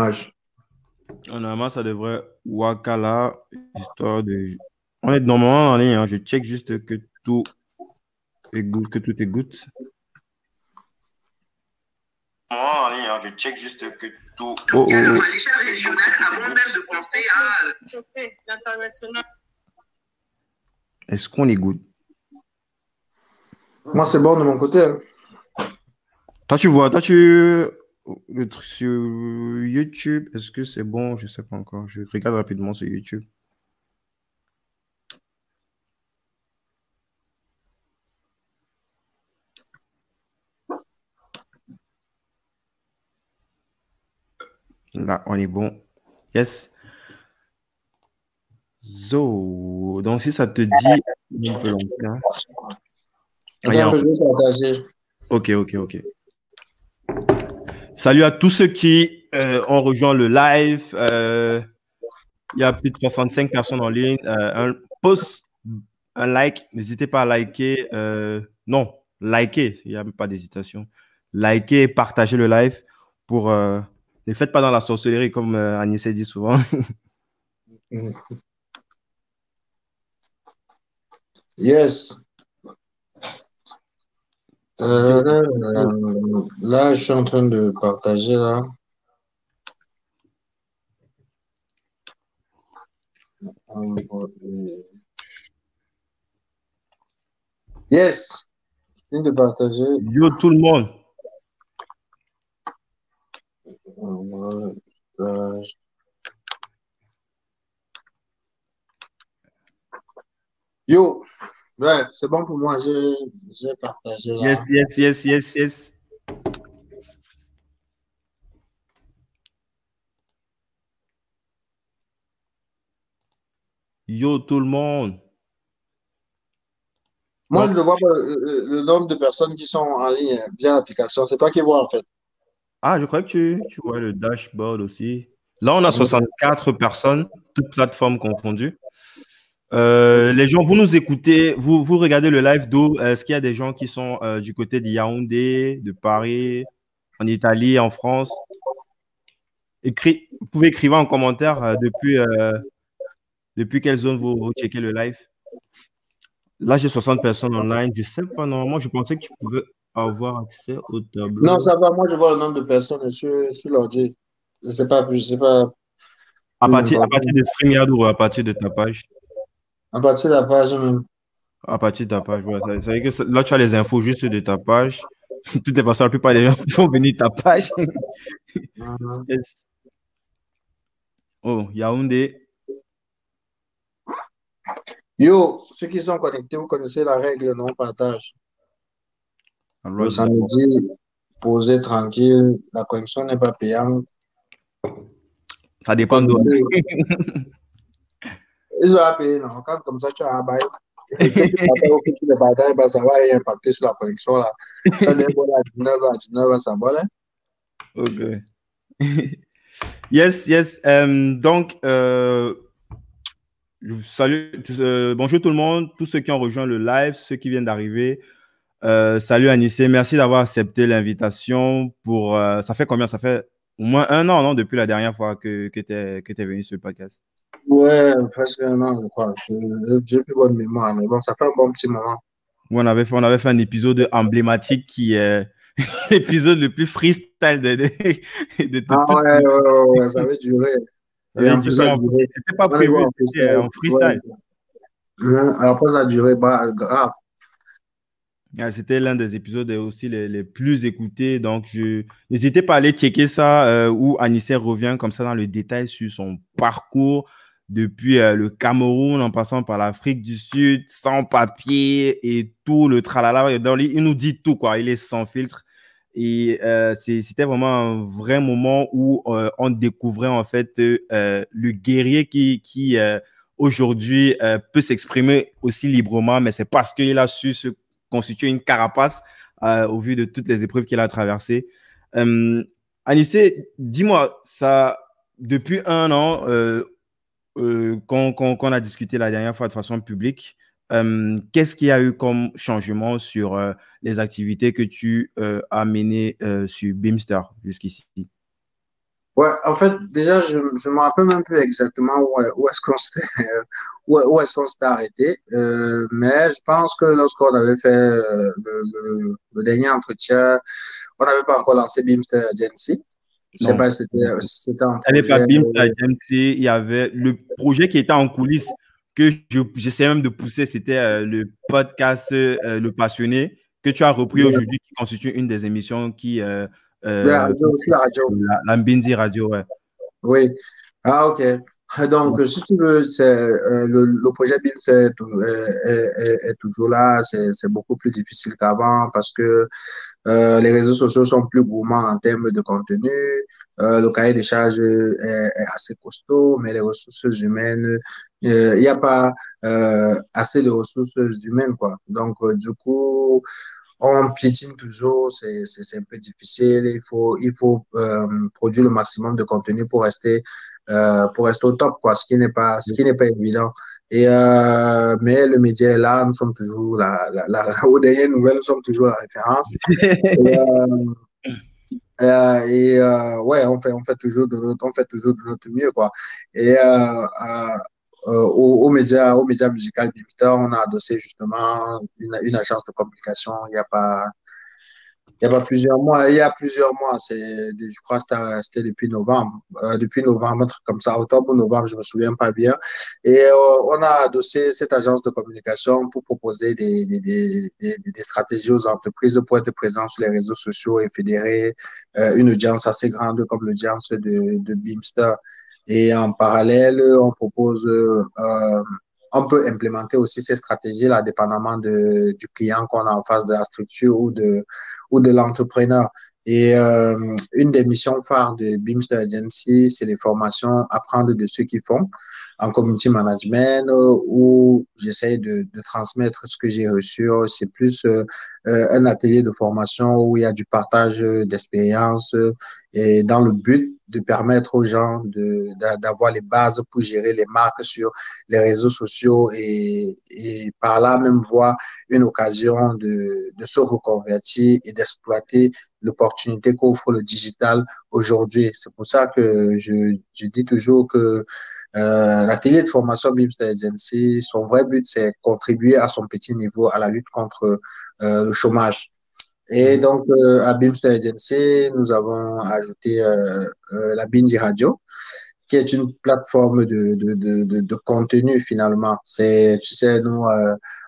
image. Normalement, ça devrait Wakala, histoire de. On est normalement en ligne, hein. je check juste que tout est good, que tout est good. En ligne, hein. je check juste que tout. Oh, oh, oh. à l'échelle régionale avant même de penser à l'international. Est-ce qu'on est good? Moi, c'est bon de mon côté. hein. Toi, tu vois, toi, tu. Le truc sur YouTube, est-ce que c'est bon? Je sais pas encore. Je regarde rapidement sur YouTube. Là, on est bon. Yes. Zo. Donc, si ça te dit un peu longtemps. Attends, je vais partager. Ok, ok, ok. Salut à tous ceux qui euh, ont rejoint le live. Euh, il y a plus de 65 personnes en ligne. Euh, un post, un like. N'hésitez pas à liker. non, liker. Il n'y a pas d'hésitation. Liker, partager le live pour. ne faites pas dans la sorcellerie comme Agnès dit souvent. Yes. Euh, là, je suis en train de partager là. Yes. Je viens de partager. Yo tout le monde. Yo, ouais, c'est bon pour moi, j'ai partagé là. Yes, yes, yes, yes, yes. Yo tout le monde. Moi, je ne vois pas le- le nombre de personnes qui sont en ligne via l'application. C'est toi qui vois en fait. Ah, je crois que tu, tu vois le dashboard aussi. Là, on a 64 personnes, toutes plateformes confondues. Euh, les gens, vous nous écoutez, vous, vous regardez le live d'où? Est-ce qu'il y a des gens qui sont euh, du côté de Yaoundé, de Paris, en Italie, en France? Vous pouvez écrire en commentaire euh, depuis, depuis quelle zone vous, vous checkez le live? Là, j'ai 60 personnes online. Je sais pas, normalement, je pensais que tu pouvais avoir accès au tableau. Non, ça va. Moi, je vois le nombre de personnes sur, sur l'ordi. Je sais pas, je sais pas. À partir, à partir de StreamYard ou à partir de ta page? À partir de la page même. À partir de ta page, veut dire que là, tu as les infos juste de ta page. De toute façon, la plupart des gens vont venir de ta page. Mhm. Yes. Oh, Yaoundé. Yo, ceux qui sont connectés, vous connaissez la règle, non? Partage. Le Alors, samedi, posez tranquille. La connexion n'est pas payante. Ça dépend de Ils ont payé, non? Quand comme ça, tu as un bail. Et que tu ne partages pas, ça va impacter sur la connexion là. Ça n'est pas à 19h, à 19h, ça va là. Ok. yes, yes. Euh, donc, euh, je vous salue. euh, bonjour tout le monde, tous ceux qui ont rejoint le live, ceux qui viennent d'arriver. Euh, salut Anissé, merci d'avoir accepté l'invitation. Pour, euh, ça fait combien? Ça fait au moins un an, non, depuis la dernière fois que, que tu es, que es venu sur le podcast. Ouais, presque un an, je crois. J'ai plus bonne mémoire, mais bon, ça fait un bon petit moment. On avait fait, on avait fait un épisode emblématique qui est l'épisode le plus freestyle de, de, de Ah tout- ouais, ouais, ouais, ouais, ça avait duré. Et en plus, ça. C'était pas prévu, c'était en freestyle. Ouais. Hein, Après, ça a duré bah, grave. Ah, C'était l'un des épisodes aussi les, les plus écoutés. Donc, je n'hésitez pas à aller checker ça euh, où Anissé revient comme ça dans le détail sur son parcours depuis euh, le Cameroun en passant par l'Afrique du Sud, sans papier et tout le tralala. Il nous dit tout, quoi. Il est sans filtre. Et euh, c'était vraiment un vrai moment où euh, on découvrait en fait le guerrier qui, qui aujourd'hui peut s'exprimer aussi librement, mais c'est parce qu'il a su se constituer une carapace au vu de toutes les épreuves qu'il a traversées. Anissé, dis-moi, ça, depuis un an, euh, qu'on- qu'on a discuté la dernière fois de façon publique, euh, qu'est-ce qu'il y a eu comme changement sur euh, les activités que tu euh, as menées sur Beamster jusqu'ici? Ouais, en fait, déjà, je ne me rappelle même plus exactement où, est-ce qu'on s'était où, arrêté. Mais je pense que lorsqu'on avait fait le, dernier entretien, on n'avait pas encore lancé Beamster Agency. Je sais pas si c'était un pas Agency, il y avait le projet qui était en coulisses que j'essaie même de pousser, c'était euh, le podcast euh, Le Passionné que tu as repris aujourd'hui, qui constitue une des émissions qui euh, euh, la radio aussi, la radio. La, la Mbinzi Radio, ouais. Oui. Ah, ok. Donc, si tu veux, c'est, euh, le, le, projet BIM est, est, est, toujours là. C'est beaucoup plus difficile qu'avant parce que euh, les réseaux sociaux sont plus gourmands en termes de contenu. Euh, le cahier de charge est, assez costaud, mais les ressources humaines, il n'y a pas assez de ressources humaines, quoi. Donc, du coup, on piétine toujours, c'est un peu difficile. Il faut, il faut euh, produire le maximum de contenu pour rester, euh, pour rester au top, quoi, ce qui n'est pas, ce qui n'est pas évident. Et euh, mais le média est là, nous sommes toujours la, la, la, aux dernières nouvelles, nous sommes toujours la référence. et, euh, et euh, ouais, on fait, on fait toujours de notre, on fait toujours de notre mieux, quoi. Et euh, euh, au, au, média, au média musical Bimster, on a adossé justement une, une agence de communication. Il n'y a pas, il y a pas plusieurs mois. Il y a plusieurs mois. C'est, je crois, que c'était depuis novembre, euh, depuis novembre, comme ça, octobre ou novembre, je me souviens pas bien. Et euh, on a adossé cette agence de communication pour proposer des, des, des, des, stratégies aux entreprises pour être présents sur les réseaux sociaux et fédérer euh, une audience assez grande comme l'audience de, de Beamster. Et en parallèle, on propose, euh, on peut implémenter aussi ces stratégies-là, dépendamment de, du client qu'on a en face de la structure ou de, ou de l'entrepreneur. Et euh, une des missions phares de Beamster Agency, c'est les formations, apprendre de ceux qui font en community management euh, où j'essaie de, de, transmettre ce que j'ai reçu. C'est plus euh, un atelier de formation où il y a du partage d'expérience et dans le but de permettre aux gens d'avoir les bases pour gérer les marques sur les réseaux sociaux et, et par là même voir une occasion de, de se reconvertir et d'exploiter l'opportunité qu'offre le digital aujourd'hui. C'est pour ça que je, je dis toujours que euh, l'atelier de formation Beamster Agency, son vrai but, c'est contribuer à son petit niveau à la lutte contre euh, le chômage. Et donc, euh, à Beamster Agency, nous avons ajouté euh, euh, la Bindi Radio, qui est une plateforme de, de, de, contenu finalement. C'est, tu sais, nous,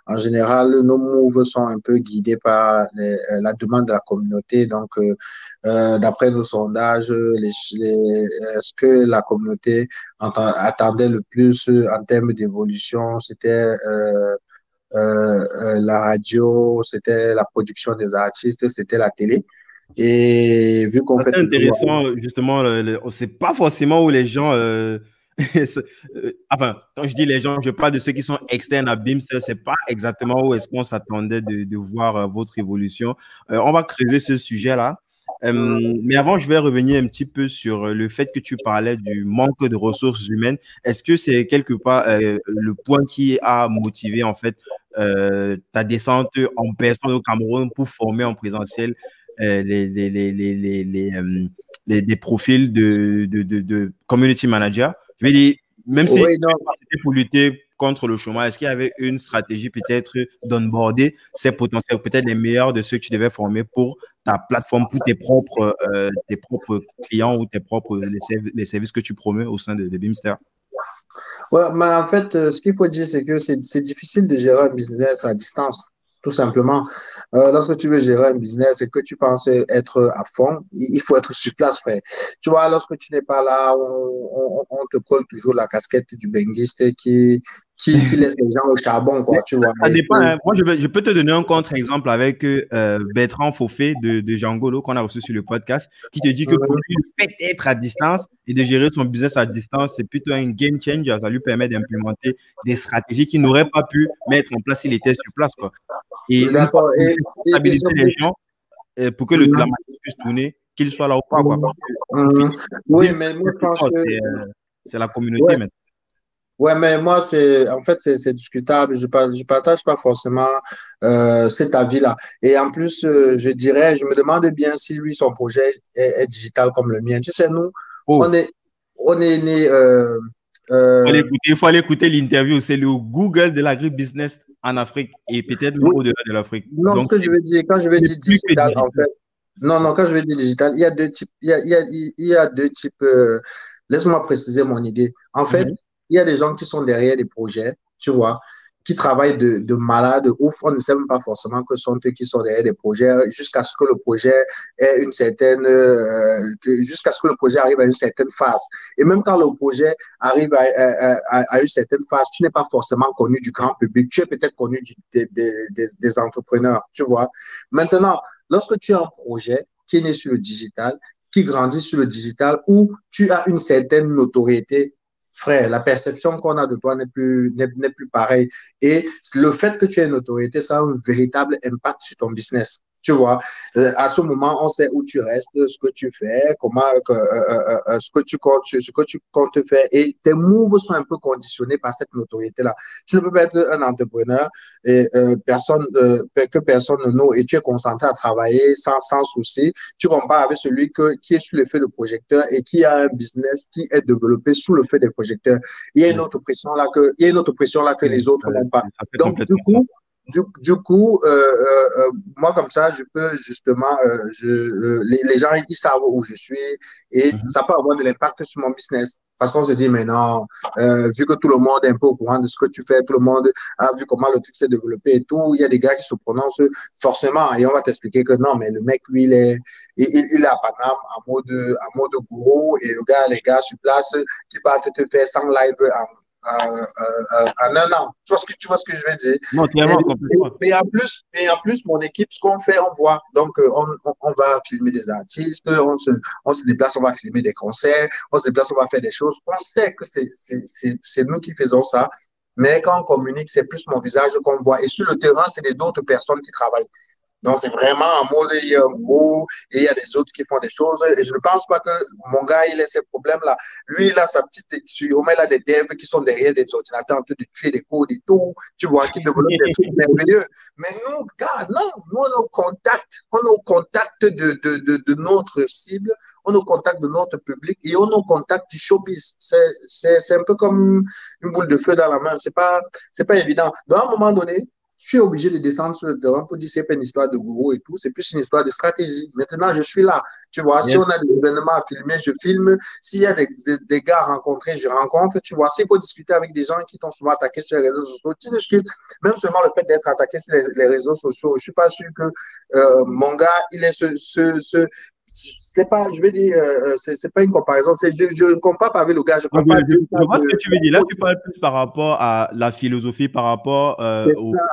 en général, nos moves sont un peu guidés par la demande de la communauté. Donc, d'après nos sondages, les, les, ce que la communauté attendait le plus en termes d'évolution, c'était la radio, c'était la production des artistes, c'était la télé. Et vu qu'on fait. C'est intéressant, toujours... justement, on ne sait pas forcément où les gens. Euh... enfin, quand je dis les gens, je parle de ceux qui sont externes à Beamster, c'est pas exactement où est-ce qu'on s'attendait de, de, voir votre évolution. Euh, on va creuser ce sujet-là. Euh, mais avant, je vais revenir un petit peu sur le fait que tu parlais du manque de ressources humaines. Est-ce que c'est quelque part euh, le point qui a motivé en fait euh, ta descente en personne au Cameroun pour former en présentiel les, les, les, les, des profils de, de, de, de, community manager? Je vais dire, même si oui, c'était pour lutter contre le chômage, est-ce qu'il y avait une stratégie peut-être d'onboarder ces potentiels, peut-être les meilleurs de ceux que tu devais former pour ta plateforme, pour tes propres, euh, tes propres clients ou tes propres les, services, que tu promets au sein de, de Beamster? Ouais, mais en fait, euh, ce qu'il faut dire, c'est que c'est difficile de gérer un business à distance tout simplement. Euh, lorsque tu veux gérer un business et que tu penses être à fond, il faut être sur place, frère. Tu vois, lorsque tu n'es pas là, on, on, on, te colle toujours la casquette du benguiste qui, qui, qui laisse les gens au charbon, quoi, tu vois. Ça dépend. Hein. Moi, je, vais, je, peux te donner un contre-exemple avec euh, Bertrand Fofé de, de Jangolo qu'on a reçu sur le podcast, qui te dit que pour lui, le fait d'être à distance et de gérer son business à distance, c'est plutôt un game changer. Ça lui permet d'implémenter des stratégies qu'il n'aurait pas pu mettre en place s'il était sur place, quoi. Et, et, stabiliser les gens euh, pour que le, la machine puisse tourner, qu'il soit là ou pas, quoi. Mmh. Oui, mais moi, je pense que. Euh, c'est la communauté ouais. maintenant. Ouais, mais moi, c'est en fait, c'est discutable. Je ne partage pas forcément euh, cet avis-là. Et en plus, euh, je dirais, je me demande bien si lui, son projet est, est, digital comme le mien. Tu sais, nous, Oh. On est, on est né. Euh, euh, il faut aller écouter l'interview. C'est le Google de l'agribusiness en Afrique et peut-être au-delà de l'Afrique. Non, ce que je veux dire, quand je veux dire digital, en fait, non, non, quand je veux dire digital, il y a deux types. Il y a, il y a, il y a deux types. Euh, laisse-moi préciser mon idée. En fait, mhm. Il y a des gens qui sont derrière des projets, tu vois, qui travaillent de, de malade ouf. On ne sait même pas forcément que sont eux qui sont derrière des projets jusqu'à ce que le projet ait une certaine, euh, jusqu'à ce que le projet arrive à une certaine phase. Et même quand le projet arrive à, une certaine phase, tu n'es pas forcément connu du grand public. Tu es peut-être connu des, des entrepreneurs, tu vois. Maintenant, lorsque tu as un projet qui est né sur le digital, qui grandit sur le digital, où tu as une certaine notoriété frère, la perception qu'on a de toi n'est plus, n'est plus pareille. Et le fait que tu aies une autorité, ça a un véritable impact sur ton business. Tu vois, euh, à ce moment, on sait où tu restes, ce que tu fais, comment, euh, euh, ce que tu comptes, ce que tu comptes faire, et tes moves sont un peu conditionnés par cette notoriété-là. Tu ne peux pas être un entrepreneur et personne, que personne ne et tu es concentré à travailler sans, sans souci. Tu compares avec celui que, qui est sous l'effet de projecteur et qui a un business qui est développé sous le fait des projecteurs. Il y a une autre pression là que, il y a une autre pression là que les autres n'ont pas. Donc, du coup, du, du, coup, euh, euh, euh, moi comme ça, je peux justement, euh, je, euh, les, les, gens ils savent où je suis et mhm. ça peut avoir de l'impact sur mon business. Parce qu'on se dit, mais non, vu que tout le monde est un peu au courant de ce que tu fais, tout le monde a vu comment le truc s'est développé et tout, il y a des gars qui se prononcent forcément et on va t'expliquer que non, mais le mec, lui, il est, il, il est à Paname en mode, en mode gourou et le gars, les gars sur place qui partent te faire 100 live en en un an. Tu vois, ce que, tu vois ce que je veux dire? Non, clairement, complètement. Et, en plus, et en plus, mon équipe, ce qu'on fait, on voit. Donc, euh, on, on, va filmer des artistes, on se, on se déplace, on va filmer des concerts, on se déplace, on va faire des choses. On sait que c'est nous qui faisons ça. Mais quand on communique, c'est plus mon visage qu'on voit. Et sur le terrain, c'est d'autres personnes qui travaillent. Donc, c'est vraiment en mode, il y a un gros et il y a des autres qui font des choses. Et je ne pense pas que mon gars, il ait ces problèmes-là. Lui, il a sa petite, au moins, il des devs qui sont derrière des ordinateurs en train de tuer des codes et tout, tu vois, qui développent des trucs merveilleux. Mais nous, gars, non, nous, on est au contact, on est au contact de, de, de, de notre cible, on est au contact de notre public et on est au contact du showbiz. C'est un peu comme une boule de feu dans la main. C'est pas, c'est pas évident. À un moment donné, tu es obligé de descendre sur le terrain pour dire c'est pas une histoire de gourou et tout, c'est plus une histoire de stratégie. Maintenant, je suis là. Tu vois, si on a des événements à filmer, je filme. S'il y a des, des, gars à rencontrer, je rencontre. Tu vois, s'il faut discuter avec des gens qui t'ont souvent attaqué sur les réseaux sociaux, tu discutes. Même seulement le fait d'être attaqué sur les, réseaux sociaux, je suis pas sûr que euh, mon gars, il est ce, ce, ce, c'est pas, je vais dire, euh, c'est, c'est pas une comparaison. C'est, je, je compare pas avec le gars. Je, compare je, je vois ce que tu veux dire. Là, tu parles plus par rapport à la philosophie, par rapport euh,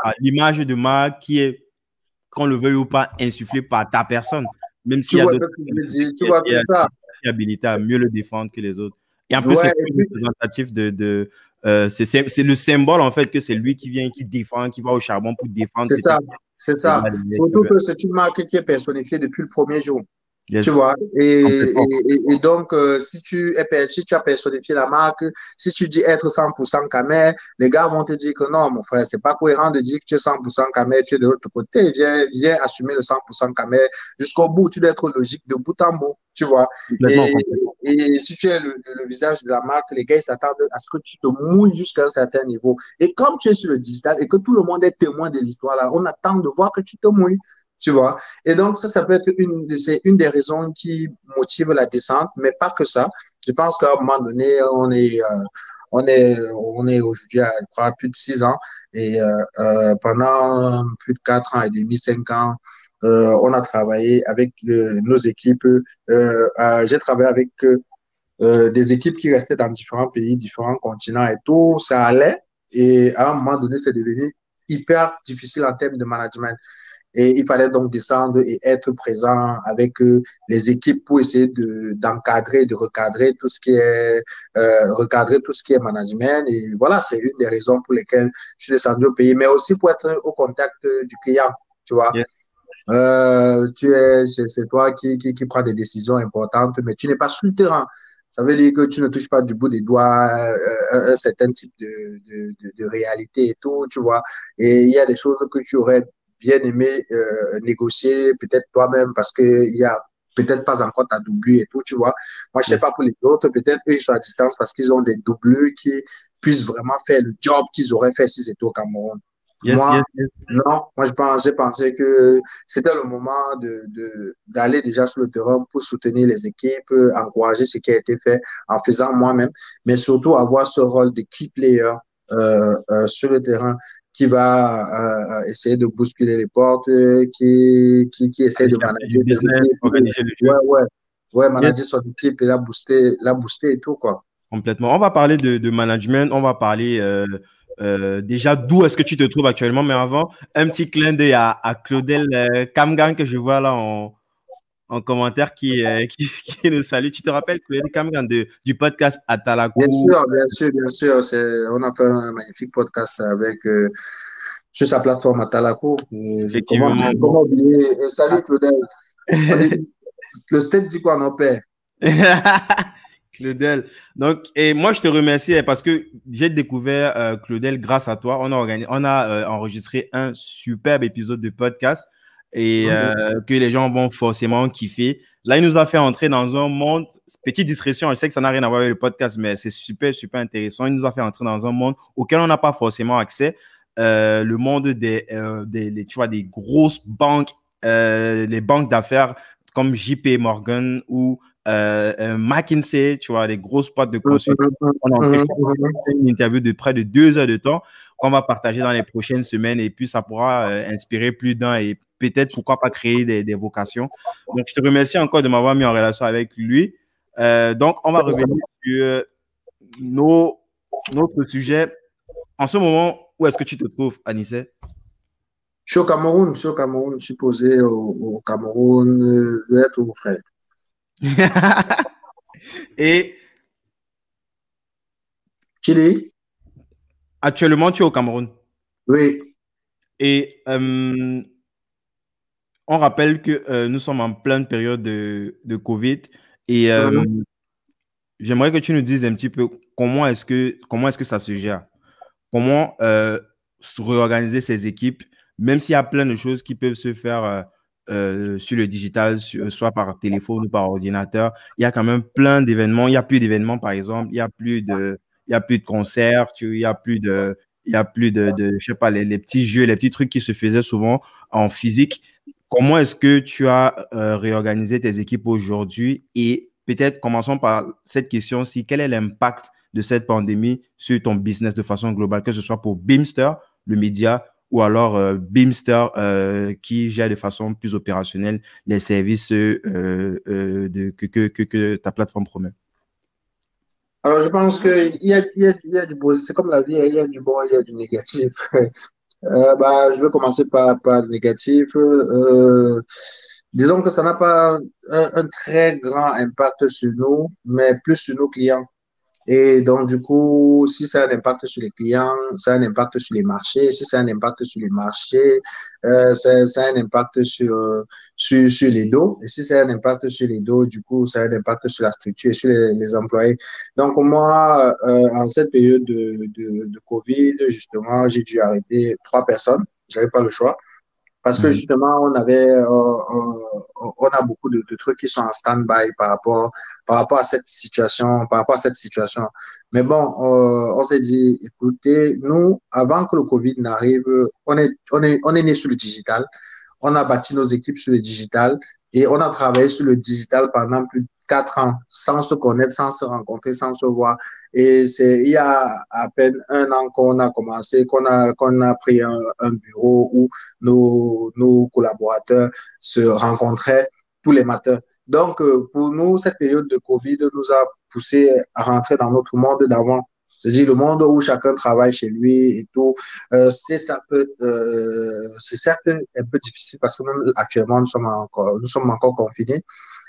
à l'image de marque qui est, qu'on le veuille ou pas, insufflée par ta personne. Même s'il y a d'autres tu vois, ça. habilité à mieux le défendre que les autres. Et en plus, c'est représentatif de, de euh, c'est le symbole en fait que c'est lui qui vient, qui défend, qui va au charbon pour défendre. C'est ça, c'est ça. Surtout que c'est une marque qui est personnifiée depuis le premier jour. Tu vois, et, et, et, donc, euh, si, tu es, si tu as personnifié la marque, si tu dis être 100% Kamer, les gars vont te dire que non, mon frère, c'est pas cohérent de dire que tu es 100% Kamer, tu es de l'autre côté. Viens, viens assumer le 100% Kamer jusqu'au bout. Tu dois être logique de bout en bout, tu vois. Et, et, si tu es le, le, visage de la marque, les gars, ils s'attendent à ce que tu te mouilles jusqu'à un certain niveau. Et comme tu es sur le digital et que tout le monde est témoin de l'histoire là, on attend de voir que tu te mouilles tu vois? Et donc, ça, ça peut être une, c'est une des raisons qui motive la descente, mais pas que ça. Je pense qu'à un moment donné, on est, euh, on est, on est aujourd'hui à, je crois, plus de six ans et euh, euh, pendant plus de quatre ans et demi, cinq ans, on a travaillé avec nos équipes. J'ai travaillé avec des équipes qui restaient dans différents pays, différents continents et tout. Ça allait. Et à un moment donné, c'est devenu hyper difficile en termes de management. Et il fallait donc descendre et être présent avec euh, les équipes pour essayer de, d'encadrer, de recadrer tout ce qui est euh, recadrer tout ce qui est management. Et voilà, c'est une des raisons pour lesquelles je suis descendu au pays, mais aussi pour être au contact du client, tu vois. Euh, tu es, c'est, toi qui, qui, qui prend des décisions importantes, mais tu n'es pas sur le terrain. Ça veut dire que tu ne touches pas du bout des doigts euh, un certain type de, de, de, de, réalité et tout, tu vois. Et il y a des choses que tu aurais bien aimé euh, négocier peut-être toi-même parce qu'il y a peut-être pas encore ta doublure et tout, tu vois. Moi, je sais pas pour les autres, peut-être eux, ils sont à distance parce qu'ils ont des doublures qui puissent vraiment faire le job qu'ils auraient fait s'ils étaient au Cameroun. moi, non, moi, je pense, j'ai pensé que c'était le moment de, de, d'aller déjà sur le terrain pour soutenir les équipes, encourager ce qui a été fait en faisant moi-même, mais surtout avoir ce rôle de key player sur le terrain qui va euh, essayer de bousculer les portes, qui, qui, qui essaie de manager business, organiser le jeu. Ouais, ouais, ouais, manager son équipe et la booster, la booster et tout, quoi. Complètement. On va parler de, de management, on va parler euh, euh, déjà d'où est-ce que tu te trouves actuellement, mais avant, un petit clin d'œil à, à Claudel euh, Kamgan que je vois là en, en commentaire qui, euh, qui, qui, nous salue. Tu te rappelles, Claudel Kamgan de, du podcast Atalakou? Bien sûr, bien sûr, bien sûr. On a fait un magnifique podcast avec euh, sur sa plateforme Atalakou. Effectivement. Comment, comment oublier euh, Salut Claudel. Le stade dit quoi, non, père Claudel. Donc, et moi, je te remercie hein, parce que j'ai découvert euh, Claudel grâce à toi. On a, organisé, on a euh, enregistré un superbe épisode de podcast et euh, que les gens vont forcément kiffer. Là, il nous a fait entrer dans un monde, petite discrétion, je sais que ça n'a rien à voir avec le podcast, mais c'est super, super intéressant. Il nous a fait entrer dans un monde auquel on n'a pas forcément accès. Euh, le monde des, euh, des, des, tu vois, des grosses banques, les banques d'affaires comme JP Morgan ou euh, McKinsey, tu vois, les grosses boîtes de consultants. On a une interview de près de deux heures de temps qu'on va partager dans les prochaines semaines et puis ça pourra euh, inspirer plus d'un et peut-être pourquoi pas créer des, des, vocations. Donc, je te remercie encore de m'avoir mis en relation avec lui. Euh, donc, on va revenir sur nos, notre sujet. En ce moment, où est-ce que tu te trouves, Anissé? Je suis au Cameroun, je suis au Cameroun, je suis posé au, au Cameroun, euh, je vais être au frère. Et Chili? Actuellement, tu es au Cameroun. Oui. Et euh, on rappelle que euh, nous sommes en pleine période de, de Covid. Et euh, mmh. j'aimerais que tu nous dises un petit peu comment est-ce que, comment est-ce que ça se gère? Comment se réorganiser ces équipes, même s'il y a plein de choses qui peuvent se faire sur le digital, sur, soit par téléphone ou par ordinateur, il y a quand même plein d'événements. Il n'y a plus d'événements, par exemple. Il n'y a plus de, il y a plus de concerts. Il y a plus de, il y a plus de, je sais pas, les, petits jeux, les petits trucs qui se faisaient souvent en physique. Comment est-ce que tu as euh, réorganisé tes équipes aujourd'hui? Et peut-être commençons par cette question-ci. Quel est l'impact de cette pandémie sur ton business de façon globale, que ce soit pour Beamster, le média, ou alors euh, Beamster euh, qui gère de façon plus opérationnelle les services euh, que, que, ta plateforme promet? Alors, je pense qu'il y a, y, a, y a du c'est comme la vie, il y a du bon, il y a du négatif. bah, je vais commencer par, par le négatif. disons que ça n'a pas un très grand impact sur nous, mais plus sur nos clients. Et donc, du coup, si ça a un impact sur les clients, ça a un impact sur les marchés. Si ça a un impact sur les marchés, euh, ça, ça, un impact sur, sur, sur les dos. Et si ça a un impact sur les dos, du coup, ça a un impact sur la structure et sur les, les employés. Donc, moi, euh, en cette période de, de, de Covid, justement, j'ai dû arrêter trois personnes. J'avais pas le choix. Parce que Mhm. justement, on avait, euh, euh, on a beaucoup de, de trucs qui sont en stand-by par rapport, par rapport à cette situation, par rapport à cette situation. Mais bon, euh, on s'est dit, écoutez, nous, avant que le Covid n'arrive, on est, on est, on est né sur le digital. On a bâti nos équipes sur le digital et on a travaillé sur le digital pendant plus de quatre ans, sans se connaître, sans se rencontrer, sans se voir. Et c'est il y a à peine un an qu'on a commencé, qu'on a, qu'on a pris un, bureau où nos, nos collaborateurs se rencontraient tous les matins. Donc, pour nous, cette période de Covid nous a poussé à rentrer dans notre monde d'avant. C'est-à-dire le monde où chacun travaille chez lui et tout. Euh, euh, c'est certes un peu difficile parce que nous, actuellement, nous sommes encore, nous sommes encore confinés.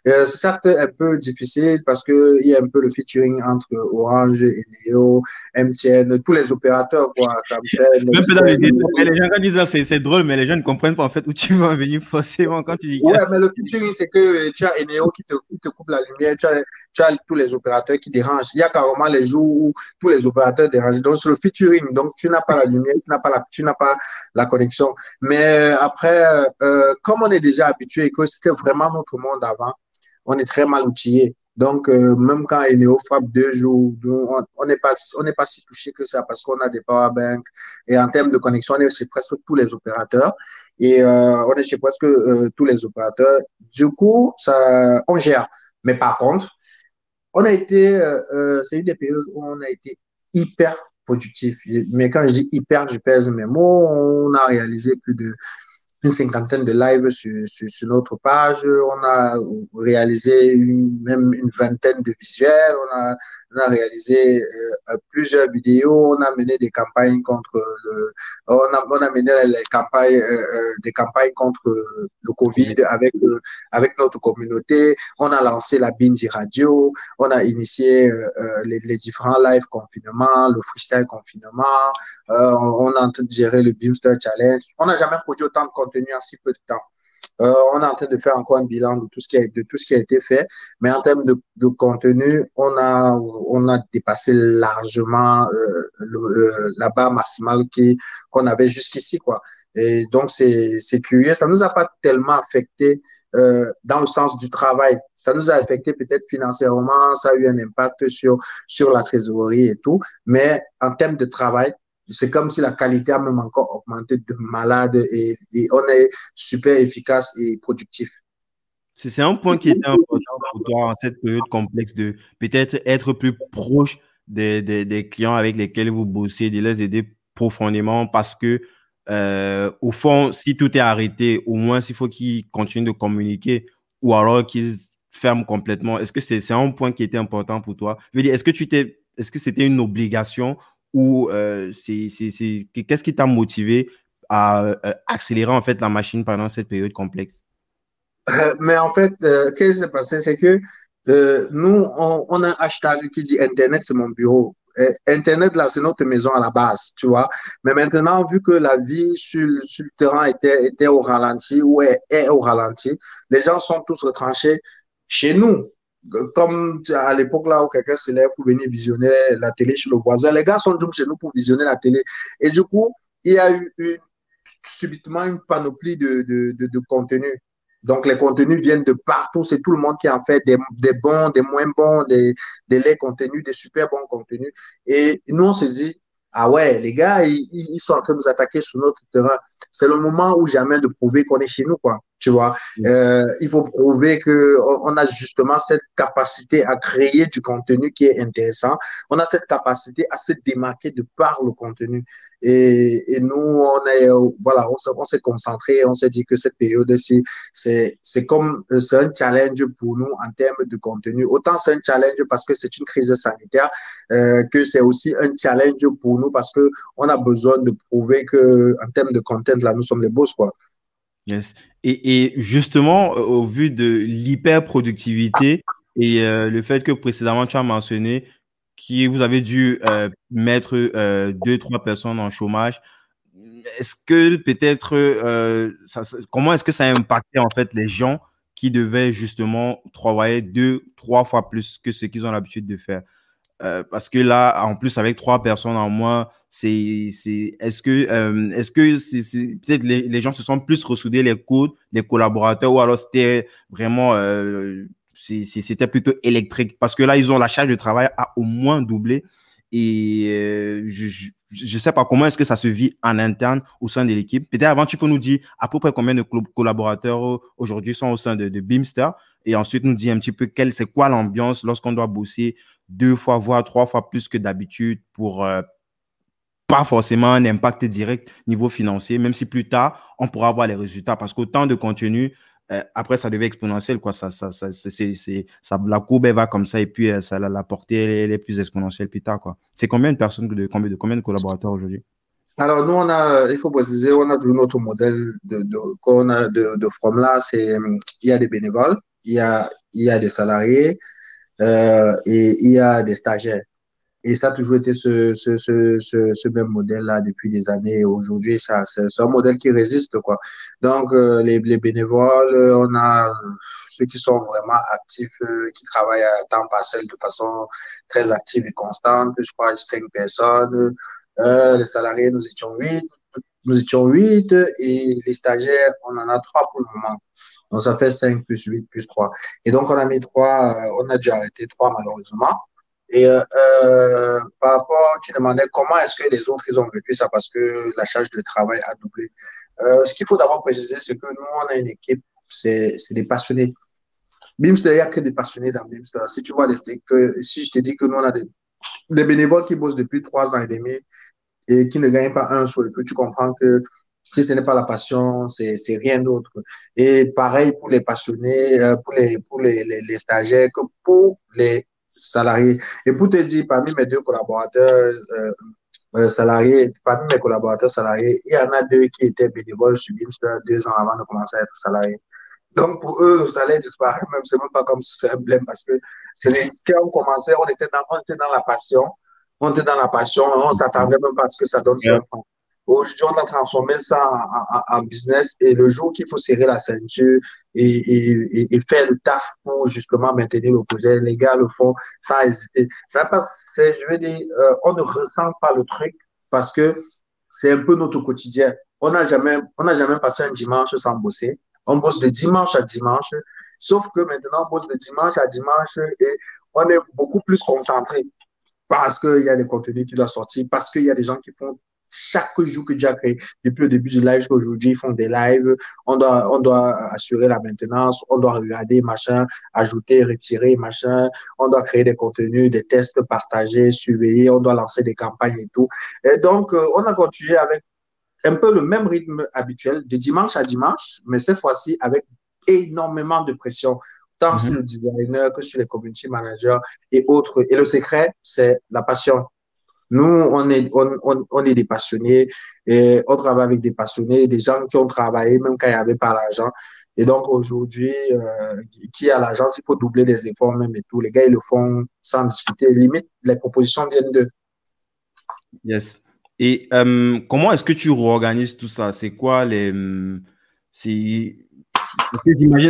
Euh, c'est certes un peu difficile parce que il y a un peu le featuring entre Orange, Eneo, MTN, tous les opérateurs, quoi. Même dans les détails, les gens disent ça, c'est drôle, mais les gens ne comprennent pas en fait où tu vas venir forcément quand tu dis. Ouais, mais le featuring, c'est que tu as Eneo qui te, qui te coupe la lumière, tu as, tu as tous les opérateurs qui dérangent. Il y a carrément les jours où tous les opérateurs dérangent. Donc, c'est le featuring. Donc, tu n'as pas la lumière, tu n'as pas la, tu n'as pas la connexion. Mais après, euh, comme on est déjà habitué et que c'était vraiment notre monde avant, on est très mal outillé. Donc, euh, même quand Eneo frappe deux jours, on n'est pas, on pas si touché que ça parce qu'on a des power banks. Et en termes de connexion, on est chez presque tous les opérateurs. Et euh, on est chez presque euh, tous les opérateurs. Du coup, ça, on gère. Mais par contre, on a été, c'est une des périodes où on a été hyper productif. Mais quand je dis hyper, je pèse mes mots. On a réalisé plus de une cinquantaine de lives sur, sur, notre page. On a réalisé une, même une vingtaine de visuels. On a, on a réalisé euh, plusieurs vidéos. On a mené des campagnes contre le, on a, on a mené les campagnes, euh, euh des campagnes contre le Covid avec, euh, avec notre communauté. On a lancé la Bindi Radio. On a initié les, les, différents live confinement, le freestyle confinement. on a en train de gérer le Beamster Challenge. On n'a jamais produit autant de contenu en si peu de temps. Euh, on est en train de faire encore un bilan de tout ce qui a, été fait, mais en termes de, contenu, on a, dépassé largement euh, le, la barre maximale qu'on avait jusqu'ici, quoi. Et donc, c'est, curieux. Ça nous a pas tellement affecté euh, dans le sens du travail. Ça nous a affecté peut-être financièrement, ça a eu un impact sur la trésorerie et tout, mais en termes de travail, c'est comme si la qualité a même encore augmenté de malade et, on est super efficace et productif. C'est un point qui était important pour toi en cette période complexe de peut-être être plus proche des, des, clients avec lesquels vous bossez, de les aider profondément parce que, euh, au fond, si tout est arrêté, au moins, il faut qu'ils continuent de communiquer ou alors qu'ils ferment complètement. Est-ce que c'est un point qui était important pour toi? Je veux dire, est-ce que tu t'es, est-ce que c'était une obligation ou euh, qu'est-ce qui t'a motivé à euh, accélérer en fait la machine pendant cette période complexe? Euh, Mais en fait, ce qui s'est passé, c'est que nous, on, a un hashtag qui dit Internet, c'est mon bureau. Internet, là, c'est notre maison à la base, tu vois. Mais maintenant, vu que la vie sur, sur le terrain était, était au ralenti ou est, est au ralenti, les gens sont tous retranchés chez nous comme à l'époque là où quelqu'un se lève pour venir visionner la télé chez le voisin, les gars sont donc chez nous pour visionner la télé. Et du coup, il y a eu subitement une panoplie de, de, de, contenus. Donc, les contenus viennent de partout. C'est tout le monde qui en fait des, bons, des moins bons, des, des laits contenus, des super bons contenus. Et nous, on se dit, ah ouais, les gars, ils, ils sont en train de nous attaquer sur notre terrain. C'est le moment où jamais de prouver qu'on est chez nous, quoi tu vois. Mm. Euh, il faut prouver que on a justement cette capacité à créer du contenu qui est intéressant. On a cette capacité à se démarquer de par le contenu. Et, et nous, on est, voilà, on s'est concentré, on s'est dit que cette période-ci, c'est, c'est comme, c'est un challenge pour nous en termes de contenu. Autant c'est un challenge parce que c'est une crise sanitaire, euh, que c'est aussi un challenge pour nous parce que on a besoin de prouver que, en termes de content, là, nous sommes les boss, quoi. Et, justement, au vu de l'hyper-productivité et euh, le fait que précédemment tu as mentionné que vous avez dû euh, mettre euh, deux, trois personnes en chômage, est-ce que peut-être, comment est-ce que ça a impacté en fait les gens qui devaient justement travailler deux, trois fois plus que ce qu'ils ont l'habitude de faire? Euh, parce que là, en plus, avec trois personnes en moins, c'est, est-ce que, euh, est-ce que c'est, peut-être les, les, gens se sont plus ressoudés les codes, les collaborateurs, ou alors c'était vraiment, euh, c'était plutôt électrique? Parce que là, ils ont la charge de travail à au moins doublé. Et euh, je, je sais pas comment est-ce que ça se vit en interne au sein de l'équipe. Peut-être avant, tu peux nous dire à peu près combien de collaborateurs aujourd'hui sont au sein de, de Beamster et ensuite nous dire un petit peu quelle, c'est quoi l'ambiance lorsqu'on doit bosser deux fois, voire trois fois plus que d'habitude pour euh, pas forcément un impact direct niveau financier, même si plus tard, on pourra avoir les résultats. Parce qu'autant de contenu, euh, après, ça devient exponentiel. Quoi. Ça, ça, ça, ça, la courbe elle va comme ça et puis euh, ça, la, portée elle, est plus exponentielle plus tard. Quoi. C'est combien de personnes, de, combien, de, combien de collaborateurs aujourd'hui? Alors, nous, on a, il faut préciser, on a toujours notre modèle de, de, qu'on a de, de From c'est, il y a des bénévoles, il y a, il y a des salariés, euh, et il y a des stagiaires. Et ça a toujours été ce, ce, ce, ce, même modèle-là depuis des années. Aujourd'hui, ça, c'est, un modèle qui résiste, quoi. Donc, euh, les, les, bénévoles, on a ceux qui sont vraiment actifs, euh, qui travaillent à temps partiel de façon très active et constante. Je crois cinq personnes. les salariés, nous étions huit. nous étions huit et les stagiaires, on en a trois pour le moment. Donc, ça fait 5 plus 8 plus 3. Et donc, on a mis 3, euh, on a dû arrêter 3 malheureusement. Et euh, euh, par rapport, tu demandais comment est-ce que les autres, ils ont vécu ça parce que la charge de travail a doublé. Ce qu'il faut d'abord préciser, c'est que nous, on a une équipe, c'est des passionnés. Bimster, il n'y a que des passionnés dans Bimster. Si tu vois, que, si je te dis que nous, on a des, bénévoles qui bossent depuis 3 ans et demi et qui ne gagnent pas un sou, tu comprends que si ce n'est pas la passion, c'est rien d'autre. Et pareil pour les passionnés, euh, pour les, pour les, les, stagiaires, que pour les salariés. Et pour te dire, parmi mes deux collaborateurs euh, euh, salariés, parmi mes collaborateurs salariés, il y en a deux qui étaient bénévoles Beamster deux ans avant de commencer à être salariés. Donc, pour eux, le salaire disparaît, même, c'est même pas comme si c'est un blême parce que c'est les qui ont commencé, on était dans, on était dans la passion, on était dans la passion, on s'attendait même pas à ce que ça donne yeah. Aujourd'hui, on a transformé ça en, business et le jour qu'il faut serrer la ceinture et, et, faire le taf pour justement maintenir le projet, les gars le font sans hésiter. Ça passe, je veux dire, euh, on ne ressent pas le truc parce que c'est un peu notre quotidien. On n'a jamais, on n'a jamais passé un dimanche sans bosser. On bosse de dimanche à dimanche. Sauf que maintenant, on bosse de dimanche à dimanche et on est beaucoup plus concentré parce qu'il y a des contenus qui doivent sortir, parce qu'il y a des gens qui font chaque jour que Jack créé, depuis le début du live jusqu'à aujourd'hui, ils font des lives. On doit, on doit assurer la maintenance, on doit regarder, machin, ajouter, retirer, machin. On doit créer des contenus, des tests partagés, surveiller, on doit lancer des campagnes et tout. Et donc, euh, on a continué avec un peu le même rythme habituel, de dimanche à dimanche, mais cette fois-ci avec énormément de pression tant sur mhm. le designer que sur les community managers et autres. Et le secret, c'est la passion. Nous, on est, on, on, est des passionnés et on travaille avec des passionnés, des gens qui ont travaillé même quand il n'y avait pas l'argent. Et donc aujourd'hui, euh, qui a l'argent, il faut doubler des efforts même et tout. Les gars, ils le font sans discuter. Limite, les propositions viennent d'eux. Yes. Et euh, comment est-ce que tu réorganises tout ça? C'est quoi les. C'est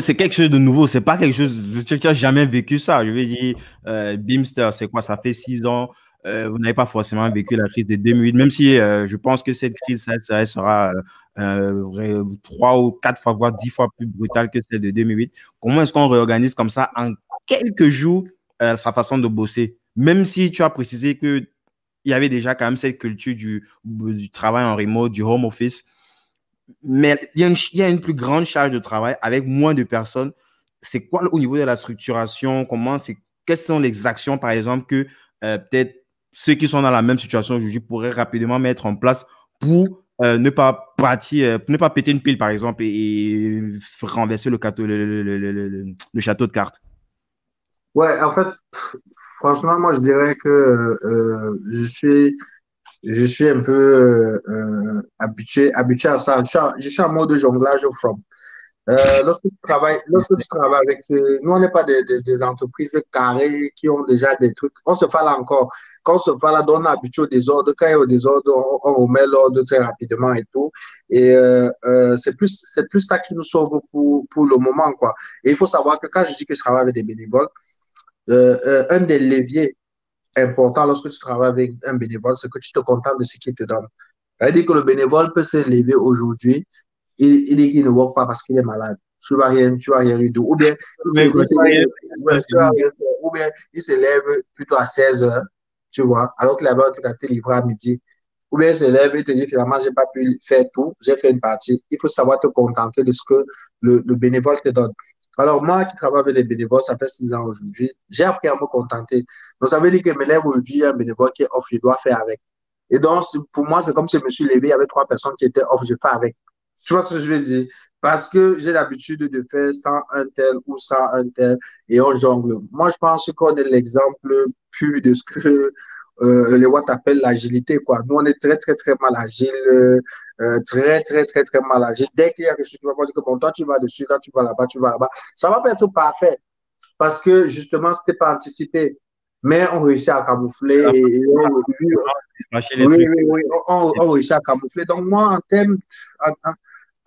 c'est quelque chose de nouveau. C'est pas quelque chose. Tu n'as jamais vécu ça. Je veux dire, euh, Beamster, c'est quoi? Ça fait six ans. Euh, vous n'avez pas forcément vécu la crise de 2008, même si euh, je pense que cette crise, ça, sera euh, trois ou quatre fois, voire dix fois plus brutale que celle de 2008. Comment est-ce qu'on réorganise comme ça en quelques jours sa façon de bosser? Même si tu as précisé qu'il y avait déjà quand même cette culture du, travail en remote, du home office, mais il y, a une, il y, a une, plus grande charge de travail avec moins de personnes. C'est quoi au niveau de la structuration? Comment c'est Quelles sont les actions, par exemple, que peut-être ceux qui sont dans la même situation aujourd'hui pourraient rapidement mettre en place pour euh, ne pas partir, euh, ne pas péter une pile, par exemple, et, renverser le, château de cartes Ouais, en fait, franchement, moi, je dirais que euh, je suis je suis un peu habitué, habitué à ça. Je suis, en, je suis mode jonglage au front. Euh, lorsque, tu travailles, lorsque tu travailles avec. Euh, nous, on n'est pas des, entreprises carrées qui ont déjà des trucs. On se parle encore. Quand on se parle, on est habitué au désordre. Quand il y a au désordre, on, remet l'ordre très rapidement et tout. Et euh, c'est plus, c'est plus ça qui nous sauve pour, pour le moment. Quoi. Et il faut savoir que quand je dis que je travaille avec des bénévoles, un des leviers importants lorsque tu travailles avec un bénévole, c'est que tu te contentes de ce qu'il te donne. C'est-à-dire que le bénévole peut se lever aujourd'hui il, dit qu'il ne voit pas parce qu'il est malade. Tu vas rien, tu vas rien tout. Ou bien, il, il se lève plutôt à 16 heures, tu vois, alors que là-bas, tu as été livré à midi. Ou bien, il se lève et te dit finalement, j'ai pas pu faire tout, j'ai fait une partie. Il faut savoir te contenter de ce que le, le bénévole te donne. Alors, moi qui travaille avec les bénévoles, ça fait six ans aujourd'hui, j'ai appris à me contenter. Donc, ça veut dire que mes lèvres aujourd'hui, un bénévole qui est off, je dois faire avec. Et donc, pour moi, c'est comme si je me suis levé, il y avait trois personnes qui étaient off, je fais avec. Tu vois ce que je veux dire? Parce que j'ai l'habitude de faire sans un tel ou sans un tel et on jongle. Moi, je pense qu'on est l'exemple plus de ce que euh, les Watts appellent l'agilité. Quoi. Nous, on est très, très, très mal agile, euh, très, très, très, très mal agile. Dès qu'il y a quelque chose qui va dire que bon, toi, tu vas dessus, là, tu vas là-bas, tu vas là-bas. Ça va pas être parfait parce que justement, c'était pas anticipé mais on réussit à camoufler. Et, on, oui, oui, oui, on, on, réussit à camoufler. Donc, moi, en termes, En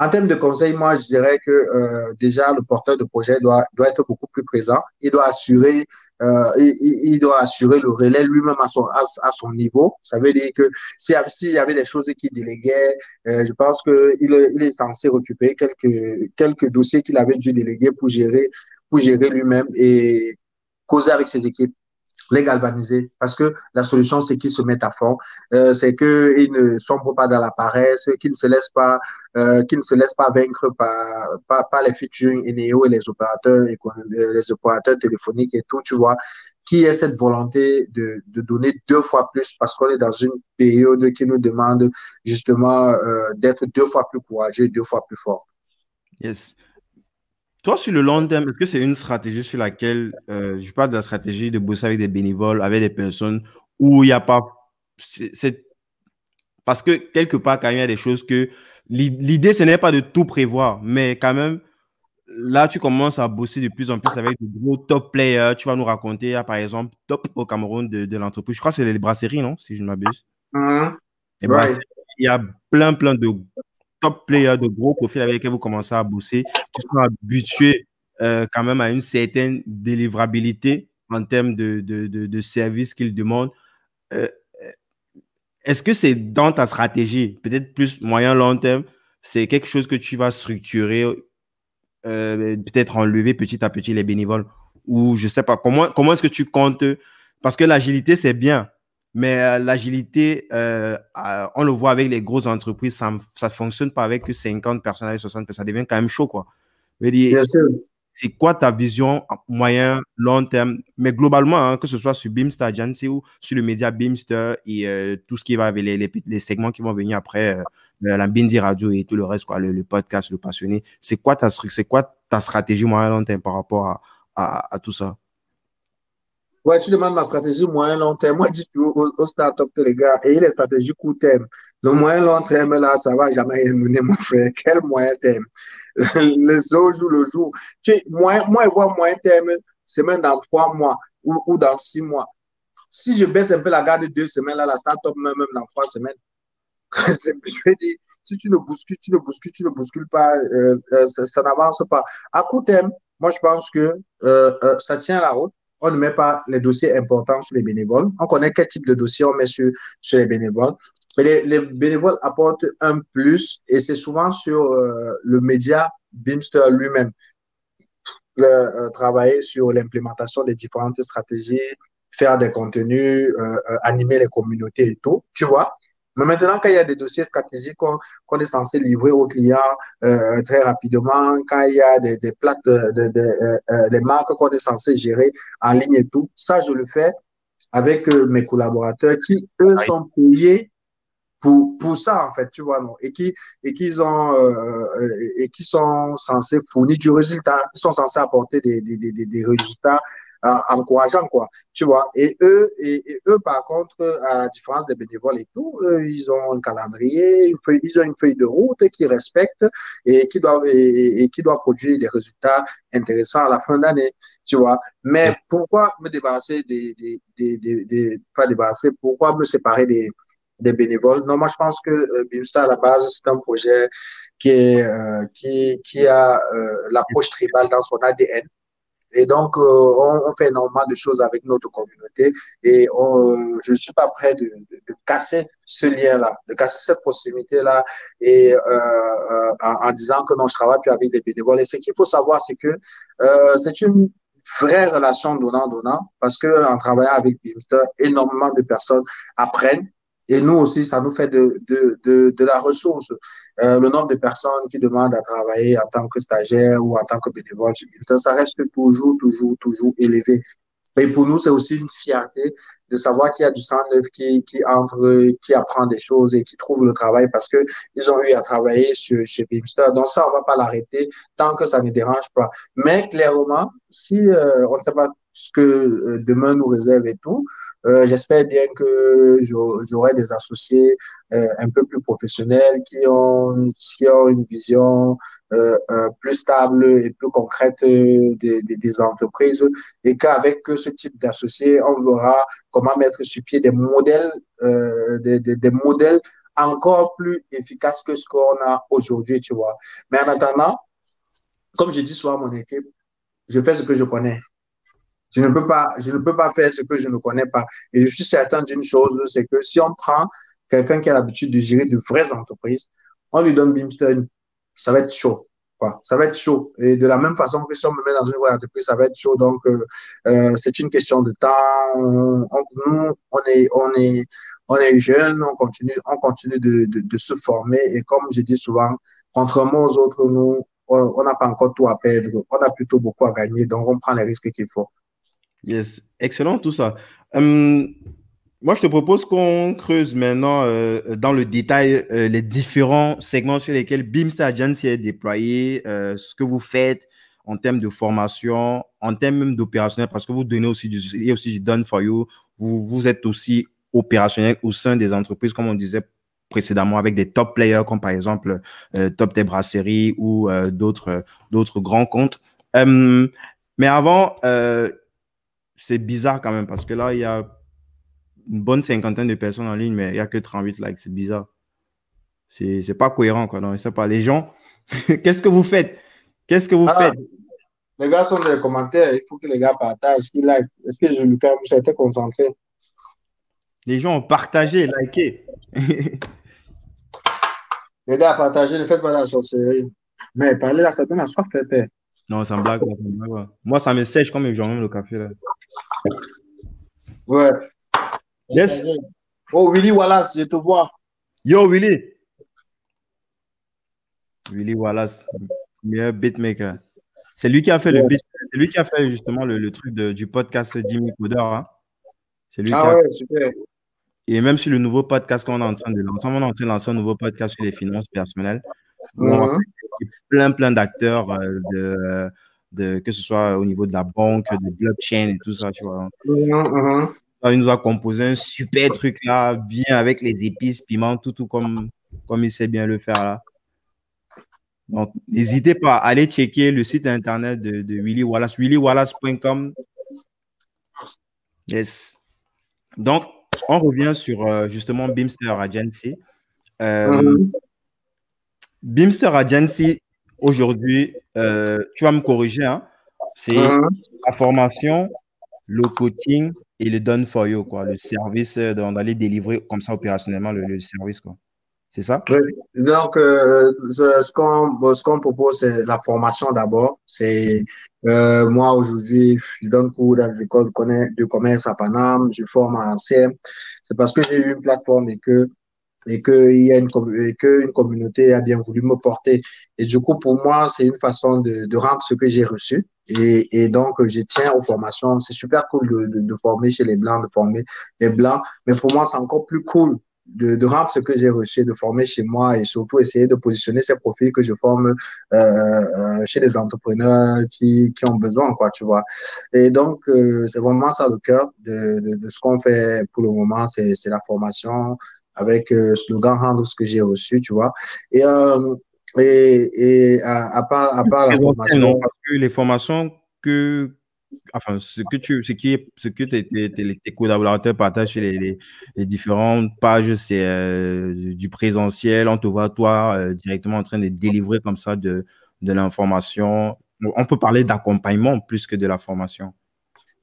termes de conseils, moi, je dirais que euh, déjà, le porteur de projet doit, doit être beaucoup plus présent. Il doit assurer, euh, il, il, doit assurer le relais lui-même à son, à, son niveau. Ça veut dire que s'il y avait des choses qu'il déléguait, euh, je pense qu'il il est censé récupérer quelques, quelques dossiers qu'il avait dû déléguer pour gérer, pour gérer lui-même et causer avec ses équipes les galvaniser parce que la solution c'est qu'ils se mettent à fond. Euh, c'est qu'ils ne sombrent pas dans la paresse qu'ils ne se laissent pas euh, qu'ils ne se laissent pas vaincre par par, les featuring Eneo et les opérateurs les opérateurs téléphoniques et tout tu vois. Qui est cette volonté de, de donner deux fois plus parce qu'on est dans une période qui nous demande justement euh, d'être deux fois plus courageux deux fois plus fort. Yes toi, sur le long terme, est-ce que c'est une stratégie sur laquelle, euh, je parle de la stratégie de bosser avec des bénévoles, avec des personnes où il n'y a pas. Parce que quelque part, quand même, il y a des choses que. L'idée, ce n'est pas de tout prévoir, mais quand même, là, tu commences à bosser de plus en plus avec de gros top players. Tu vas nous raconter, par exemple, top au Cameroun de, de l'entreprise. Je crois que c'est les brasseries, non Si je ne m'abuse. Mmh. Il y a plein, plein de top players de gros profils avec lesquels vous commencez à bosser, qui sont habitués euh, quand même à une certaine délivrabilité en termes de, de, de, services qu'ils demandent. Euh, est-ce que c'est dans ta stratégie, peut-être plus moyen-long terme, c'est quelque chose que tu vas structurer, euh, peut-être enlever petit à petit les bénévoles? Ou je sais pas, comment, comment est-ce que tu comptes Parce que l'agilité, c'est bien, mais euh, l'agilité, euh, euh, on le voit avec les grosses entreprises, ça ne fonctionne pas avec 50 personnes, avec 60 personnes. Ça devient quand même chaud, quoi. C'est quoi ta vision moyen, long terme, mais globalement, hein, que ce soit sur Beamster Agency ou sur le média Beamster et tout ce qui va avec les, les, segments qui vont venir après, la Bindi Radio et tout le reste, quoi, le, podcast, le passionné. C'est quoi ta, c'est quoi ta stratégie moyen, long terme par rapport à, à, à tout ça? Ouais, tu demandes ma stratégie moyen long terme. Moi, je dis toujours aux, start-up que les gars, ayez les stratégies court terme. Le moyen long terme, là, ça va jamais mener, mon frère. Quel moyen terme? le jour, le jour. Tu, moi, moi, je vois moyen terme, semaine dans trois mois ou, dans six mois. Si je baisse un peu la garde de deux semaines, là, la start-up, même, même dans trois semaines, je vais dire, si tu ne bouscules, tu ne bouscules, tu ne bouscules pas, euh, euh, ça, n'avance pas. À court terme, moi, je pense que euh ça tient la route on ne met pas les dossiers importants sur les bénévoles. On connaît quel type de dossier on met sur, les bénévoles. les, les, bénévoles apportent un plus et c'est souvent sur euh, le média Beamster lui-même. Euh, travailler sur l'implémentation des différentes stratégies, faire des contenus, euh, animer les communautés et tout, tu vois? Mais maintenant, quand il y a des dossiers stratégiques qu'on est censé livrer aux clients euh, très rapidement, quand il y a des, des plaques de, de, de euh, euh des marques qu'on est censé gérer en ligne et tout, ça, je le fais avec euh, mes collaborateurs qui, eux, sont payés pour, pour ça, en fait, tu vois, non, et qui, et qui ont, euh, et qui sont censés fournir du résultat, ils sont censés apporter des, des, des, des résultats encourageant, quoi. Tu vois. Et eux, et, eux, par contre, à la différence des bénévoles et tout, ils ont un calendrier, ils ont une feuille de route qui respecte et qui doit, et, qui doit produire des résultats intéressants à la fin d'année, tu vois. Mais pourquoi me débarrasser des, des, des, des, pas débarrasser, pourquoi me séparer des, des bénévoles? Non, moi, je pense que euh, Bimstar, à la base, c'est un projet qui, est, euh, qui, qui a euh, l'approche tribale dans son ADN. Et donc, euh, on, on, fait énormément de choses avec notre communauté et on, je ne suis pas prêt de, de, de casser ce lien-là, de casser cette proximité-là et euh, euh, en, en, disant que non, je travaille plus avec des bénévoles. Et ce qu'il faut savoir, c'est que euh, c'est une vraie relation donnant-donnant parce que en travaillant avec Beamster, énormément de personnes apprennent et nous aussi, ça nous fait de, de, de, de la ressource. Euh, le nombre de personnes qui demandent à travailler en tant que stagiaire ou en tant que bénévole, ça reste toujours, toujours, toujours élevé. Et pour nous, c'est aussi une fierté de savoir qu'il y a du sang neuf qui, qui entre, qui apprend des choses et qui trouve le travail parce que ils ont eu à travailler sur, chez Beamster. Donc ça, on va pas l'arrêter tant que ça ne dérange pas. Mais clairement, si euh, on ne sait pas ce que euh, demain nous réserve et tout. Euh, J'espère bien que j'aurai des associés un peu plus professionnels qui ont, qui ont une vision plus stable et plus concrète des, des, des entreprises et qu'avec ce type d'associés, on verra comment mettre sur pied des modèles, des, des, des modèles encore plus efficace que ce qu'on a aujourd'hui, tu vois. Mais en attendant, comme je dis souvent à mon équipe, je fais ce que je connais. Je ne peux pas, je ne peux pas faire ce que je ne connais pas. Et je suis certain d'une chose, c'est que si on prend quelqu'un qui a l'habitude de gérer de vraies entreprises, on lui donne Beamstone, ça va être chaud. Ça va être chaud. Et de la même façon que si on me met dans une vraie entreprise, ça va être chaud. Donc, euh, euh, c'est une question de temps. On, nous, on est, on est, on est jeunes, on continue, on continue de, de, de se former. Et comme je dis souvent, contrairement aux autres, nous, on n'a pas encore tout à perdre. On a plutôt beaucoup à gagner. Donc, on prend les risques qu'il faut. Yes, excellent tout ça. Hum, moi, je te propose qu'on creuse maintenant euh, dans le détail euh, les différents segments sur lesquels Beamster Agency est déployé, euh, ce que vous faites en termes de formation, en termes même d'opérationnel, parce que vous donnez aussi du, et aussi du done for you. Vous, vous êtes aussi opérationnel au sein des entreprises, comme on disait précédemment, avec des top players comme par exemple Top Tes Brasserie ou d'autres d'autres grands comptes. Mais avant, c'est bizarre quand même parce que là, il y a une bonne cinquantaine de personnes en ligne, mais il n'y a que 38 likes. C'est bizarre. C'est pas cohérent, quoi. Non, pas. Les gens, qu'est-ce que vous faites? Qu'est-ce que vous ah, faites? Les gars sont dans les commentaires. Il faut que les gars partagent, qu'ils like. Est-ce que je, Lucas, vous été concentré? Les gens ont partagé, liké. les gars, partagez, ne faites pas la sorcellerie. Mais parlez la ça donne la soif, fait. Non, ça me blague. Moi, ça me sèche comme je le café. Là. Ouais. Yes. Oh, Willy Wallace, je te vois. Yo, Willy. Willy Wallace, meilleur beatmaker. C'est lui qui a fait le beat. C'est lui qui a fait justement le, truc du podcast Jimmy Coder. Hein. C'est lui ah qui a... ouais, super. Et même sur le nouveau podcast qu'on est en train de lancer, on est en train de lancer un nouveau podcast sur les finances personnelles. Mhm. plein, plein d'acteurs, euh, de, de, que ce soit au niveau de la banque, de blockchain et tout ça, tu vois. Mhm, mhm. Il nous a composé un super truc là, bien avec les épices, piments, tout, tout comme, comme il sait bien le faire là. Donc, n'hésitez pas à aller checker le site internet de, de Willy Wallace, willywallace.com. Yes. Donc, on revient sur euh, justement Beamster Agency. Euh, Beamster Agency, aujourd'hui, euh, tu vas me corriger, hein, c'est la formation, le coaching et le done for you, quoi, le service d'aller délivrer comme ça opérationnellement le, service. Quoi. C'est ça? Donc, euh, ce qu'on propose, c'est la formation d'abord. C'est euh, moi aujourd'hui, je donne cours dans l'école de commerce à Paname, je forme à ancien. C'est parce que j'ai eu une plateforme et que et y a une, que une communauté a bien voulu me porter. Et du coup, pour moi, c'est une façon de, de rendre ce que j'ai reçu. Et, et, donc, je tiens aux formations. C'est super cool de, de, de, former chez les Blancs, de former les Blancs. Mais pour moi, c'est encore plus cool de, de rendre ce que j'ai reçu, de former chez moi et surtout essayer de positionner ces profils que je forme euh, euh, chez les entrepreneurs qui, qui ont besoin, quoi, tu vois. Et donc, euh, c'est vraiment ça le cœur de, de, de ce qu'on fait pour le moment, c'est la formation, avec euh, slogan rendre ce que j'ai reçu, tu vois. Et, euh, et, et à, part, à part la formation. parce que les formations que, enfin, ce que tu, ce qui est, ce que tes, tes, tes collaborateurs partagent sur les, les, les différentes pages, c'est euh, du présentiel. On te voit toi euh, directement en train de délivrer comme ça de, de l'information. On peut parler d'accompagnement plus que de la formation.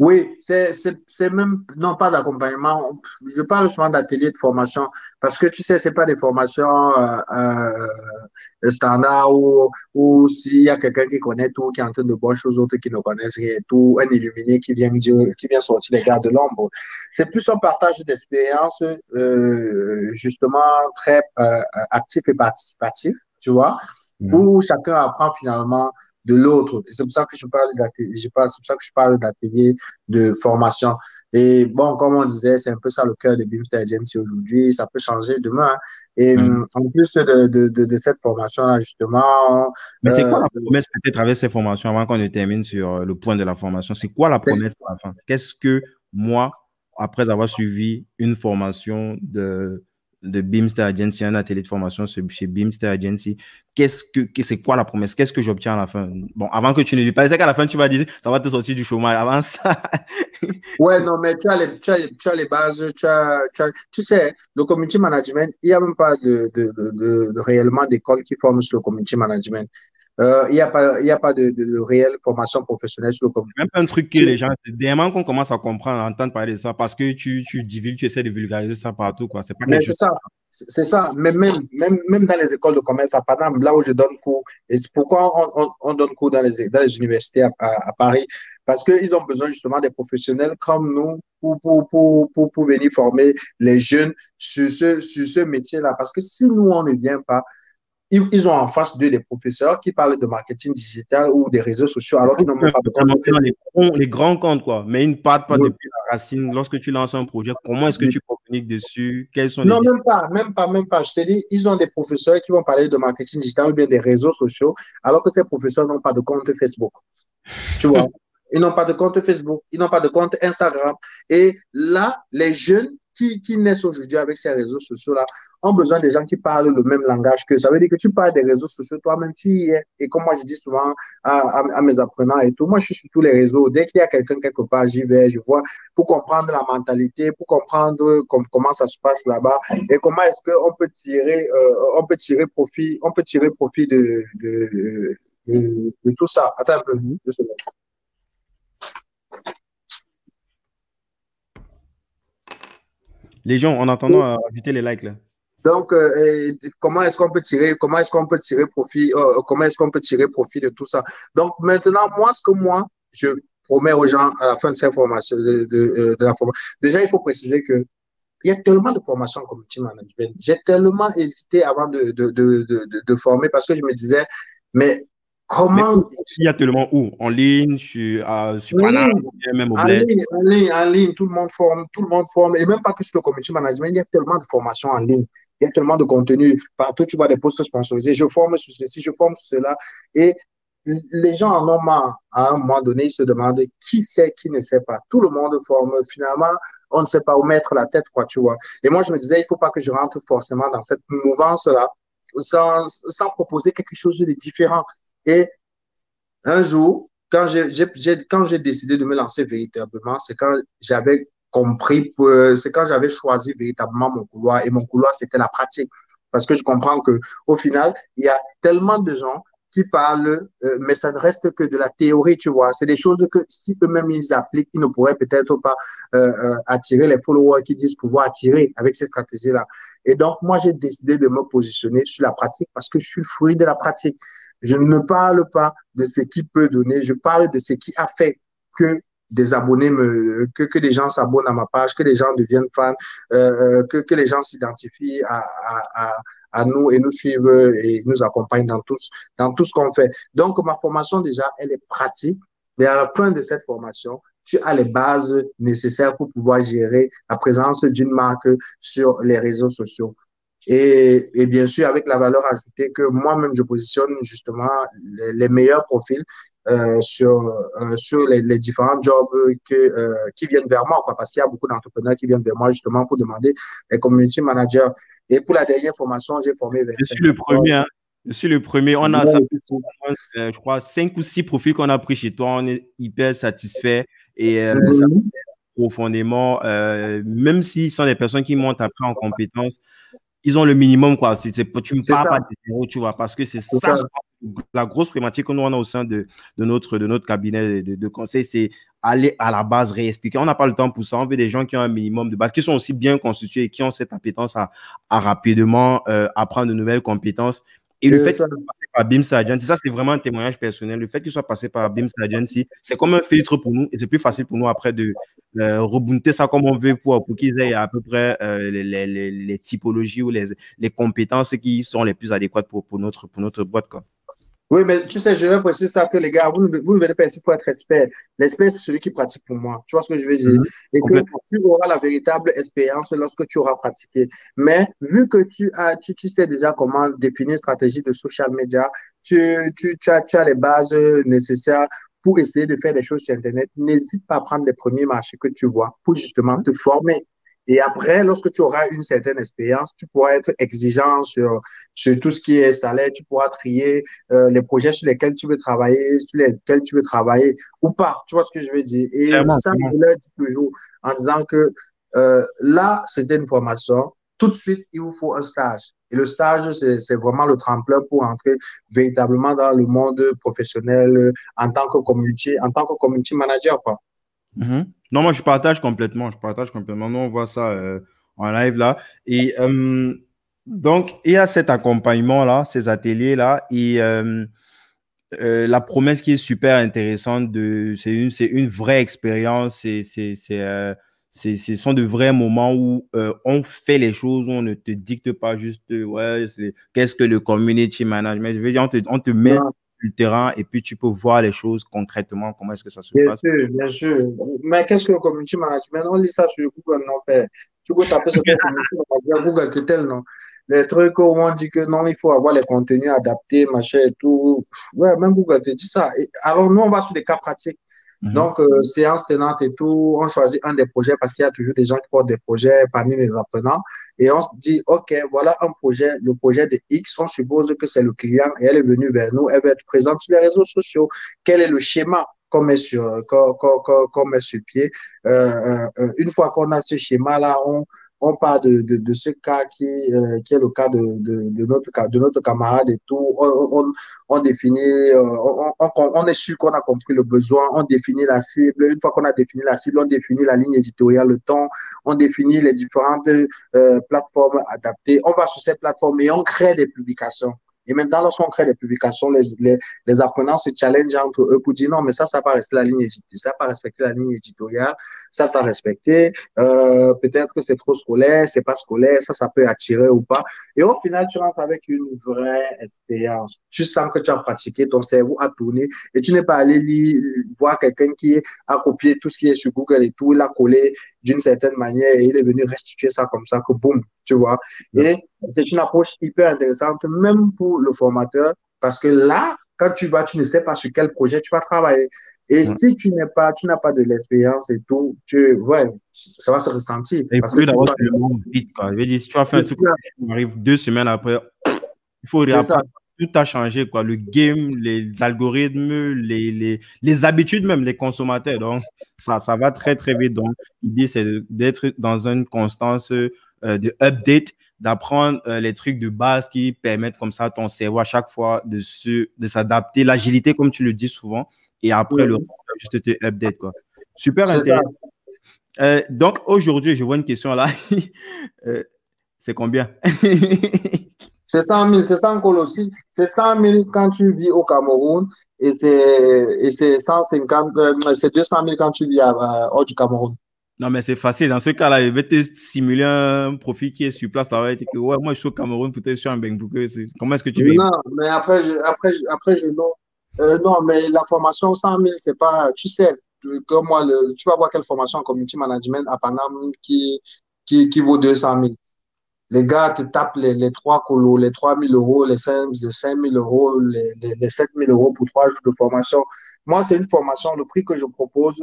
Oui, c'est même, non pas d'accompagnement, je parle souvent d'ateliers de formation parce que tu sais, c'est pas des formations euh, euh, standards où, où s'il y a quelqu'un qui connaît tout, qui est en train de boire aux autres qui ne connaissent rien tout, un illuminé qui vient dire, qui vient sortir les gars de l'ombre. C'est plus un partage d'expérience euh, justement très euh, actif et participatif, tu vois, mmh. où chacun apprend finalement de l'autre. C'est pour ça que je parle d'atelier, c'est pour ça que je parle d'atelier de formation. Et bon, comme on disait, c'est un peu ça le cœur de Beamster Agency aujourd'hui. Ça peut changer demain. Et mm. en plus de, de, de, de cette formation-là, justement. Mais c'est quoi la euh, promesse peut-être avec ces formations avant qu'on termine sur euh, le point de la formation? C'est quoi la promesse à la fin? Qu'est-ce que moi, après avoir suivi une formation de de Beamster Agency, un atelier de formation chez Beamster Agency. Qu'est-ce que, c'est quoi la promesse? Qu'est-ce que j'obtiens à la fin? Bon, avant que tu ne vis pas, c'est qu'à la fin, tu vas dire, ça va te sortir du chômage. Avant ça. ouais, non, mais tu as les, bases, tu as, tu, sais, le community management, il n'y a même pas de, de réellement d'école qui forme sur le community management. Euh, il n'y a pas, y a pas de, de, réelle formation professionnelle sur le community. Même un truc que les gens, des qu'on commence à comprendre, à entendre parler de ça, parce que tu, tu divulgues, tu essaies de vulgariser ça partout, quoi. C'est pas Mais c'est ça. C'est ça. Mais même, même, même dans les écoles de commerce à Paname, là où je donne cours, et c'est pourquoi on, on, on, donne cours dans les, dans les universités à, à, Paris, parce qu'ils ont besoin justement des professionnels comme nous pour, pour, pour, pour, pour venir former les jeunes sur ce, sur ce métier-là. Parce que si nous, on ne vient pas, ils, ont en face d'eux des professeurs qui parlent de marketing digital ou des réseaux sociaux alors qu'ils n'ont même pas de compte. Les, les, grands comptes, quoi. Mais ils ne partent pas depuis la racine. Lorsque tu lances un projet, comment est-ce que tu communiques dessus? Quels sont Non, même pas, même pas, même pas. Je te dis, ils ont des professeurs qui vont parler de marketing digital ou bien des réseaux sociaux alors que ces professeurs n'ont pas de compte Facebook. Tu vois? Ils n'ont pas de compte Facebook, ils n'ont pas de compte Instagram. Et là, les jeunes qui, qui naissent aujourd'hui avec ces réseaux sociaux-là ont besoin des gens qui parlent le même langage que ça veut dire que tu parles des réseaux sociaux toi-même, tu y es. Et comme moi, je dis souvent à, à, mes apprenants et tout, moi, je suis sur tous les réseaux. Dès qu'il y a quelqu'un quelque part, j'y vais, je vois, pour comprendre la mentalité, pour comprendre comment ça se passe là-bas et comment est-ce qu'on peut tirer, euh, on peut tirer profit, on peut tirer profit de, de, de, tout ça. Attends un peu, deux secondes. Les gens, en attendant, ajouter les likes là. Donc, euh, comment est-ce qu'on peut tirer, comment est-ce qu'on peut tirer profit, euh, comment est-ce qu'on peut tirer profit de tout ça? Donc, maintenant, moi, ce que moi, je promets aux gens à la fin de cette formation, de, de, euh, la formation, déjà, il faut préciser que il y a tellement de formations comme team management. J'ai tellement hésité avant de, former parce que je me disais, mais Comment Il y a tellement où? En ligne, sur, euh, sur même au en ligne, en ligne, en ligne, tout le monde forme, tout le monde forme, et même pas que sur le community management, il y a tellement de formations en ligne, il y a tellement de contenu. Partout, tu vois des postes sponsorisés. Je forme sur ceci, je forme sur cela. Et les gens en ont marre. À un moment donné, ils se demandent qui sait, qui ne sait pas? Tout le monde forme. Finalement, on ne sait pas où mettre la tête, quoi, tu vois. Et moi, je me disais, il faut pas que je rentre forcément dans cette mouvance-là sans, sans proposer quelque chose de différent. Et un jour, quand j'ai décidé de me lancer véritablement, c'est quand j'avais compris, c'est quand j'avais choisi véritablement mon couloir. Et mon couloir, c'était la pratique. Parce que je comprends que au final, il y a tellement de gens qui parlent, euh, mais ça ne reste que de la théorie, tu vois. C'est des choses que si eux-mêmes ils appliquent, ils ne pourraient peut-être pas euh, euh, attirer les followers qui disent pouvoir attirer avec ces stratégies-là. Et donc, moi, j'ai décidé de me positionner sur la pratique parce que je suis le fruit de la pratique. Je ne parle pas de ce qui peut donner, je parle de ce qui a fait que des abonnés me, que, que des gens s'abonnent à ma page, que des gens deviennent fans, euh, que, que les gens s'identifient à, à, à, nous et nous suivent et nous accompagnent dans tout, dans tout ce qu'on fait. Donc, ma formation, déjà, elle est pratique. Et à la fin de cette formation, tu as les bases nécessaires pour pouvoir gérer la présence d'une marque sur les réseaux sociaux. Et, et, bien sûr, avec la valeur ajoutée que moi-même, je positionne justement les, meilleurs profils euh, sur, euh, sur les, les, différents jobs que, euh, qui viennent vers moi, quoi, parce qu'il y a beaucoup d'entrepreneurs qui viennent vers moi justement pour demander les community managers. Et pour la dernière formation, j'ai formé Je suis le premier. Hein. Je suis le premier. On a, ça, je crois, cinq ou six profils qu'on a pris chez toi. On est hyper satisfait et ça mhm. profondément, même si ce sont des personnes qui montent après en compétences, ils ont le minimum, quoi. Tu me parles pas de zéro, tu vois, parce que c'est ça, la grosse problématique que nous on a au sein de, de, notre, de notre cabinet de, de conseil, c'est aller à la base, réexpliquer. On n'a pas le temps pour ça. On veut des gens qui ont un minimum de base, qui sont aussi bien constitués et qui ont cette appétence à, à rapidement euh, apprendre de nouvelles compétences et le fait qu'il soit passé par BIMS Agency, ça c'est vraiment un témoignage personnel. Le fait qu'il soit passé par BIMS Agency, c'est comme un filtre pour nous et c'est plus facile pour nous après de euh, rebooter ça comme on veut pour, pour qu'ils aient à peu près euh, les, les, les, typologies ou les, les compétences qui sont les plus adéquates pour, pour, notre, pour notre boîte. Quoi. Oui, mais tu sais, je vais préciser ça que les gars, vous, vous ne venez pas ici pour être expert. L'expert, c'est celui qui pratique pour moi. Tu vois ce que je veux dire? Mhm. Et que tu auras la véritable expérience lorsque tu auras pratiqué. Mais vu que tu as, tu, tu sais déjà comment définir une stratégie de social media, tu, tu, tu, as, tu as les bases nécessaires pour essayer de faire des choses sur Internet, n'hésite pas à prendre les premiers marchés que tu vois pour justement te former Et après, lorsque tu auras une certaine expérience, tu pourras être exigeant sur, sur tout ce qui est salaire, tu pourras trier euh, les projets sur lesquels tu veux travailler, sur lesquels tu veux travailler ou pas. Tu vois ce que je veux dire? Et ça, je leur dis toujours en disant que euh, là, c'était une formation. Tout de suite, il vous faut un stage. Et le stage, c'est vraiment le tremplin pour entrer véritablement dans le monde professionnel en tant que community, en tant que community manager. Quoi. Mm-hmm. Non, moi, je partage complètement. Je partage complètement. Nous, on voit ça euh, en live là. Et euh, donc, il y a cet accompagnement-là, ces ateliers-là. Et euh, la promesse qui est super intéressante, c'est une, une vraie expérience. C'est ce sont de vrais moments où on fait les choses, où on ne te dicte pas juste, ouais, qu'est-ce que le community management. Je veux dire, on te, on te met le terrain et puis tu peux voir les choses concrètement, comment est-ce que ça se passe. Bien sûr, bien sûr. Mais qu'est-ce que le community management On lit ça sur Google, non, fait. Tu peux taper sur Google, c'est tel, non les trucs où on dit que non, il faut avoir les contenus adaptés, machin et tout. Ouais, même Google te dit ça. alors, nous, on va sur des cas pratiques. Mhm. Donc, euh, séance tenante et tout, on choisit un des projets parce qu'il y a toujours des gens qui portent des projets parmi les apprenants. Et on se dit, OK, voilà un projet, le projet de X, on suppose que c'est le client et elle est venue vers nous, elle va être présente sur les réseaux sociaux. Quel est le schéma qu'on met sur, qu'on met sur pied? Euh, euh, une fois qu'on a ce schéma-là, on, on parle de, de, de, ce cas qui, euh, qui est le cas de, de, notre, de notre camarade et tout. On, on, on définit, euh, on, on, est sûr qu'on a compris le besoin, on définit la cible. Une fois qu'on a défini la cible, on définit la ligne éditoriale, le temps, on définit les différentes euh, plateformes adaptées. On va sur ces plateformes et on crée des publications. Et maintenant, lorsqu'on crée des publications, les, les, les, apprenants se challengent entre eux pour dire non, mais ça, ça va rester la ligne ça va respecter la ligne éditoriale, ça, ça respecter. Euh, peut-être que c'est trop scolaire, c'est pas scolaire, ça, ça peut attirer ou pas. Et au final, tu rentres avec une vraie expérience. Tu sens que tu as pratiqué, ton cerveau a tourné et tu n'es pas allé lire, voir quelqu'un qui a copié tout ce qui est sur Google et tout, il a collé d'une certaine manière et il est venu restituer ça comme ça, que boum, tu vois. Et c'est une approche hyper intéressante, même pour le formateur, parce que là, quand tu vas, tu ne sais pas sur quel projet tu vas travailler. Et si tu n'es pas, tu n'as pas de l'expérience et tout, tu, ouais, ça va se ressentir. Et parce plus d'avoir le monde vite, quoi. Je veux dire, si tu vas faire un truc qui arrive deux semaines après, il faut réapprendre tout a changé, quoi. Le game, les algorithmes, les, les, les habitudes même, les consommateurs. Donc, ça, ça va très, très vite. Donc, l'idée, c'est d'être dans une constance euh, de update, d'apprendre euh, les trucs de base qui permettent comme ça à ton cerveau à chaque fois de se, de s'adapter, l'agilité, comme tu le dis souvent, et après, le juste te update, quoi. Super intéressant. Euh, donc, aujourd'hui, je vois une question là. c'est combien? C'est 100 000, c'est 100 aussi. C'est 100 000 quand tu vis au Cameroun et c'est 150, euh, c'est 200 000 quand tu vis hors du Cameroun. Non, mais c'est facile. Dans ce cas-là, il va te simuler un profil qui est sur place. Ça va être que, ouais, moi, je suis au Cameroun, peut-être je suis en Bengbouke. Comment est-ce que tu veux Non, mais après, je, après, après, je, non. Euh, non, mais la formation 100 000, c'est pas, tu sais, comme moi, le, tu vas voir quelle formation en community management à Paname qui, qui, qui vaut 200 000 les gars te tapent les, les trois colos, les 3 000 euros, les 5, les 5 000 euros, les, les, les 7 000 euros pour trois jours de formation. Moi, c'est une formation, le prix que je propose,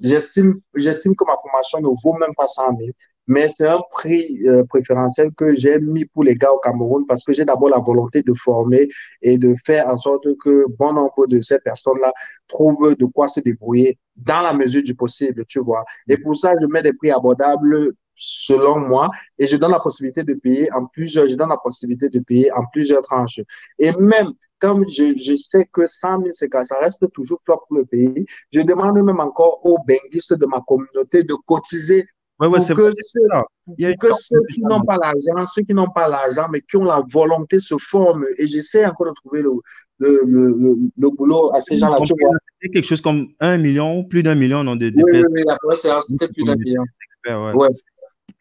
j'estime, j'estime que ma formation ne vaut même pas 100 000, mais c'est un prix euh, préférentiel que j'ai mis pour les gars au Cameroun parce que j'ai d'abord la volonté de former et de faire en sorte que bon nombre de ces personnes-là trouvent de quoi se débrouiller dans la mesure du possible, tu vois. Et pour ça, je mets des prix abordables selon moi, et je donne la possibilité de payer en plusieurs, je donne la possibilité de payer en plusieurs tranches. Et même, comme je, je sais que 100 000, c'est ça reste toujours fort pour le pays, je demande même encore aux benguistes de ma communauté de cotiser Ouais, ouais, pour que, ceux, que ceux qui n'ont pas l'argent, ceux qui n'ont pas l'argent, mais qui ont la volonté se forment. Et j'essaie encore de trouver le, le, le, le, boulot à ces gens-là. Quelque chose comme un million, plus d'un million. Non, de, de oui, oui, oui, c'était plus d'un million. Ouais.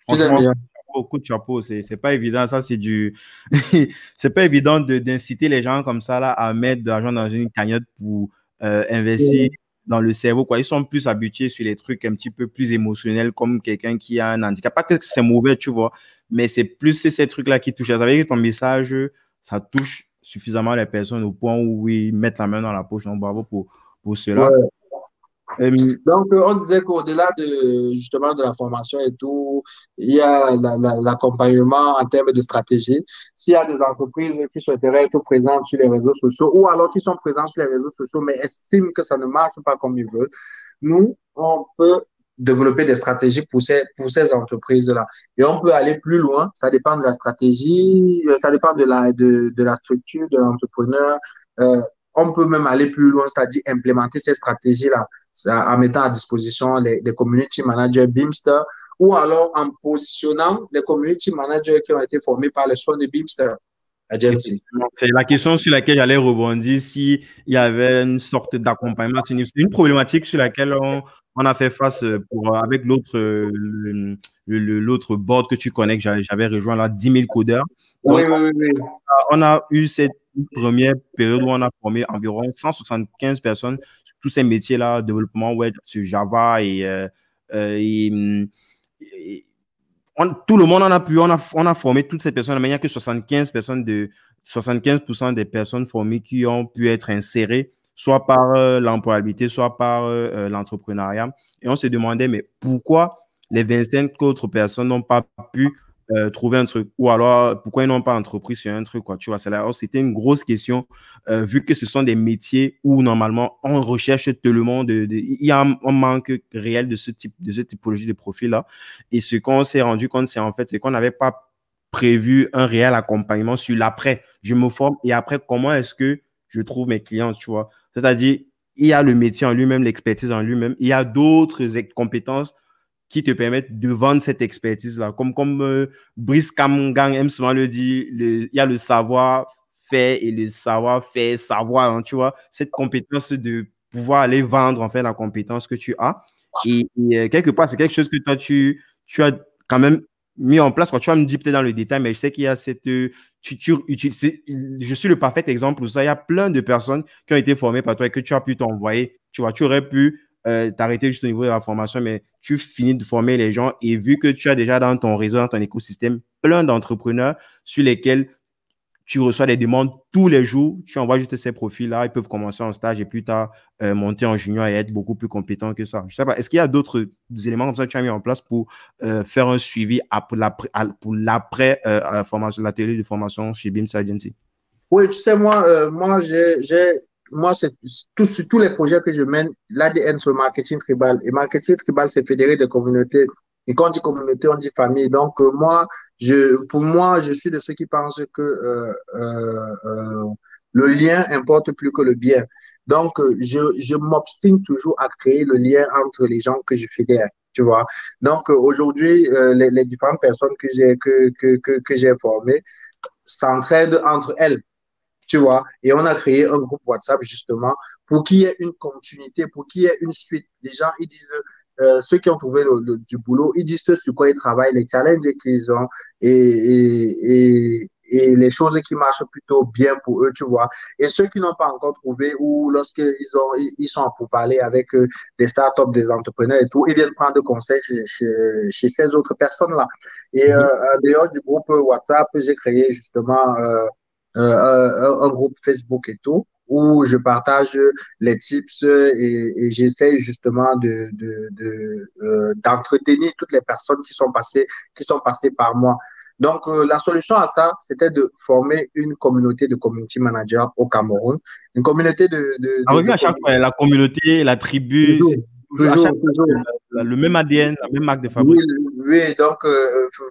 Franchement, beaucoup de chapeau, c'est pas évident. Ça, c'est du. c'est pas évident d'inciter les gens comme ça là, à mettre de l'argent dans une cagnotte pour euh, investir dans le cerveau. Quoi. Ils sont plus habitués sur les trucs un petit peu plus émotionnels, comme quelqu'un qui a un handicap. Pas que c'est mauvais, tu vois, mais c'est plus ces trucs-là qui touchent. Veut dire que ton message, ça touche suffisamment les personnes au point où ils mettent la main dans la poche. Donc, bravo pour, pour cela. Euh, Donc, on disait qu'au-delà de justement de la formation et tout, il y a l'accompagnement en termes de stratégie. S'il y a des entreprises qui souhaiteraient être présentes sur les réseaux sociaux ou alors qui sont présentes sur les réseaux sociaux mais estiment que ça ne marche pas comme ils veulent, nous, on peut développer des stratégies pour ces, pour ces entreprises-là. Et on peut aller plus loin, ça dépend de la stratégie, ça dépend de la, de, de la structure de l'entrepreneur. Euh, on peut même aller plus loin, c'est-à-dire implémenter ces stratégies-là en mettant à disposition les, community managers Beamster ou alors en positionnant les community managers qui ont été formés par les soins de Beamster. C'est la question sur laquelle j'allais rebondir s'il y avait une sorte d'accompagnement. C'est une problématique sur laquelle on, on a fait face pour, avec l'autre l'autre board que tu connais, que j'avais rejoint là, 10 000 codeurs. oui, oui, oui. On a eu cette première période où on a formé environ 175 personnes tous ces métiers-là, développement web sur Java et, euh, euh, tout le monde en a pu, on a, on a formé toutes ces personnes, n'y a que 75 personnes de 75% des personnes formées qui ont pu être insérées, soit par euh, l'employabilité, soit par l'entrepreneuriat. Et on se demandait, mais pourquoi les 25 autres personnes n'ont pas pu euh, trouver un truc. Ou alors pourquoi ils n'ont pas entrepris sur un truc quoi. Tu vois c'était une grosse question euh, vu que ce sont des métiers où normalement on recherche tellement de, il y a un, manque réel de ce type de cette typologie de profil là et ce qu'on s'est rendu compte c'est en fait c'est qu'on n'avait pas prévu un réel accompagnement sur l'après. Je me forme et après comment est-ce que je trouve mes clients tu vois? C'est-à-dire il y a le métier en lui-même l'expertise en lui-même. Il y a d'autres compétences qui te permettent de vendre cette expertise-là. Comme, comme euh, Brice Kamgang aime souvent le dire, il y a le savoir-faire et le savoir-faire, savoir, hein, tu vois, cette compétence de pouvoir aller vendre en fait la compétence que tu as. Et, euh, quelque part, c'est quelque chose que toi, tu, tu as quand même mis en place. Quoi. Tu vas me dire peut-être dans le détail, mais je sais qu'il y a cette. Euh, tu, tu, je suis le parfait exemple ça. Il y a plein de personnes qui ont été formées par toi et que tu as pu t'envoyer. Tu vois, tu aurais pu euh, t'arrêter juste au niveau de la formation, mais tu finis de former les gens et vu que tu as déjà dans ton réseau, dans ton écosystème, plein d'entrepreneurs sur lesquels tu reçois des demandes tous les jours, tu envoies juste ces profils-là, ils peuvent commencer en stage et plus tard euh, monter en junior et être beaucoup plus compétents que ça. Je sais pas, est-ce qu'il y a d'autres éléments comme ça que tu as mis en place pour euh, faire un suivi pour l'après euh, formation, la télé de formation chez BIMS Agency? Oui, tu sais, moi, moi j'ai moi, c'est tous, tous les projets que je mène, l'ADN sur le marketing tribal. Et marketing tribal, c'est fédérer des communautés. Et quand on dit communauté, on dit famille. Donc, euh, moi, je, pour moi, je suis de ceux qui pensent que euh, euh, le lien importe plus que le bien. Donc, je, je m'obstine toujours à créer le lien entre les gens que je fédère. Tu vois. Donc, aujourd'hui, les, les, différentes personnes que j'ai que, que, que, que j'ai formées s'entraident entre elles tu vois. Et on a créé un groupe WhatsApp justement pour qu'il y ait une continuité, pour qu'il y ait une suite. Les gens, ils disent, euh, ceux qui ont trouvé le, du boulot, ils disent sur quoi ils travaillent, les challenges qu'ils ont et, et, et, les choses qui marchent plutôt bien pour eux, tu vois. Et ceux qui n'ont pas encore trouvé ou lorsqu'ils ont, ils sont pour parler avec euh, des startups, des entrepreneurs et tout, ils viennent prendre conseil chez, chez, chez ces autres personnes-là. Et mm-hmm. euh, dehors du groupe WhatsApp, j'ai créé justement euh, euh, un, groupe Facebook et tout, où je partage les tips et, et j'essaie justement de, de, de euh, d'entretenir toutes les personnes qui sont passées qui sont passées par moi. Donc euh, la solution à ça, c'était de former une communauté de community managers au Cameroun, une communauté de. de, ah, à chaque fois, la communauté, la tribu. Toujours, toujours, Le même ADN, la même marque de fabrique. Oui, oui donc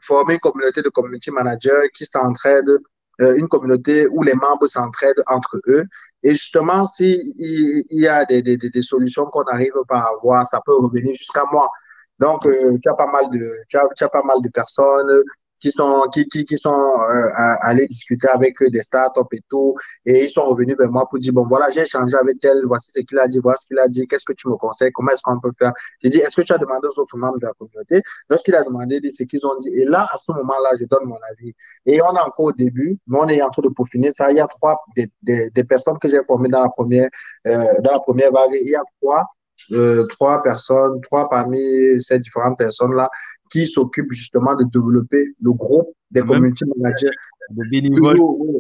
former une communauté de community managers qui s'entraident euh, une communauté où les membres s'entraident entre eux. Et justement, s'il il y a des, des, des solutions qu'on n'arrive pas à avoir, ça peut revenir jusqu'à moi. Donc, euh, tu as pas mal de, tu as, tu as pas mal de personnes qui sont, qui, qui, qui sont euh, allés discuter avec des startups et tout. Et ils sont revenus vers moi pour dire, bon, voilà, j'ai échangé avec tel, voici ce qu'il a dit, voici ce qu'il a dit, qu'est-ce que tu me conseilles, comment est-ce qu'on peut faire? J'ai dit, est-ce que tu as demandé aux autres membres de la communauté? Lorsqu'il a demandé ce qu'ils ont dit. Et là, à ce moment-là, je donne mon avis. Et on est encore au début, mais on est en train de peaufiner ça. Il y a trois des, des, des personnes que j'ai formées dans la première, euh, dans la première vague. Il y a trois euh, trois personnes, trois parmi ces différentes personnes-là qui s'occupe justement de développer le groupe des community managers. Toujours, oui.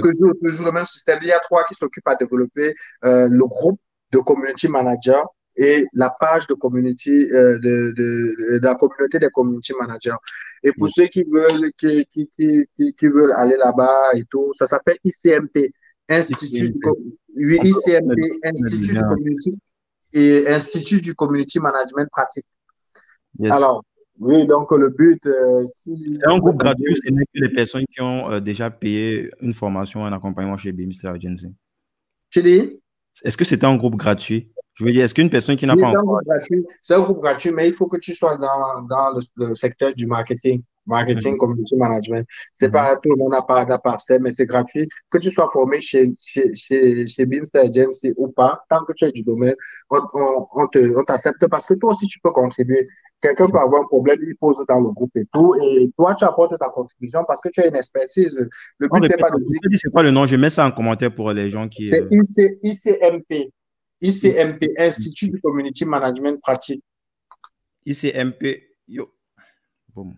toujours, toujours, le même système. Il y a trois qui s'occupent à développer euh, le groupe de community managers et la page de community euh, de, de, de, la communauté des community managers. Et pour ceux qui veulent qui, qui, qui, qui veulent aller là-bas et tout, ça s'appelle ICMP, Institut ICMP, oui, ICMP Institut du Community et Institut du Community Management Pratique. Alors, oui, donc le but, euh, si... C'est un groupe gratuit, c'est que les personnes qui ont euh, déjà payé une formation, un accompagnement chez Beamster Agency. Tu dis? Est-ce que c'est un groupe gratuit? Je veux dire, est-ce qu'une personne qui n'a pas encore... C'est un groupe gratuit, mais il faut que tu sois dans, dans le, le secteur du marketing marketing, mm-hmm. community management. C'est mm -hmm. pas tout le monde n'a pas, n'a mais c'est gratuit. Que tu sois formé chez, chez, chez, chez Agency ou pas, tant que tu es du domaine, on, on, on te, on t'accepte parce que toi aussi tu peux contribuer. Quelqu'un peut avoir un problème, il pose dans le groupe et tout, et toi tu apportes ta contribution parce que tu as une expertise. Le but, c'est pas de dire. C'est quoi le nom? Je mets ça en commentaire pour les gens qui. C'est euh, IC, ICMP. ICMP, Institut du Community Management Pratique. ICMP, yo. Boum.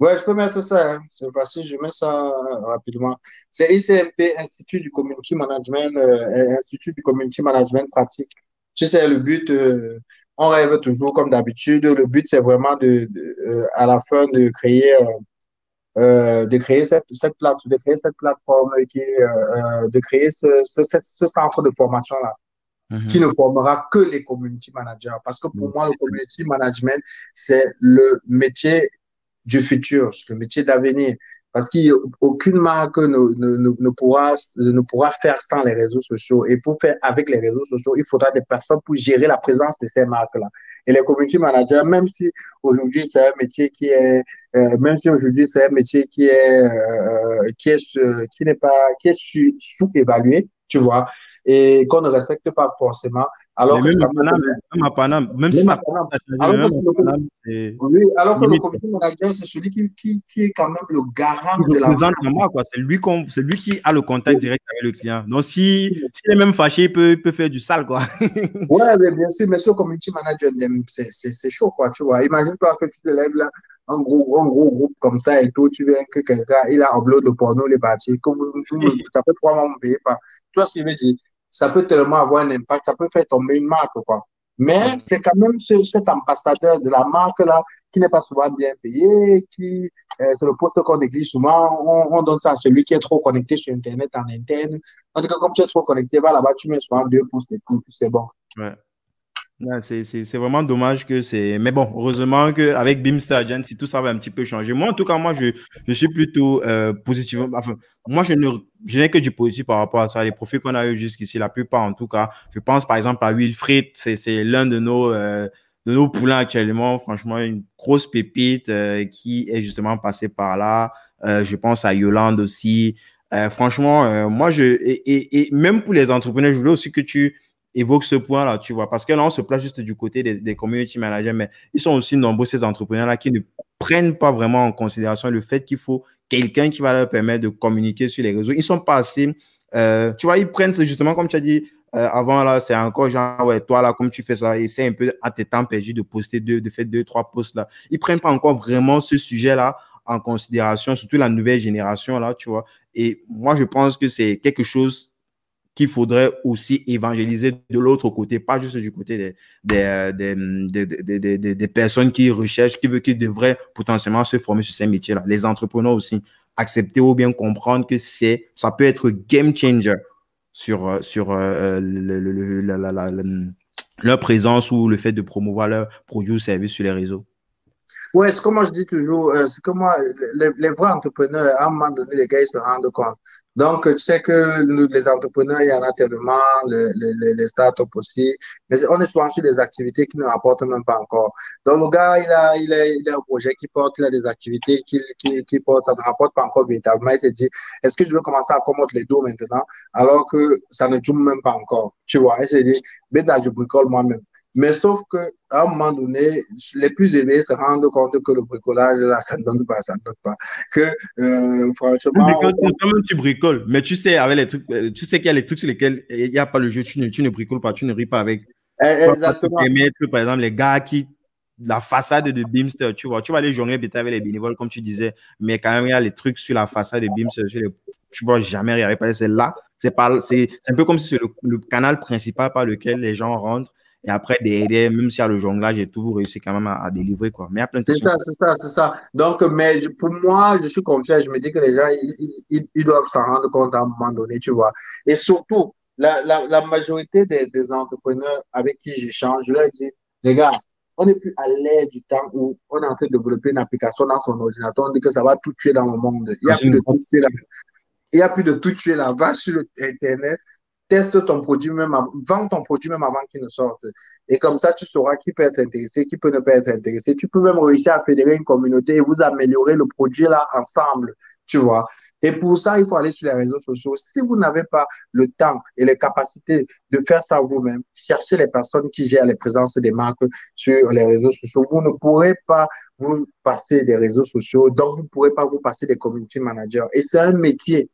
Ouais, je peux mettre ça. Hein. C'est facile, je mets ça euh, rapidement. C'est ICMP, Institut du Community Management, euh, Institut du Community Management pratique. Tu sais, le but, euh, on rêve toujours comme d'habitude. Le but, c'est vraiment de, de à la fin de créer, de créer cette, cette plate, de créer cette plateforme qui, de créer ce, ce, ce centre de formation là. Mm-hmm. qui ne formera que les community managers. Parce que pour moi, le community management, c'est le métier du futur, le métier d'avenir. Parce qu'aucune marque ne, ne, ne, pourra, ne pourra faire sans les réseaux sociaux. Et pour faire avec les réseaux sociaux, il faudra des personnes pour gérer la présence de ces marques-là. Et les community managers, même si aujourd'hui c'est un métier qui est, euh, même si aujourd'hui c'est un métier qui est, euh, qui est, qui n'est pas, qui est sous-évalué, tu vois, et qu'on ne respecte pas forcément. Alors que même, à Paname, même à Paname, même si alors, que le comité manager, c'est celui qui, qui, qui, est quand même le garant de la C'est lui, c'est lui qui a le contact direct avec le client. Donc, si, s'il est même fâché, il peut, il peut faire du sale, quoi. ouais, mais bien sûr, mais ce community manager, c'est chaud, quoi, tu vois. Imagine-toi que tu te lèves là, un gros, un gros groupe comme ça et tout, tu viens que quelqu'un, il a upload le porno, les parties, que vous, ça fait trois mois, vous ne payez pas. Tu vois ce qu'il veut dire? Ça peut tellement avoir un impact, ça peut faire tomber une marque, quoi. Mais c'est quand même ce, cet ambassadeur de la marque-là qui n'est pas souvent bien payé, qui, euh, c'est le poste qu'on néglige souvent. On, on, donne ça à celui qui est trop connecté sur Internet en interne. En tout cas, comme tu es trop connecté, va là-bas, tu mets souvent deux postes et tout, puis c'est bon. Ouais. C'est vraiment dommage que c'est. Mais bon, heureusement qu'avec Beamster Agency, tout ça va un petit peu changer. Moi, en tout cas, moi, je, je suis plutôt euh, positif. Enfin, moi, je n'ai que du positif par rapport à ça. Les profils qu'on a eu jusqu'ici, la plupart, en tout cas, je pense par exemple à Wilfried, c'est l'un de nos. Euh, de nos poulains actuellement, franchement, une grosse pépite euh, qui est justement passé par là. Euh, je pense à Yolande aussi. Euh, franchement, moi, je et, et, même pour les entrepreneurs, je voulais aussi que tu évoque ce point-là, tu vois, parce que là, on se place juste du côté des, community managers, mais ils sont aussi nombreux, ces entrepreneurs-là, qui ne prennent pas vraiment en considération le fait qu'il faut quelqu'un qui va leur permettre de communiquer sur les réseaux. Ils sont pas assez, euh, tu vois, ils prennent, justement, comme tu as dit, euh, avant, là, c'est encore genre, ouais, toi, là, comme tu fais ça, essaie un peu à tes temps perdus de poster deux, de faire deux, trois posts, là. Ils prennent pas encore vraiment ce sujet-là en considération, surtout la nouvelle génération, là, tu vois. Et moi, je pense que c'est quelque chose qu'il faudrait aussi évangéliser de l'autre côté, pas juste du côté des, des, des, des, des personnes qui recherchent, qui, veulent, qui devraient potentiellement se former sur ces métiers-là. Les entrepreneurs aussi, accepter ou bien comprendre que c'est, ça peut être game changer sur, sur euh, la, la, la, leur présence ou le fait de promouvoir leurs produits ou services sur les réseaux. Oui, c'est comme moi je dis toujours, euh, c'est comme moi, les, les, vrais entrepreneurs, à un moment donné, les gars, ils se rendent compte. Donc, tu sais que les entrepreneurs, il y en a tellement, les, les, les startups aussi, mais on est souvent sur des activités qui ne rapportent même pas encore. Donc, le gars, il a, il a, il a un projet qui porte, il a des activités qui, qui, qui portent, ça ne rapporte pas encore véritablement. Il s'est dit, est-ce que je veux commencer à accommoder les dos maintenant, alors que ça ne joue même pas encore? Tu vois, il s'est dit, ben là, je bricole moi-même. Mais sauf qu'à un moment donné, les plus aimés se rendent compte que le bricolage, là, ça ne donne pas, ça ne donne pas. Que, euh, franchement. Quand tu bricoles, mais tu sais, avec les trucs, euh, tu sais qu'il y a les trucs sur lesquels il n'y a pas le jeu, tu ne, tu ne bricoles pas, tu ne ris pas avec. Eh, exactement. par exemple, les gars qui, la façade de Beamster, tu vois, tu vas aller jongler avec les bénévoles, comme tu disais, mais quand même, il y a les trucs sur la façade de Beamster, tu ne vois jamais, pas, c'est là, c'est un peu comme si c'est le, canal principal par lequel les gens rentrent. Et après, derrière, même s'il y a le jonglage et tout, vous réussissez quand même à, délivrer. Quoi. Mais C'est ça, c'est ça, c'est ça. Donc, mais pour moi, je suis confiant. Je me dis que les gens, ils, ils, doivent s'en rendre compte à un moment donné, tu vois. Et surtout, la, la, la majorité des, des, entrepreneurs avec qui j'échange, je leur dis, les gars, on n'est plus à l'ère du temps où on est en train de développer une application dans son ordinateur, on dit que ça va tout tuer dans le monde. Il n'y a, plus de tout tuer là. Il y a plus de tout tuer là-bas sur Internet. Teste ton produit même, vends ton produit même avant qu'il ne sorte. Et comme ça, tu sauras qui peut être intéressé, qui peut ne pas être intéressé. Tu peux même réussir à fédérer une communauté et vous améliorer le produit là ensemble tu vois. Et pour ça, il faut aller sur les réseaux sociaux. Si vous n'avez pas le temps et les capacités de faire ça vous-même, cherchez les personnes qui gèrent les présences des marques sur les réseaux sociaux. Vous ne pourrez pas vous passer des réseaux sociaux, donc vous ne pourrez pas vous passer des community managers. Et c'est un métier.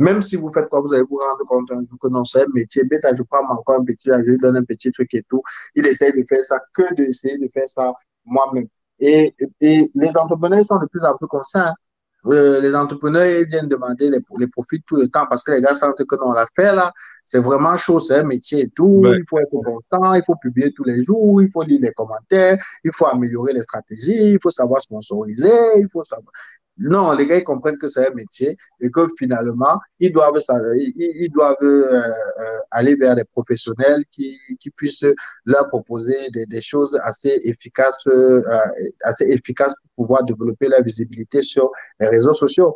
Même si vous faites quoi, vous allez vous rendre compte un jour que non, c'est un métier. Bêta, je prends encore un petit, je lui donne un petit truc et tout. Il essaye de faire ça que d'essayer de faire ça moi-même. Et, et les entrepreneurs sont de plus en plus conscients. Euh, les entrepreneurs ils viennent demander les, les, profits tout le temps parce que les gars sentent que non, l'affaire là, c'est vraiment chaud, c'est un métier et tout. Il faut être constant, il faut publier tous les jours, il faut lire les commentaires, il faut améliorer les stratégies, il faut savoir sponsoriser, il faut savoir. Non, les gars, ils comprennent que c'est un métier et que finalement, ils doivent, ils, doivent euh, euh, aller vers des professionnels qui, qui puissent leur proposer des, choses assez efficaces, euh, assez efficaces pour pouvoir développer la visibilité sur les réseaux sociaux.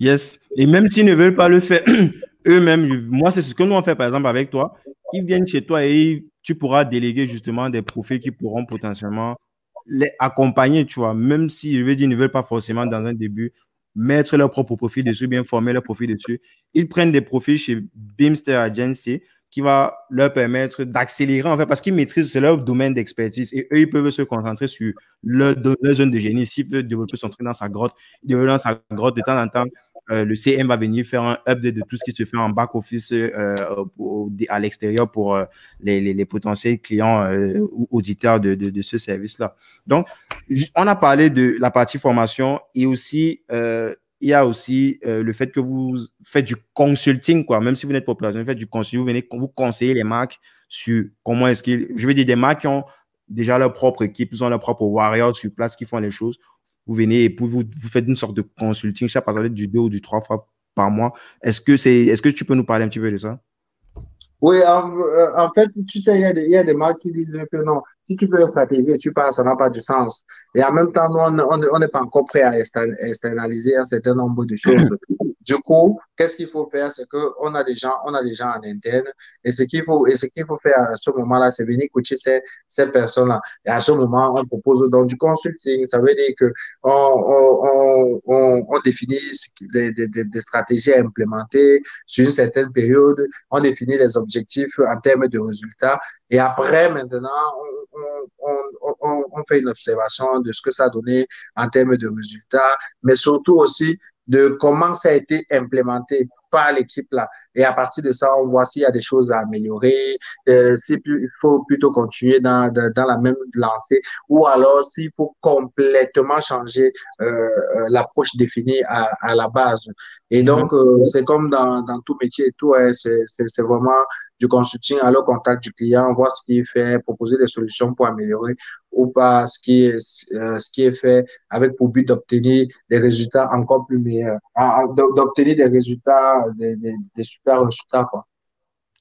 Yes. Et même s'ils ne veulent pas le faire eux-mêmes, moi, c'est ce que nous on fait par exemple avec toi. Ils viennent chez toi et tu pourras déléguer justement des profils qui pourront potentiellement les accompagner, tu vois, même si, je veux dire, ils ne veulent pas forcément dans un début mettre leur propre profil dessus, bien former leur profil dessus. Ils prennent des profils chez Beamster Agency qui va leur permettre d'accélérer, en fait, parce qu'ils maîtrisent, c'est leur domaine d'expertise et eux, ils peuvent se concentrer sur leur, leur zone de génie. S'ils veulent développer son truc dans sa grotte, ils développent dans sa grotte de temps en temps. Euh, le CM va venir faire un update de tout ce qui se fait en back-office euh, à l'extérieur pour euh, les, potentiels clients ou auditeurs de ce service-là. Donc, on a parlé de la partie formation et aussi, il y a aussi le fait que vous faites du consulting, quoi. Même si vous n'êtes pas opérationnel, vous faites du consulting, vous venez vous conseiller les marques sur comment est-ce qu'ils, je veux dire, des marques qui ont déjà leur propre équipe, ils ont leur propre warrior sur place qui font les choses vous venez et vous, vous faites une sorte de consulting, je sais pas, du deux ou du trois fois par mois. Est-ce que, est-ce que tu peux nous parler un petit peu de ça? Oui, en, euh, fait, tu sais, il y, y a des marques qui disent que non, si tu fais une stratégie et tu passes, ça n'a pas de sens. Et en même temps, nous, on n'est pas encore prêt à externaliser un certain nombre de choses. Du coup, qu'est-ce qu'il faut faire, c'est qu'on a des gens, on a des gens en interne, et ce qu'il faut, et ce qu'il faut faire à ce moment-là, c'est venir coacher ces, ces personnes-là. Et à ce moment, on propose donc du consulting. Ça veut dire que on, on, on, on définit des, des, des, stratégies à implémenter sur une certaine période. On définit les objectifs en termes de résultats. Et après, maintenant, on, fait une observation de ce que ça a donné en termes de résultats, mais surtout aussi de comment ça a été implémenté par l'équipe là. Et à partir de ça, on voit s'il y a des choses à améliorer, euh, s'il faut plutôt continuer dans, dans, la même lancée, ou alors s'il faut complètement changer euh, euh l'approche définie à, à la base. Et mhm. donc, euh, c'est comme dans, dans tout métier et tout, hein, c'est vraiment du consulting à le contact du client, voir ce qui est fait, proposer des solutions pour améliorer ou pas ce qui est, euh, ce qui est fait avec pour but d'obtenir des résultats encore plus meilleurs, d'obtenir des résultats, des, des, des, super. Quoi.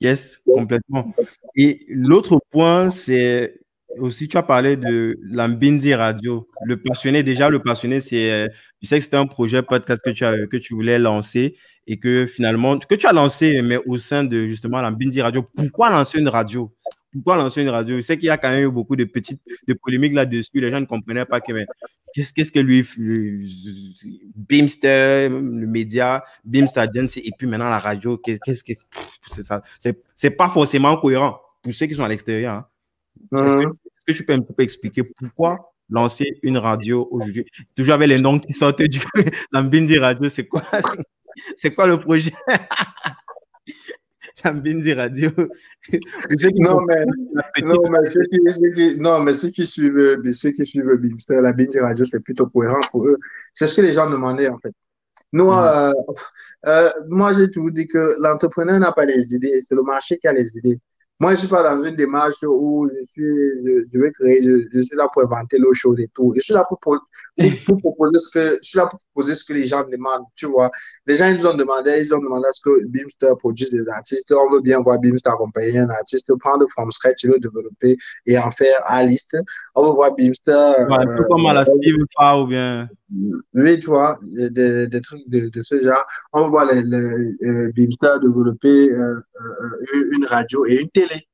Yes, complètement. Et l'autre point, c'est aussi, tu as parlé de l'Ambindi Radio. Le passionné, déjà, le passionné, c'est, euh, je sais que c'était un projet podcast que tu, as, que tu voulais lancer et que finalement, que tu as lancé, mais au sein de justement l'Ambindi Radio. Pourquoi lancer une radio? Pourquoi lancer une radio? Je sais qu'il y a quand même eu beaucoup de petites de polémiques là-dessus. Les gens ne comprenaient pas que, mais qu'est-ce, qu'est-ce que lui, Beamster, le média, Beamster et puis maintenant la radio, qu'est-ce que c'est ça c'est, c'est pas forcément cohérent pour ceux qui sont à l'extérieur. Hein. Est-ce que, tu peux un peu expliquer pourquoi lancer une radio aujourd'hui? Toujours avec les noms qui sortent du Lambindi Radio, c'est quoi C'est quoi le projet? Lambindi Radio. non, mais, non, mais ceux qui, ceux qui, non, mais ceux qui suivent, ceux qui suivent Bimster, la Bindi Radio, c'est plutôt cohérent pour eux. C'est ce que les gens demandaient, en fait. Nous, euh, euh, moi, j'ai toujours dit que l'entrepreneur n'a pas les idées, c'est le marché qui a les idées. Moi, je ne suis pas dans une démarche où je, suis, je, vais créer, je, suis là pour inventer l'eau chaude et tout. Je suis là pour, pour, pour, proposer ce que, je suis là pour proposer ce que les gens demandent, tu vois. Les gens, ils nous ont demandé, ils ont demandé à ce que Beamster produise des artistes. On veut bien voir Beamster accompagner un artiste, prendre from scratch le développer et en faire à liste. On veut voir Beamster. Ouais, euh, comme à la Steve Fa ou bien. Oui, tu vois, des, trucs de, ce genre. On va voir les, les, euh, développer euh, euh, une radio et une télé.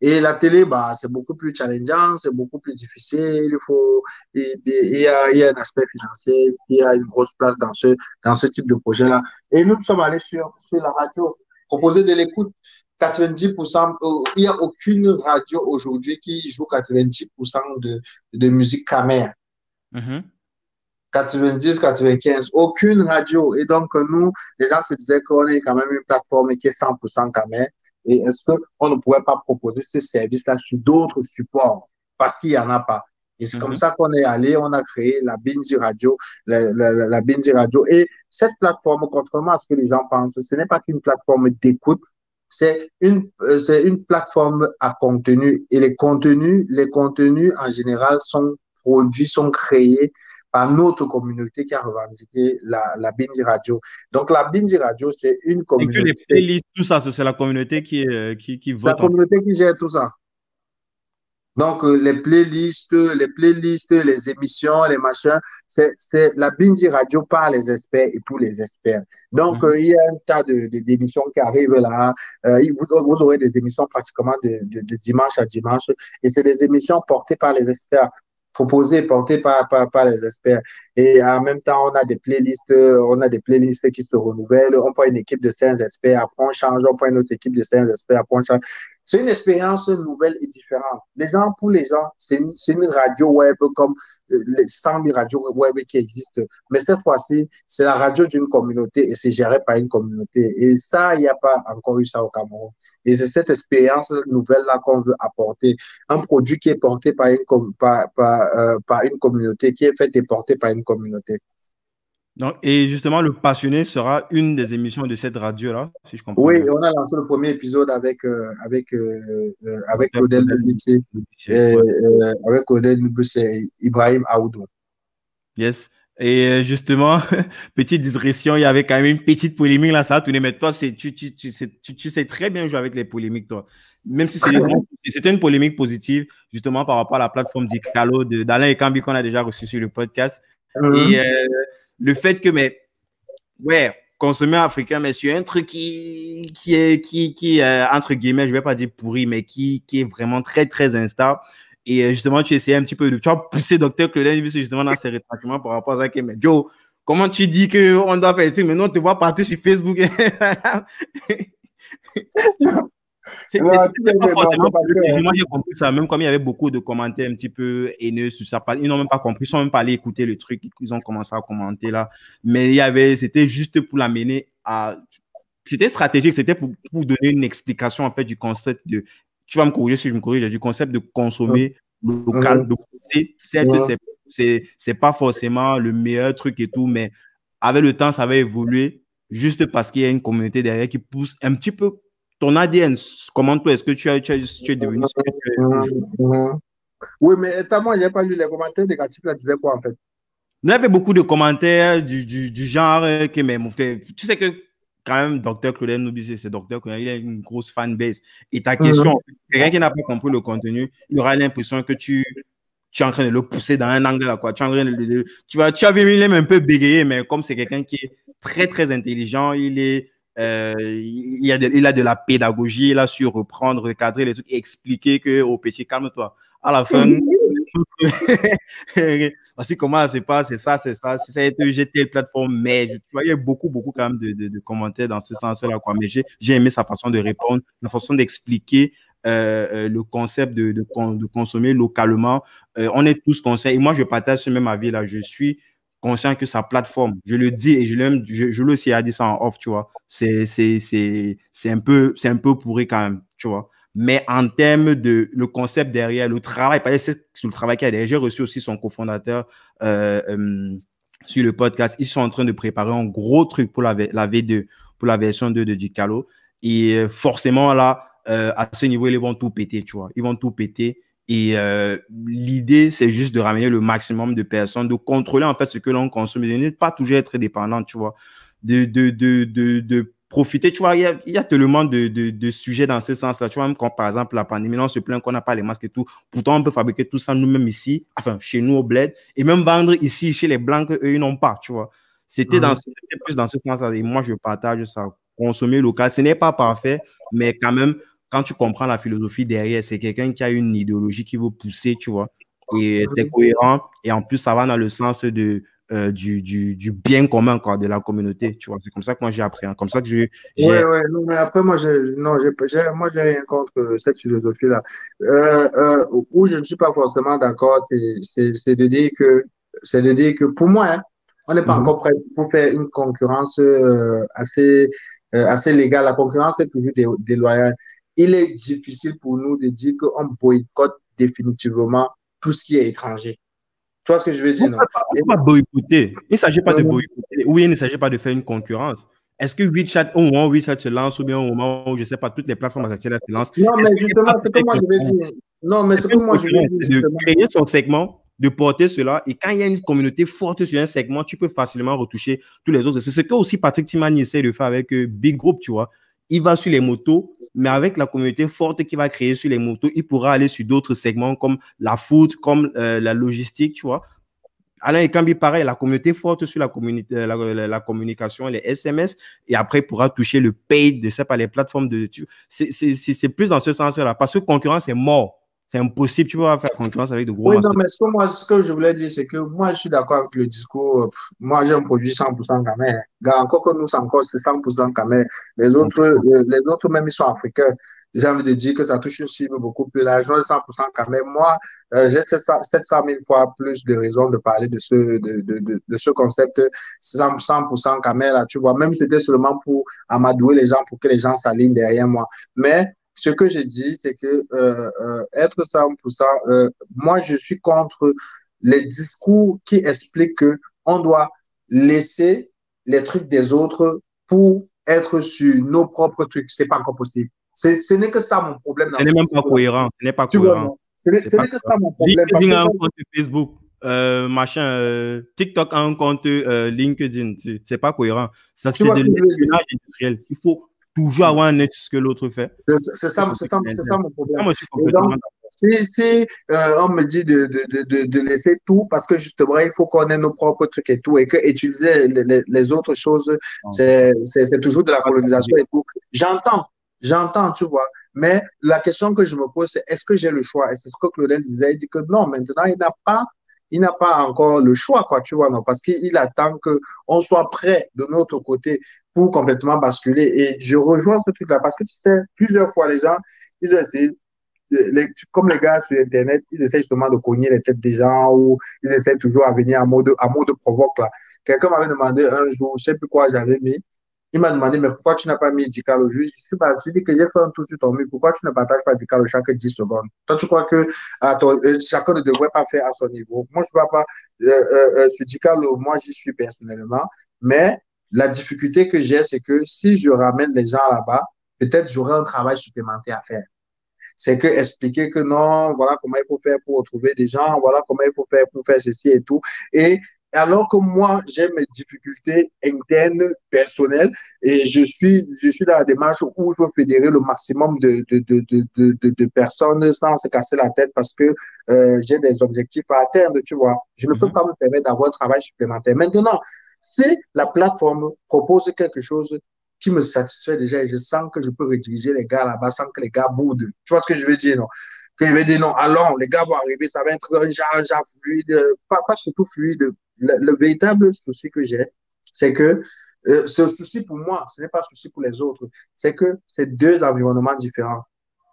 Et la télé, bah, c'est beaucoup plus challengeant, c'est beaucoup plus difficile. Il faut, il, y a, il y a un aspect financier, il y a une grosse place dans ce, dans ce type de projet-là. Et nous sommes allés sur, sur la radio, proposer de l'écoute. 90%, il n'y a aucune radio aujourd'hui qui joue 90% de, de musique. Mm-hmm. 90, 95, aucune radio. Et donc, nous, les gens se disaient qu'on est quand même une plateforme qui est 100% camère. Et est-ce qu'on ne pourrait pas proposer ce service-là sur d'autres supports? Parce qu'il n'y en a pas. Et c'est comme mhm. ça qu'on est allé, on a créé la Binzi Radio, la, la, la Binzi Radio. Et cette plateforme, contrairement à ce que les gens pensent, ce n'est pas qu'une plateforme d'écoute, c'est une, euh, c'est une plateforme à contenu. Et les contenus, les contenus en général sont produits, sont créés par notre communauté qui a revendiqué la, la Bindi Radio. Donc, la Bindi Radio, c'est une communauté. Et que les playlists, tout ça, c'est la communauté qui, euh, qui, qui vote. C'est la communauté qui gère tout ça. Donc, euh, les playlists, les playlists, les émissions, les machins, c'est la Bindi Radio par les experts et pour les experts. Donc, mhm. euh, il y a un tas d'émissions de, qui arrivent là. vous, vous, aurez des émissions pratiquement de, de dimanche à dimanche et c'est des émissions portées par les experts proposé, porté par, par, par, les experts. Et en même temps, on a des playlists, on a des playlists qui se renouvellent. On prend une équipe de 5 experts, après on change, on prend une autre équipe de 5 experts, après on change. C'est une expérience nouvelle et différente. Les gens, pour les gens, c'est une, radio web comme euh, les 100 000 radios web qui existent. Mais cette fois-ci, c'est la radio d'une communauté et c'est géré par une communauté. Et ça, il n'y a pas encore eu ça au Cameroun. Et c'est cette expérience nouvelle-là qu'on veut apporter. Un produit qui est porté par une, par, par, euh, par une communauté, qui est fait et porté par une communauté. Donc, et justement, le passionné sera une des émissions de cette radio-là, si je comprends. Oui, on a lancé le premier épisode avec, euh, avec, euh, euh, avec Claudel avec Claudel Nubissé et Ibrahim Aoudou. Yes. Et justement, petite digression, il y avait quand même une petite polémique là, ça a tourné, mais toi, tu, tu, tu, tu, sais, tu, sais très bien jouer avec les polémiques, toi. Même si c'était une polémique positive, justement, par rapport à la plateforme d'Icalo d'Alain et Cambi qu'on a déjà reçu sur le podcast. Et le fait que, mais, ouais, consommer africain, mais c'est un truc qui, qui est, qui, qui entre guillemets, je vais pas dire pourri, mais qui, qui est vraiment très, très instable. Et euh, justement, tu essayais un petit peu de, tu vois, pousser Docteur Claudel justement dans ses rétractements par rapport à ça, mais Joe, comment tu dis qu'on doit faire des trucs, mais non, on te voit partout sur Facebook. Moi, j'ai compris ça, même comme il y avait beaucoup de commentaires un petit peu haineux sur ça. Ils n'ont même pas compris, ils sont même pas allés écouter le truc, ils ont commencé à commenter là. Mais il y avait, c'était juste pour l'amener à. C'était stratégique, c'était pour, pour, donner une explication en fait du concept de. Tu vas me corriger si je me corrige, du concept de consommer local, de pousser. C'est, c'est pas forcément le meilleur truc et tout, mais avec le temps, ça va évoluer juste parce qu'il y a une communauté derrière qui pousse un petit peu ton ADN, comment toi, est-ce que tu, as, tu, es devenu ce que tu es mm-hmm. Oui, mais moi, je n'ai pas lu les commentaires négatifs, là, disaient quoi en fait? Il y avait beaucoup de commentaires du, du, du genre euh, que, mais, tu sais que quand même, Dr. Claudel Noubissé, c'est Dr. Claudel, il a une grosse fanbase. Et ta question, mm-hmm. quelqu'un qui n'a pas compris le contenu, il aura l'impression que tu, tu es en train de le pousser dans un angle là, quoi. Tu, es en train de, tu, vas, tu as vu, il est un peu bégayé, mais comme c'est quelqu'un qui est très, très intelligent, il est euh, il, a de, il a de la pédagogie, il a su reprendre, recadrer les trucs, expliquer que au petit calme-toi. À la fin, voici comment ça se passe, c'est ça, c'est ça, c'est ça, j'ai telle plateforme, mais tu vois, il y a beaucoup, beaucoup quand même de, de, commentaires dans ce sens-là, quoi. Mais j'ai aimé sa façon de répondre, la façon d'expliquer euh, euh, le concept de, de, de consommer localement. on est tous conscients, et moi, je partage ce même avis là, je suis conscient que sa plateforme, je le dis et je, l'aime, je, je le sais, a dit ça en off, tu vois, c'est, c'est, c'est, c'est un peu, c'est un peu pourri quand même, tu vois. Mais en termes de le concept derrière, le travail, c'est le travail qu'il y a derrière. J'ai reçu aussi son cofondateur, euh, euh, sur le podcast. Ils sont en train de préparer un gros truc pour la, la V2, pour la version 2 de Dicalo. Et euh, forcément, là, à ce niveau, ils vont tout péter, tu vois. Ils vont tout péter. Et euh, l'idée, c'est juste de ramener le maximum de personnes, de contrôler en fait ce que l'on consomme, de ne pas toujours être dépendant, tu vois. De, de, de, de, de profiter, tu vois, il y a, il y a tellement de, de, de, sujets dans ce sens-là, tu vois, même quand par exemple la pandémie, on se plaint qu'on n'a pas les masques et tout, pourtant on peut fabriquer tout ça nous-mêmes ici, enfin chez nous au bled, et même vendre ici chez les blancs qu'eux, ils n'ont pas, tu vois. C'était dans, plus dans ce sens-là, et moi je partage ça, consommer local, ce n'est pas parfait, mais quand même, quand tu comprends la philosophie derrière, c'est quelqu'un qui a une idéologie qui veut pousser, tu vois, et c'est cohérent, et en plus ça va dans le sens de euh, du, du, du, bien commun quoi, de la communauté. Tu vois, c'est comme ça que moi j'ai appris. Hein. Comme ça que j'ai. Ouais, ouais, non, mais après, moi, j'ai, non, j'ai, moi, j'ai rien contre cette philosophie-là. Euh, euh, où je ne suis pas forcément d'accord, c'est, de dire que, c'est de dire que pour moi, hein, on n'est pas mhm. encore prêt pour faire une concurrence euh, assez, euh, assez légale. La concurrence est toujours déloyale. Il est difficile pour nous de dire qu'on boycotte définitivement tout ce qui est étranger. Tu vois ce que je veux dire, non? Il ne pas boycotter. Il ne s'agit pas de boycotter. Oui, il ne s'agit pas de faire une concurrence. Est-ce que WeChat, au moment où WeChat se lance, ou bien au moment où, je ne sais pas, toutes les plateformes actuelles se lancent Non, mais justement, c'est que moi je veux dire. Non, mais c'est que moi je veux dire. De créer son segment, de porter cela, et quand il y a une communauté forte sur un segment, tu peux facilement retoucher tous les autres. C'est ce que aussi Patrick Timani essaie de faire avec euh, Big Group, tu vois. Il va sur les motos, mais avec la communauté forte qu'il va créer sur les motos, il pourra aller sur d'autres segments comme la foot, comme euh, la logistique, tu vois. Alain pareil, la communauté forte sur la, la, la, communication, les SMS, et après il pourra toucher le paid de pas les plateformes de. C'est plus dans ce sens-là, parce que concurrence est mort. C'est impossible, tu peux pas faire concurrence avec de gros. Oui, non, mais ce que, moi, ce que je voulais dire, c'est que moi, je suis d'accord avec le discours. moi, j'ai un produit 100% camé. Encore que nous, encore, c'est 100% camé. Les autres, euh, les autres, même, ils sont africains. J'ai envie de dire que ça touche une cible beaucoup plus large. 100% quand même. Moi, euh, j'ai 700 000 fois plus de raisons de parler de ce, de, de, de, ce concept 100%, quand même, là, tu vois. Même si c'était seulement pour amadouer les gens, pour que les gens s'alignent derrière moi. Mais ce que je dis, c'est que euh, euh, être 100%, euh, moi, je suis contre les discours qui expliquent que on doit laisser les trucs des autres pour être sur nos propres trucs. C'est pas encore possible. Ce n'est que ça mon problème. Ce n'est même pas cohérent. Ce n'est pas cohérent. Ce n'est que ça mon problème. LinkedIn a un compte Facebook, euh, machin, TikTok a un compte LinkedIn. C'est pas cohérent. Ça, c'est de l'espionnage industriel. Il faut toujours avoir un œil sur ce que l'autre fait. C'est ça, ça, ça, mon problème. Moi, si, si euh, on me dit de, de, de, de, laisser tout parce que justement, il faut qu'on ait nos propres trucs et tout, et que utiliser les, les autres choses, c'est toujours de la colonisation et tout. J'entends, J'entends, tu vois. Mais la question que je me pose, c'est est-ce que j'ai le choix? Et c'est ce que Claudel disait. Il dit que non, maintenant, il n'a pas, il n'a pas encore le choix, quoi, tu vois, non, parce qu'il attend qu'on soit prêt de notre côté pour complètement basculer. Et je rejoins ce truc-là parce que tu sais, plusieurs fois, les gens, ils essayent, les, comme les gars sur Internet, ils essaient justement de cogner les têtes des gens ou ils essaient toujours à venir à mode, à mode provoque, là. Quelqu'un m'avait demandé un jour, je sais plus quoi j'avais mis. Il m'a demandé, mais pourquoi tu n'as pas mis Dicalo au juge Je suis dit que j'ai fait un tour sur ton mur. Pourquoi tu ne partages pas Dicalo chaque 10 secondes? Toi, tu crois que à ton, euh, chacun ne devrait pas faire à son niveau? Moi, je ne vois pas. Euh, euh, euh, sur moi, j'y suis personnellement. Mais la difficulté que j'ai, c'est que si je ramène les gens là-bas, peut-être j'aurai un travail supplémentaire à faire c'est que expliquer que non, voilà comment il faut faire pour retrouver des gens, voilà comment il faut faire pour faire ceci et tout. Et alors que moi, j'ai mes difficultés internes, personnelles, et je suis, je suis dans la démarche où il faut fédérer le maximum de, de, de, de, de personnes sans se casser la tête parce que euh, j'ai des objectifs à atteindre, tu vois. Je ne peux mhm. pas me permettre d'avoir un travail supplémentaire. Maintenant, si la plateforme propose quelque chose qui me satisfait déjà et je sens que je peux rediriger les gars là-bas sans que les gars boudent. Tu vois ce que je veux dire, non? Que je veux dire, non, allons, les gars vont arriver, ça va être un genre, genre fluide, pas, pas surtout fluide, le, véritable souci que j'ai, c'est que euh, ce souci pour moi, ce n'est pas un souci pour les autres, c'est que c'est deux environnements différents.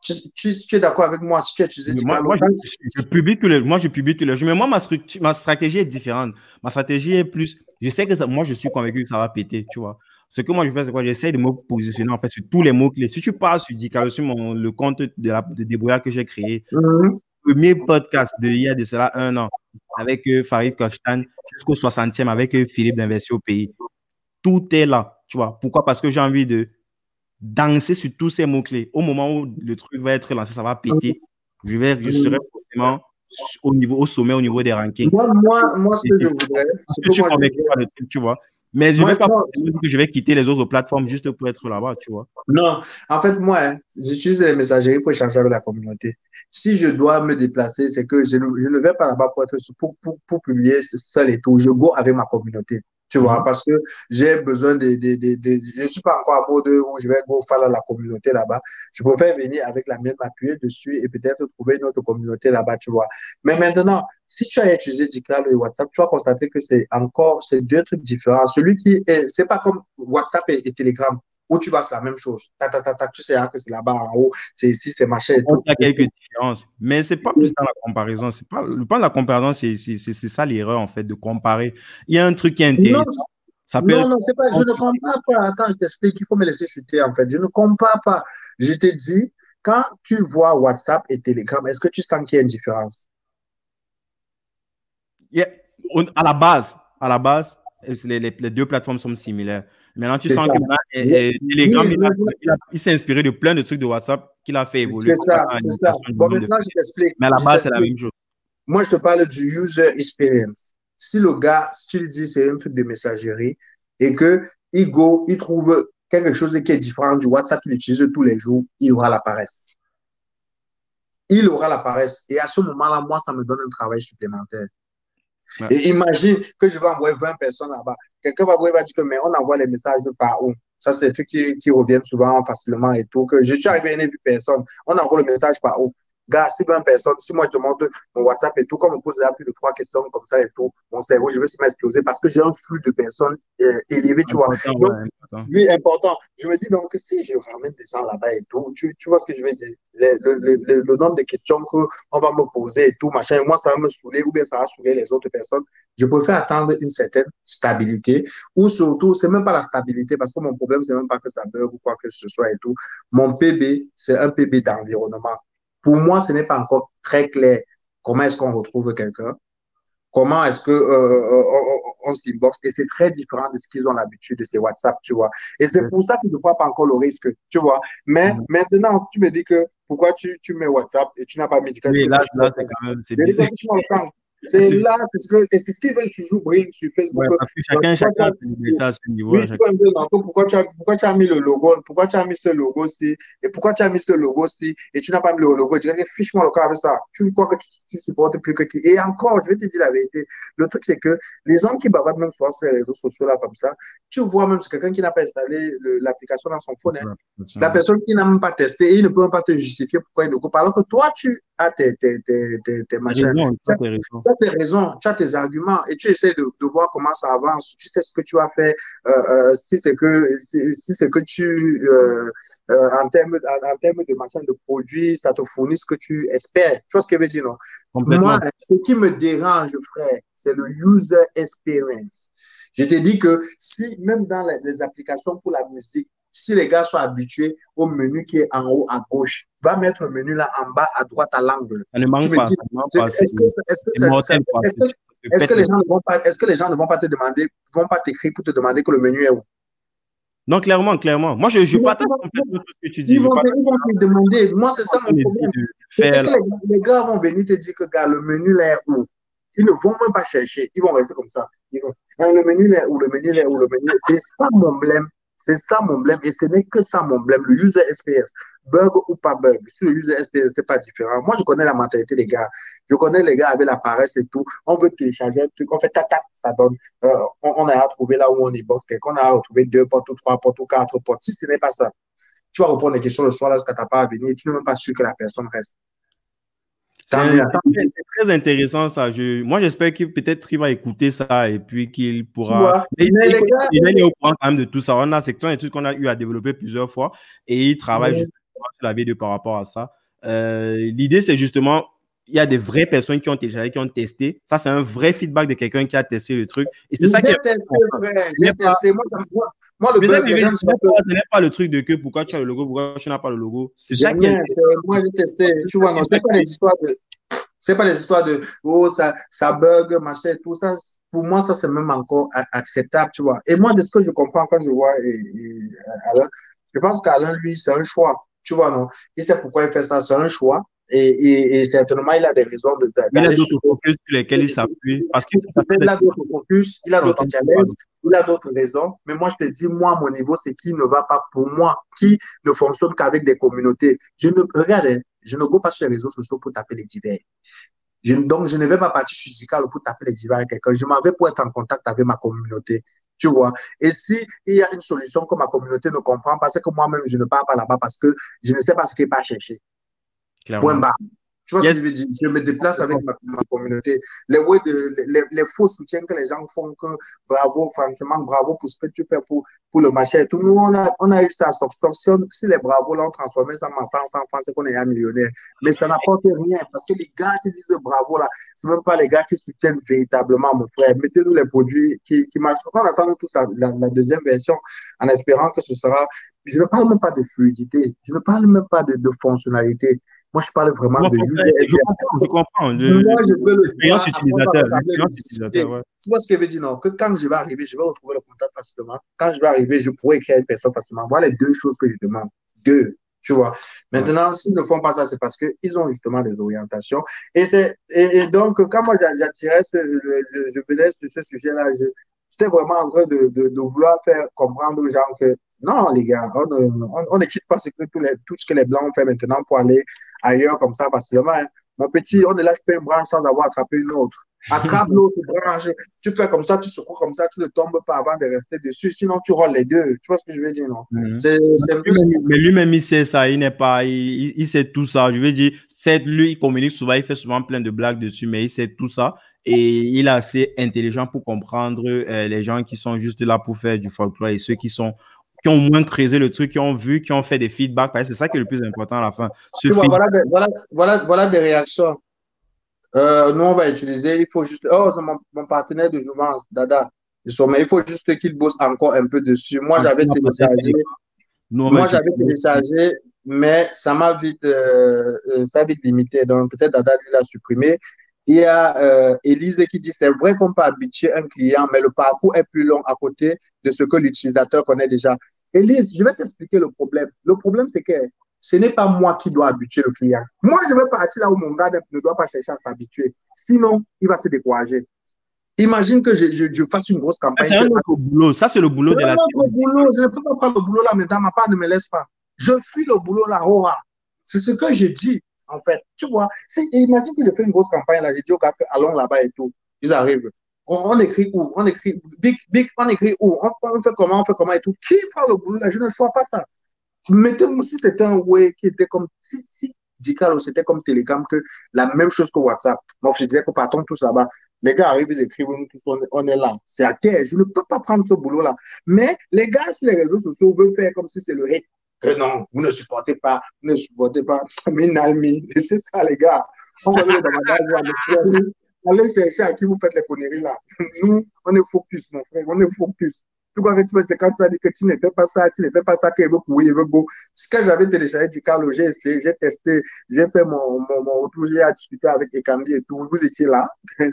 Tu, tu, es d'accord avec moi si tu moi, moi, je, publie tous les, moi, je publie tous les jours. Mais moi, ma, ma stratégie est différente. Ma stratégie est plus. Je sais que ça, moi, je suis convaincu que ça va péter, tu vois. Ce que moi, je fais, c'est quoi? J'essaie de me positionner en fait sur tous les mots-clés. Si tu parles sur sur mon, le compte de, la, de débrouillard que j'ai créé, mm-hmm. premier podcast de a de cela un an avec euh, Farid Kochtan jusqu'au 60e avec euh, Philippe d'Investir au pays. Tout est là, tu vois. Pourquoi? Parce que j'ai envie de danser sur tous ces mots-clés. Au moment où le truc va être lancé, ça va péter. Je, vais, je serai forcément au, niveau, au sommet, au niveau des rankings. Moi, moi, moi ce que je voudrais. Je suis convaincu par le truc, tu vois. Mais je ne vais pas dire que je vais quitter les autres plateformes juste pour être là-bas, tu vois. Non, en fait, moi, hein, j'utilise les messageries pour échanger avec la communauté. Si je dois me déplacer, c'est que je ne, je ne vais pas là-bas pour, être, pour, pour, pour publier seul et tout. Je go avec ma communauté. Tu vois, mhm. parce que j'ai besoin de, de, de, de, je suis pas encore à mode où je vais go faire la communauté là-bas. Je préfère venir avec la mienne, m'appuyer dessus et peut-être trouver une autre communauté là-bas, tu vois. Mais maintenant, si tu as utilisé Dical et WhatsApp, tu vas constater que c'est encore, c'est deux trucs différents. Celui qui est, c'est pas comme WhatsApp et, et Telegram où tu vas, c'est la même chose. Ta, ta, ta, ta, tu sais que c'est là-bas en haut, c'est ici, c'est machin. Il y a quelques différences, mais c'est pas plus dans la comparaison. C'est pas, le point de la comparaison, c'est ça l'erreur, en fait, de comparer. Il y a un truc qui est intéressant. Non. Ça peut non, non, c'est pas, je ne compare pas. Attends, je t'explique, il faut me laisser chuter, en fait. Je ne compare pas. Je te dis, quand tu vois WhatsApp et Telegram, est-ce que tu sens qu'il y a une différence? Yeah. À la base, à la base, les, les, les deux plateformes sont similaires. Maintenant, tu sens ça. que Telegram, il, il s'est inspiré de plein de trucs de WhatsApp qu'il a fait évoluer. C'est ça, c'est ça. Bon, maintenant, je t'explique. Mais à la base, c'est la même chose. Moi, je te parle du user experience. Si le gars, si tu lui dis c'est un truc de messagerie et que il go, il trouve quelque chose qui est différent du WhatsApp qu'il utilise tous les jours, il aura la paresse. Il aura la paresse. Et à ce moment-là, moi, ça me donne un travail supplémentaire. Et imagine que je vais envoyer 20 personnes là-bas. Quelqu'un va, va dire que, mais on envoie les messages par où? Ça, c'est des trucs qui, qui, reviennent souvent facilement et tout. Que je suis arrivé et n'ai vu personne. On envoie le message par où? Gars, si 20 personnes, si moi je te montre mon WhatsApp et tout, comme on pose déjà plus de trois questions comme ça et tout, mon cerveau, je vais se m'exploser parce que j'ai un flux de personnes euh, élevé, tu important, vois. Donc, ouais, oui, important. Je me dis donc, si je ramène des gens là-bas et tout, tu, tu vois ce que je veux dire, le, le, le, le nombre de questions qu'on va me poser et tout, machin, moi, ça va me saouler ou bien ça va saouler les autres personnes. Je préfère attendre une certaine stabilité ou surtout, c'est même pas la stabilité parce que mon problème, c'est même pas que ça bug ou quoi que ce soit et tout. Mon PB, c'est un PB d'environnement. Pour moi, ce n'est pas encore très clair comment est-ce qu'on retrouve quelqu'un, comment est-ce que euh, on, on s'inbox et c'est très différent de ce qu'ils ont l'habitude de ces WhatsApp, tu vois. Et c'est pour ça que je ne crois pas encore le risque, tu vois. Mais mmh. maintenant, si tu me dis que pourquoi tu, tu mets WhatsApp et tu n'as pas médical, oui, là, là c'est quand même c'est c'est là, c'est ce que, c'est ce qu'ils veulent toujours briller sur Facebook. Ouais, parce que chacun, chacun a ce niveau. Oui, pourquoi tu, as, pourquoi tu as mis le logo, pourquoi tu as mis ce logo-ci, et pourquoi tu as mis ce logo-ci, et tu n'as pas mis le logo. Tu dis, fiche-moi le cas avec ça. Tu crois que tu, tu supportes plus que qui? Et encore, je vais te dire la vérité. Le truc, c'est que les gens qui bavardent même sur les réseaux sociaux là, comme ça, tu vois même, c'est quelqu'un qui n'a pas installé l'application dans son phone. Hein. Ouais, la personne qui n'a même pas testé, et il ne peut même pas te justifier pourquoi il ne pas. Alors que toi, tu as tes, tes, tes, tes, tes machins. As tes raisons, tu as tes arguments et tu essaies de, de voir comment ça avance. Tu sais ce que tu as fait, euh, euh, si c'est que, si, si c'est que tu, euh, euh en termes en, en termes de machin de produits, ça te fournit ce que tu espères. Tu vois ce que je veux dire, non? Moi, ce qui me dérange, frère, c'est le user experience. Je te dis que si, même dans les, les applications pour la musique, si les gars sont habitués au menu qui est en haut à gauche, va mettre le menu là en bas à droite à l'angle. Ça ne manque pas. Est-ce que, les gens ne vont pas, est-ce que les gens ne vont pas te demander, vont pas t'écrire pour te demander que le menu est où? Non, clairement, clairement. Moi, je, je partage complètement tout ce que tu dis. Ils vont, vont te demander. Moi, c'est ça mon problème. C'est que les, les, gars vont venir te dire que, gars, le menu là est où? Ils ne vont même pas chercher. Ils vont rester comme ça. Ils vont, hein, le menu là est où? Le menu là est où? Le menu C'est ça mon problème. C'est ça mon blème et ce n'est que ça mon blème, le user SPS. Bug ou pas bug, si le user SPS n'était pas différent, moi je connais la mentalité des gars. Je connais les gars avec la paresse et tout. On veut télécharger un truc, on fait tac tac, ça donne. Euh, on, on, a retrouvé là où on est box, qu'on a retrouvé deux portes ou trois portes ou quatre portes. Si ce n'est pas ça, tu vas répondre des questions le soir là, tu n'as pas à venir, tu n'es même pas sûr que la personne reste. C'est très intéressant ça. Je, moi, j'espère qu'il peut-être il va écouter ça et puis qu'il pourra. Mais, mais il, gars, il, est au courant quand même de tout ça. On a section études qu'on a eu à développer plusieurs fois et il travaille justement sur la vidéo par rapport à ça. Euh, L'idée, c'est justement il y a des vraies personnes qui ont téléchargé, qui ont testé. Ça, c'est un vrai feedback de quelqu'un qui a testé le truc. Et c'est ça qui est. testé, frère. J'ai testé. Moi, moi, moi, le bug, ce n'est pas, le truc de que pourquoi tu as le logo, pourquoi tu n'as pas le logo. C'est ça qui est. Moi, j'ai testé. Tu vois, non, c'est pas les histoires de. C'est pas les histoires de oh ça ça bug machin tout ça. Pour moi ça c'est même encore acceptable, tu vois. Et moi de ce que je comprends quand je vois et, Alain, je pense qu'Alain lui c'est un choix, tu vois non? Il sait pourquoi il fait ça, c'est un choix. Et, et, certainement, il a des raisons de. Il a d'autres focus sur lesquels il s'appuie. Parce qu'il a d'autres focus, il a d'autres challenges, il a d'autres raisons. Mais moi, je te dis, moi, mon niveau, c'est qui ne va pas pour moi, qui ne fonctionne qu'avec des communautés. Je ne, regarde, hein, je ne go pas sur les réseaux sociaux pour taper les divers. donc, je ne vais pas partir sur Zikalo pour taper les divers à quelqu'un. Je m'en vais pour être en contact avec ma communauté. Tu vois. Et si il y a une solution que ma communauté ne comprend pas, c'est que moi-même, je ne pars pas là-bas parce que je ne sais pas ce qu'il pas Point barre. Tu vois ce que je veux dire? Je me déplace avec ma, communauté. Les, les, les, faux soutiens que les gens font, que bravo, franchement, bravo pour ce que tu fais pour, pour le marché. Tout le monde, on a, on a eu ça. Sauf, si, les bravos l'ont transformé ça en 100 francs, c'est qu'on est un millionnaire. Mais ça n'apporte rien parce que les gars qui disent bravo là, c'est même pas les gars qui soutiennent véritablement mon frère. Mettez-nous les produits qui, qui marchent. On attend tous la, la, deuxième version en espérant que ce sera. Je ne parle même pas de fluidité. Je ne parle même pas de, de fonctionnalité. Moi, je parle vraiment de user Je comprends, je comprends. Moi, je veux le utilisateur. Tu vois ce que je veux dire, non? Que quand je vais arriver, je vais retrouver le contact facilement. Quand je vais arriver, je pourrai écrire une personne facilement. Voilà les deux choses que je demande. Deux. Tu vois. Maintenant, s'ils ne font pas ça, c'est parce qu'ils ont justement des orientations. Et, c'est, et, donc, quand moi j'attirais, je, je venais sur ce sujet-là, j'étais vraiment en train de, de, de, vouloir faire comprendre aux gens que non, les gars, on ne quitte pas ce que tous les, tout ce que les Blancs ont fait maintenant pour aller ailleurs comme ça facilement. Hein. Mon petit, on ne lâche pas une branche sans avoir attrapé une autre. Attrape l'autre branche. Tu fais comme ça, tu secoues comme ça, tu ne tombes pas avant de rester dessus. Sinon, tu roules les deux. Tu vois ce que je veux dire, non? Mhm. Mais lui-même, il sait ça. Il n'est pas, il, il, sait tout ça. Je veux dire, c'est lui, il communique souvent, il fait souvent plein de blagues dessus, mais il sait tout ça. Et il est assez intelligent pour comprendre euh, les gens qui sont juste là pour faire du folklore et ceux qui sont qui ont moins creusé le truc, qui ont vu, qui ont fait des feedbacks. C'est ça qui est le plus important à la fin. Tu vois, voilà, des, voilà, voilà, voilà, des réactions. Euh, nous, on va utiliser, il faut juste. Oh, c'est mon, mon, partenaire de jouvence, Dada. Mais il faut juste qu'il bosse encore un peu dessus. Moi, ah, j'avais téléchargé. moi, j'avais téléchargé, mais ça m'a vite, euh, euh, ça vite limité. Donc, peut-être Dada, lui, l'a supprimé. Il y a euh, Elise qui dit c'est vrai qu'on peut habituer un client, mais le parcours est plus long à côté de ce que l'utilisateur connaît déjà. Elise, je vais t'expliquer le problème. Le problème, c'est que ce n'est pas moi qui dois habituer le client. Moi, je vais partir là où mon gars ne doit pas chercher à s'habituer. Sinon, il va se décourager. Imagine que je, je, fasse une grosse campagne. C'est un autre boulot. Ça, c'est le boulot de la. C'est boulot. Je ne peux pas prendre le boulot là maintenant. Ma part ne me laisse pas. Je fuis le boulot là. Oh, c'est ce que j'ai dit, en fait. Tu vois, imagine que je fais une grosse campagne là. J'ai dit au gars, allons là-bas et tout. Ils arrivent. On, écrit où? On écrit big, big, on écrit où? On, fait comment? On fait comment et tout? Qui prend le boulot là? Je ne vois pas ça. Mettez-moi si c'était un way qui était comme. Si, si Dicalo, c'était comme Telegram, que la même chose que WhatsApp. Moi, je disais que partons tous là-bas. Les gars arrivent, ils écrivent, nous tous, on, est là. C'est à terre. Je ne peux pas prendre ce boulot-là. Mais les gars sur les réseaux sociaux veulent faire comme si c'est le rythme. Que non, vous ne supportez pas, vous ne supportez pas. Minalmi, c'est ça, les gars. On va dans ma Allez chercher à qui vous faites les conneries là. Nous, on est focus, mon frère, on est focus. Tout quoi tu fais, c'est quand tu as dit que tu ne fais pas ça, tu ne fais pas ça, qu'il veut courir, il veut go. Ce que j'avais téléchargé du Carlo, j'ai essayé, j'ai testé, j'ai fait mon, mon, mon retour, j'ai discuté avec Ekambi et tout. Vous étiez là.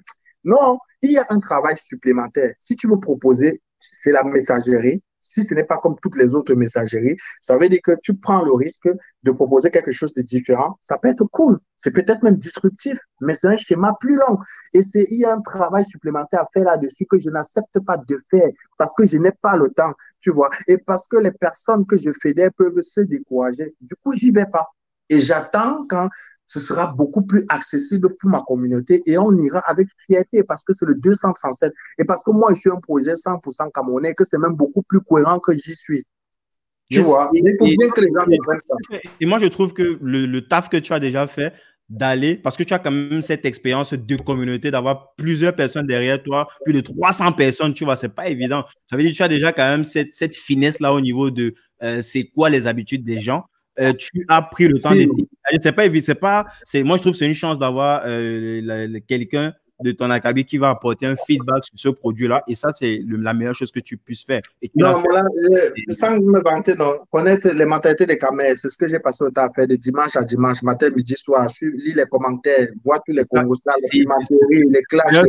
non, il y a un travail supplémentaire. Si tu veux proposer, c'est la messagerie, si ce n'est pas comme toutes les autres messageries, ça veut dire que tu prends le risque de proposer quelque chose de différent. Ça peut être cool, c'est peut-être même disruptif, mais c'est un schéma plus long. Et c'est, il y a un travail supplémentaire à faire là-dessus que je n'accepte pas de faire parce que je n'ai pas le temps, tu vois, et parce que les personnes que je fédère peuvent se décourager. Du coup, j'y vais pas. Et j'attends quand ce sera beaucoup plus accessible pour ma communauté et on ira avec fierté parce que c'est le 237 et parce que moi, je suis un projet 100% camerounais que c'est même beaucoup plus cohérent que j'y suis. Tu vois, il faut bien que les gens comprennent ça. Et moi, je trouve que le, le taf que tu as déjà fait, d'aller, parce que tu as quand même cette expérience de communauté, d'avoir plusieurs personnes derrière toi, plus de 300 personnes, tu vois, c'est pas évident. Ça veut dire que tu as déjà quand même cette, cette finesse-là au niveau de euh, c'est quoi les habitudes des gens. Euh, tu as pris le temps d'étudier. C'est pas évident. C'est pas, c'est, moi, je trouve que c'est une chance d'avoir euh, quelqu'un de ton acabit qui va apporter un feedback sur ce produit-là. Et ça, c'est la meilleure chose que tu puisses faire. Et non, voilà, sans me vanter, non, connaître les mentalités des caméras, c'est ce que j'ai passé le temps à faire de dimanche à dimanche, matin, midi, soir, lire les commentaires, voir tous les conversations, les les clashs,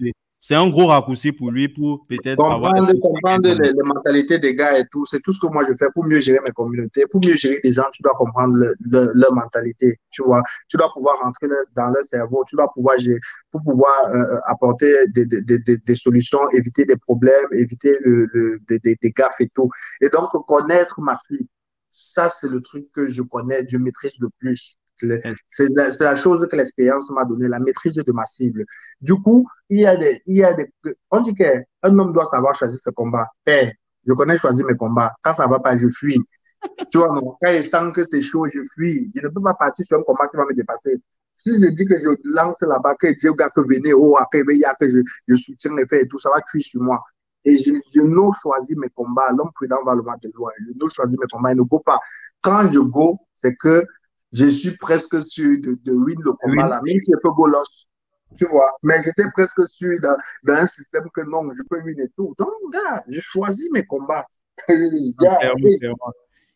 les c'est un gros raccourci pour lui pour peut-être comprendre, comprendre les, mentalités des gars et tout. C'est tout ce que moi je fais pour mieux gérer mes communautés, pour mieux gérer des gens. Tu dois comprendre leur mentalité, tu vois. Tu dois pouvoir rentrer dans leur cerveau, tu dois pouvoir gérer, pour pouvoir euh, apporter des, des, des, des, solutions, éviter des problèmes, éviter le, des, des gaffes et tout. Et donc connaître ma fille, ça c'est le truc que je connais, je maîtrise le plus. C'est la, chose que l'expérience m'a donné, la maîtrise de ma cible. Du coup, il y a des, il y a des, on dit qu'un homme doit savoir choisir ses combats. Eh, je connais choisir mes combats. Quand ça va pas, je fuis. tu vois, non, quand il sent que c'est chaud, je fuis. Je ne peux pas partir sur un combat qui va me dépasser. Si je dis que je lance là-bas, que Dieu gars que venez, oh, après, il y a que je, je soutiens les faits et tout, ça va cuire sur moi. Et je, je n'ose choisir mes combats. L'homme prudent va le voir de loin. Je n'ose choisir mes combats. Il ne go pas. Quand je go, c'est que je suis presque sûr de, de win le combat là, même si je peux bolos. Tu vois, mais j'étais presque sûr dans, dans, un système que non, je peux win et tout. Donc, gars, je choisis mes combats.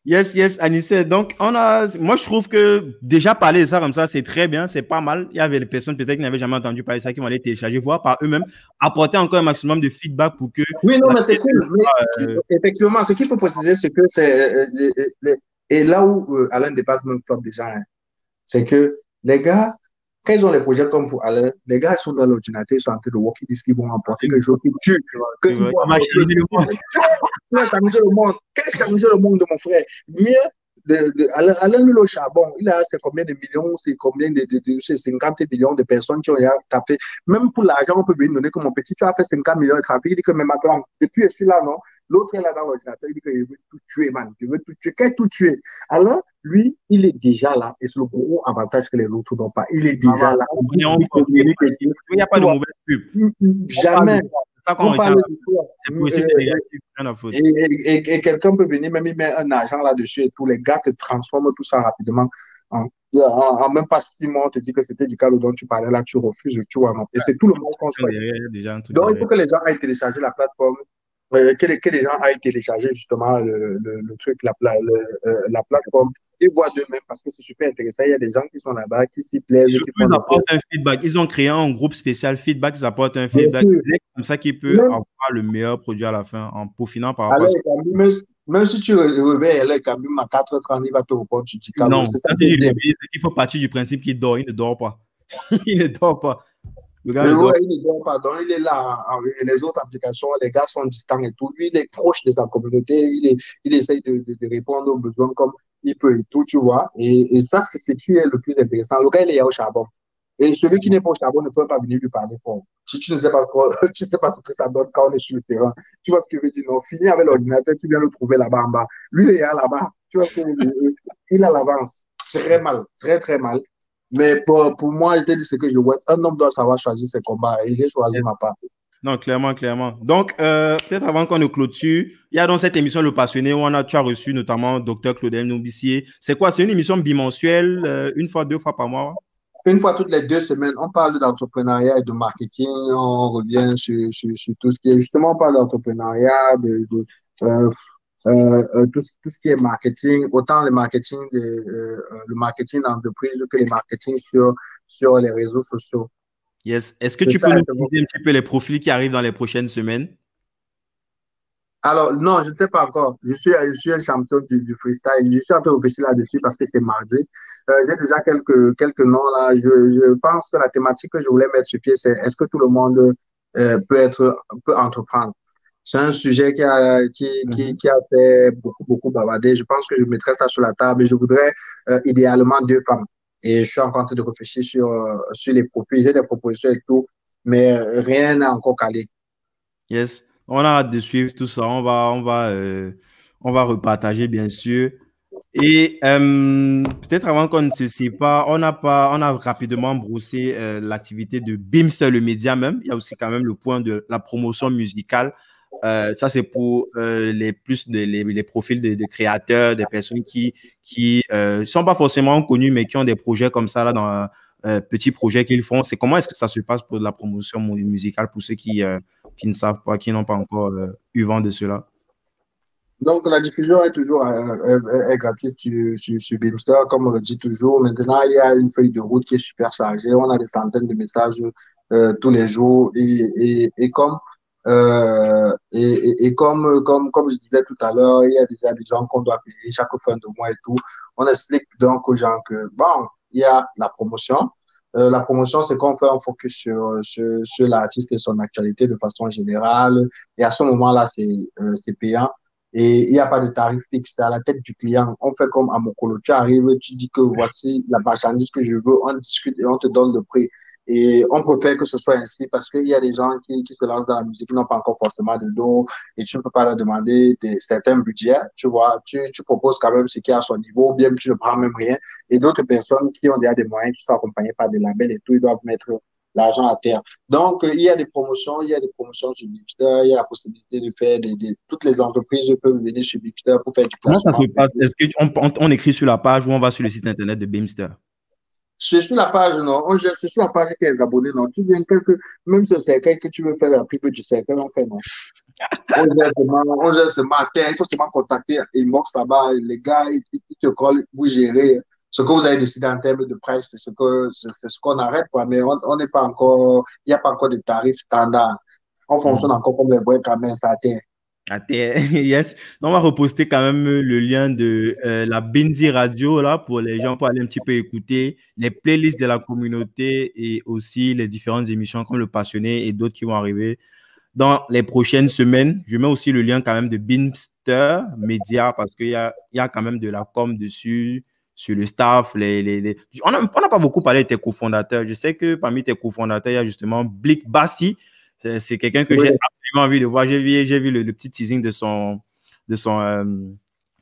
Yes, yes, Anissé. Donc, on a, moi, je trouve que déjà parler de ça comme ça, c'est très bien, c'est pas mal. Il y avait des personnes peut-être qui n'avaient jamais entendu parler de ça, qui vont aller télécharger, voir par eux-mêmes, apporter encore un maximum de feedback pour que. Oui, non, mais c'est cool. Euh, effectivement, ce qu'il faut préciser, c'est que c'est euh, les, et là où euh, Alain dépasse même top déjà, hein, c'est que les gars, quand ils ont les projets comme pour Alain, les gars sont dans l'ordinateur, ils sont en train de voir, ils disent qu'ils vont remporter quelque chose qui tue. Que changer le monde. changer le monde? Quel changer le monde de mon frère? Mieux de, de, Alain le Charbon, il a c'est combien de millions, c'est combien de, de, de 50 millions de personnes qui ont tapé. Même pour l'argent, on peut venir donner comme mon petit, tu as fait 50 millions de trafic, il dit que même maintenant, depuis je suis là, non, L'autre est là dans l'ordinateur, il dit qu'il veut tout tuer, man. Il veut tout tuer. Qu'est-ce tout tuer? Alors, lui, il est déjà là. Et c'est le gros avantage que les autres n'ont pas. Il est déjà là. Il n'y a pas de mauvaise pub. Jamais. Et, et, et quelqu'un peut venir, même il met un argent là-dessus et tous les gars te transforment tout ça rapidement. En, en, même pas six mois, on te dit que c'était du cas dont tu parlais là, tu refuses, tu vois. Et c'est tout le monde qu'on. Donc, il faut que les gens aillent télécharger la plateforme euh, que, les, que, les, gens aillent télécharger justement le, le, le truc, la, euh, la plateforme? Et voient d'eux-mêmes parce que c'est super intéressant. Il y a des gens qui sont là-bas, qui s'y plaisent. Ils apportent un feedback. Ils ont créé un groupe spécial feedback, ils apportent un feedback comme ça qui peut avoir le meilleur produit à la fin en peaufinant par rapport à même, même si tu réveilles quand même à 4h30, il va te répondre, tu dis Non, ça, il faut partir du principe qu'il dort, il ne dort pas. il ne dort pas. Le gars, il, il, est, pardon, il est là. les autres applications, les gars sont distants et tout. Lui, il est proche de sa communauté. Il, est, il essaye de, de, répondre aux besoins comme il peut et tout, tu vois. Et, et ça, c'est ce qui est le plus intéressant. Le gars, il est au charbon. Et celui qui n'est pas au charbon ne peut pas venir lui parler fort. Si tu ne sais pas quoi, tu sais pas ce que ça donne quand on est sur le terrain. Tu vois ce que je veux dire? Non, fini avec l'ordinateur, tu viens le trouver là-bas en bas. Lui, il est là-bas. Tu vois ce que je veux dire? Il a l'avance. Très mal. Très, très mal. Mais pour, pour moi, je te dis ce que je vois. Un homme doit savoir choisir ses combats et j'ai choisi ma part. Non, clairement, clairement. Donc, euh, peut-être avant qu'on ne clôture, il y a dans cette émission Le Passionné où on a, tu as reçu notamment Dr Claudel Noubissier. C'est quoi? C'est une émission bimensuelle, euh, une fois, deux fois par mois? Une fois toutes les deux semaines. On parle d'entrepreneuriat et de marketing. On revient sur, sur, sur, tout ce qui est justement, on parle d'entrepreneuriat, de, de euh, euh, euh, tout, tout, ce qui est marketing, autant le marketing, de, euh, le marketing d'entreprise que le marketing sur, sur les réseaux sociaux. Yes. Est-ce que tu peux nous dire un petit peu les profils qui arrivent dans les prochaines semaines? Alors, non, je ne sais pas encore. Je suis, je suis un champion du, du, freestyle. Je suis en train de réfléchir là-dessus parce que c'est mardi. Euh, J'ai déjà quelques, quelques noms là. Je, je, pense que la thématique que je voulais mettre sur pied, c'est est-ce que tout le monde peut être, peut entreprendre? C'est un sujet qui a, qui, qui, mhm. qui, a fait beaucoup, beaucoup bavarder. Je pense que je mettrai ça sur la table et je voudrais euh, idéalement deux femmes. Et je suis en train de réfléchir sur, euh, sur les profils. J'ai des propositions et tout, mais euh, rien n'a encore calé. Yes. On a hâte de suivre tout ça. On va, on va, on va repartager, bien sûr. Et peut-être avant qu'on ne se sépare, on a, pas, on a rapidement brossé l'activité de BIMS, le média même. Il y a aussi quand même le point de la promotion musicale. Euh, ça, c'est pour euh, les plus les, profils de, créateurs, des personnes qui qui euh, sont pas forcément connus, mais qui ont des projets comme ça là dans petits projets qu'ils font. C'est comment est-ce que ça se passe pour la promotion musicale pour ceux qui, qui ne savent pas, qui n'ont pas encore eu vent de cela? Donc, la diffusion est toujours gratuite sur, sur, Beamster, comme on le dit toujours. Maintenant, il y a une feuille de route qui est super chargée. On a des centaines de messages tous les jours. Et, et, et comme euh, et, comme, comme, comme je disais tout à l'heure, il y a déjà des gens qu'on doit payer chaque fin de mois et tout. On explique donc aux gens que, bon, il y a la promotion. Euh, la promotion, c'est qu'on fait un focus sur, sur, l'artiste et son actualité de façon générale. Et à ce moment-là, c'est euh, payant. Et il n'y a pas de tarif fixe, à la tête du client. On fait comme à mon colo. Tu arrives, tu dis que voici la marchandise que je veux, on discute et on te donne le prix. Et on préfère que ce soit ainsi parce qu'il y a des gens qui, qui se lancent dans la musique qui n'ont pas encore forcément de dos et tu ne peux pas leur demander des, certains budgets. Tu vois, tu, tu proposes quand même ce qui est à son niveau, ou bien tu ne prends même rien. Et d'autres personnes qui ont déjà des moyens, qui sont accompagnées par des labels et tout, ils doivent mettre l'argent à terre. Donc, il y a des promotions, il y a des promotions sur Bigster, il y a la possibilité de faire des, des toutes les entreprises peuvent venir chez Bigster pour faire du Comment ça se passe? Est-ce qu'on on, on, écrit sur la page ou on va sur le site internet de Beamster? C'est sur la page, non? C'est sur la page qui est abonné, non? Tu viens quelque, même ce cercueil que tu veux faire la pub du cercueil, on fait, non? on gère seulement, on gère ce matin, il faut seulement contacter Inbox là-bas, les gars, ils, te collent, vous gérez. Ce que vous avez décidé en termes de price, c'est ce que, c'est ce qu'on arrête, quoi. Mais on n'est pas encore, il n'y a pas encore de tarifs standards. On fonctionne encore comme les vrais camions, ça atteint. yes. on va reposter quand même le lien de euh, la Benzi Radio là pour les gens pour aller un petit peu écouter les playlists de la communauté et aussi les différentes émissions comme Le Passionné et d'autres qui vont arriver dans les prochaines semaines. Je mets aussi le lien quand même de Beamster Media parce qu'il y a, y a quand même de la com dessus sur le staff. Les, On n'a pas beaucoup parlé de tes cofondateurs. Je sais que parmi tes cofondateurs, il y a justement Blick Bassi. C'est quelqu'un que j'ai envie de voir. J'ai vu, j'ai vu le, petit teasing de son, de son, euh,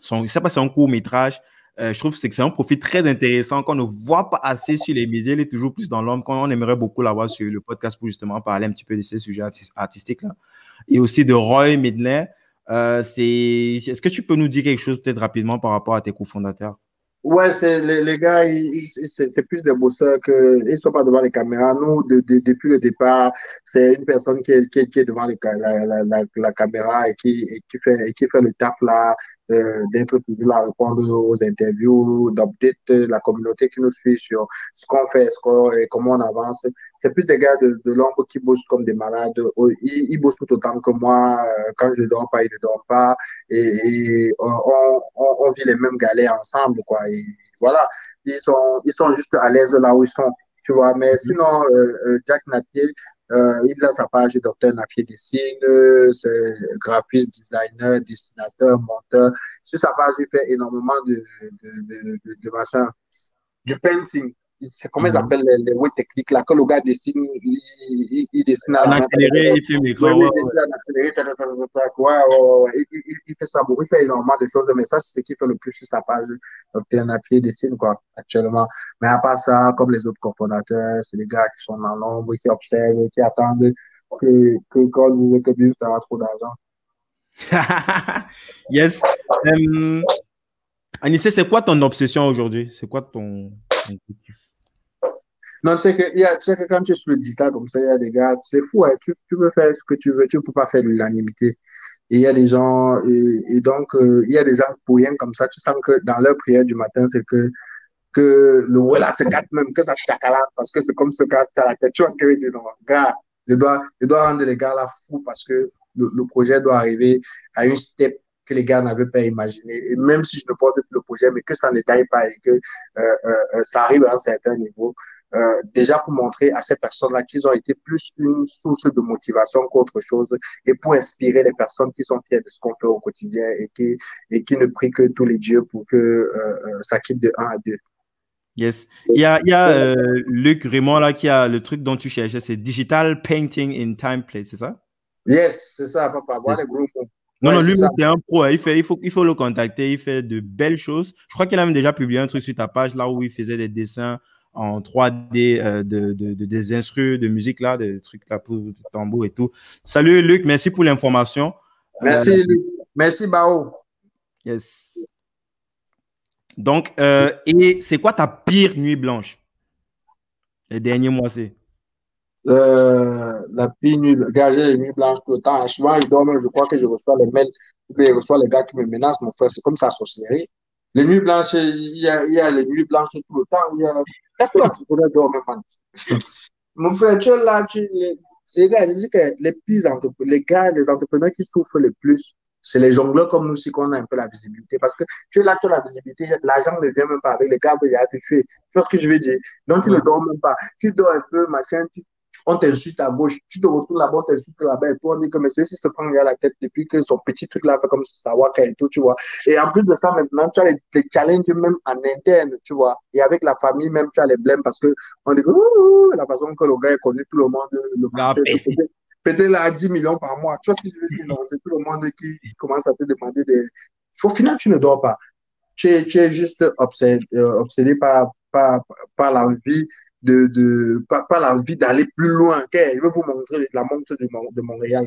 son, je sais pas, c'est un court métrage. Euh, je trouve que c'est un profil très intéressant qu'on ne voit pas assez sur les médias. Il est toujours plus dans l'ombre. On aimerait beaucoup l'avoir sur le podcast pour justement parler un petit peu de ces sujets artistiques là. Et aussi de Roy Midler. Euh, c'est, est-ce que tu peux nous dire quelque chose peut-être rapidement par rapport à tes cofondateurs? Ouais, c'est les, les, gars, c'est plus des bosseurs que ils sont pas devant les caméras. Nous, de, de, depuis le départ, c'est une personne qui est, qui, qui est devant les, la, la, la, la, caméra et qui, et qui fait et qui fait le taf là euh, d'être toujours là à répondre aux interviews, d'update la communauté qui nous suit sur ce qu'on fait, ce qu'on, et comment on avance. C'est plus des gars de, de l'ombre qui bossent comme des malades. Ils, ils, bossent tout autant que moi. Euh, quand je ne dors pas, ils ne dorment pas. Et, et on, on, on, vit les mêmes galères ensemble, quoi. Et voilà. Ils sont, ils sont juste à l'aise là où ils sont. Tu vois, mais mm-hmm. sinon, euh, euh, Jack Napier, euh, il a sa page Docteur Napier Dessine, c'est graphiste, designer, dessinateur, monteur. Sur sa page, il fait énormément de, de, de, de, de machin, du painting c'est comment ils mhm. appellent les, les techniques là, que le gars dessine, il, il, dessine à accéléré, il fait l'écran. Oui, il dessine en accéléré, ouais, il, il, fait ça beaucoup, il fait énormément de choses, mais ça, c'est ce qui fait le plus sur sa page. Donc, tu un pied dessine, quoi, actuellement. Mais à part ça, comme les autres cofondateurs, c'est des gars qui sont dans l'ombre, qui observent, qui attendent que, que quand disent que Bill, ça va trop d'argent. yes. Um, Anissé, c'est quoi ton obsession aujourd'hui? C'est quoi ton, ton non, tu sais que, y a, tu sais que quand tu es sur le digital comme ça, il y a des gars, c'est fou, hein, tu, tu peux faire ce que tu veux, tu ne peux pas faire l'unanimité. Et il y a des gens, et, donc, euh, il y a des gens pour rien comme ça, tu sens que dans leur prière du matin, c'est que, que le voilà se gâte même, que ça se chacala, parce que c'est comme ce gars à la tête. Tu vois ce que je dire? Gars, je dois, je dois rendre les gars là fous parce que le, le projet doit arriver à une step que les gars n'avaient pas imaginé. Et même si je ne porte plus le projet, mais que ça ne taille pas et que euh, euh, ça arrive à un certain niveau, euh, déjà pour montrer à ces personnes-là qu'ils ont été plus une source de motivation qu'autre chose et pour inspirer les personnes qui sont fières de ce qu'on fait au quotidien et qui, et qui ne prient que tous les dieux pour que euh, ça quitte de 1 à 2. Yes. Il y a, il y a euh, Luc Raymond là qui a le truc dont tu cherchais, c'est Digital Painting in Time Place, c'est ça? Yes, c'est ça, papa. Voilà les gros Non, non, lui, c'est un pro. Hein. Il, fait, il, faut, il faut le contacter. Il fait de belles choses. Je crois qu'il a même déjà publié un truc sur ta page là où il faisait des dessins en 3D euh, de, de, des instruments de musique là, des trucs là pour tambour et tout. Salut Luc, merci pour l'information. Merci euh, Luc. Merci Bao. Yes. Donc, euh, et c'est quoi ta pire nuit blanche? Les derniers mois, c'est la pire nuit, garder les nuits blanches tout le temps. Souvent, je dors, je crois que je reçois les mails, je reçois les gars qui me menacent, mon frère, c'est comme ça, sorcellerie. Les nuits blanches, il y a, il y a les nuits blanches tout le temps. Il y a... Est-ce que dort même, man? Mon frère, tu es là, tu, les, je dis que les pires entrepreneurs, les gars, les entrepreneurs qui souffrent le plus, c'est les jongleurs comme nous aussi qu'on a un peu la visibilité. Parce que tu es là, tu as la visibilité, l'argent ne vient même pas avec les gars, il y a que tu es. Tu vois ce que je veux dire? Donc, tu ne dors même pas. Tu dors un peu, machin, tu, on t'insulte à gauche, tu te retrouves là-bas, on t'insulte là-bas, et toi, on dit que monsieur, si se prend à la tête depuis que son petit truc là fait comme Sawaka et tout, tu vois. Et en plus de ça, maintenant, tu as les, les challenges même en interne, tu vois. Et avec la famille, même, tu as les blèmes parce que on dit que la façon que le gars est connu, tout le monde, le marché, peut-être là à 10 millions par mois. Tu vois ce que je veux dire? Non, c'est tout le monde qui commence à te demander des. Au final, tu ne dors pas. Tu es, tu es juste obsédé, euh, obsédé par, par, par la vie de, de pas, pas l'envie d'aller plus loin. Okay? Je vais vous montrer la montre de, de Montréal.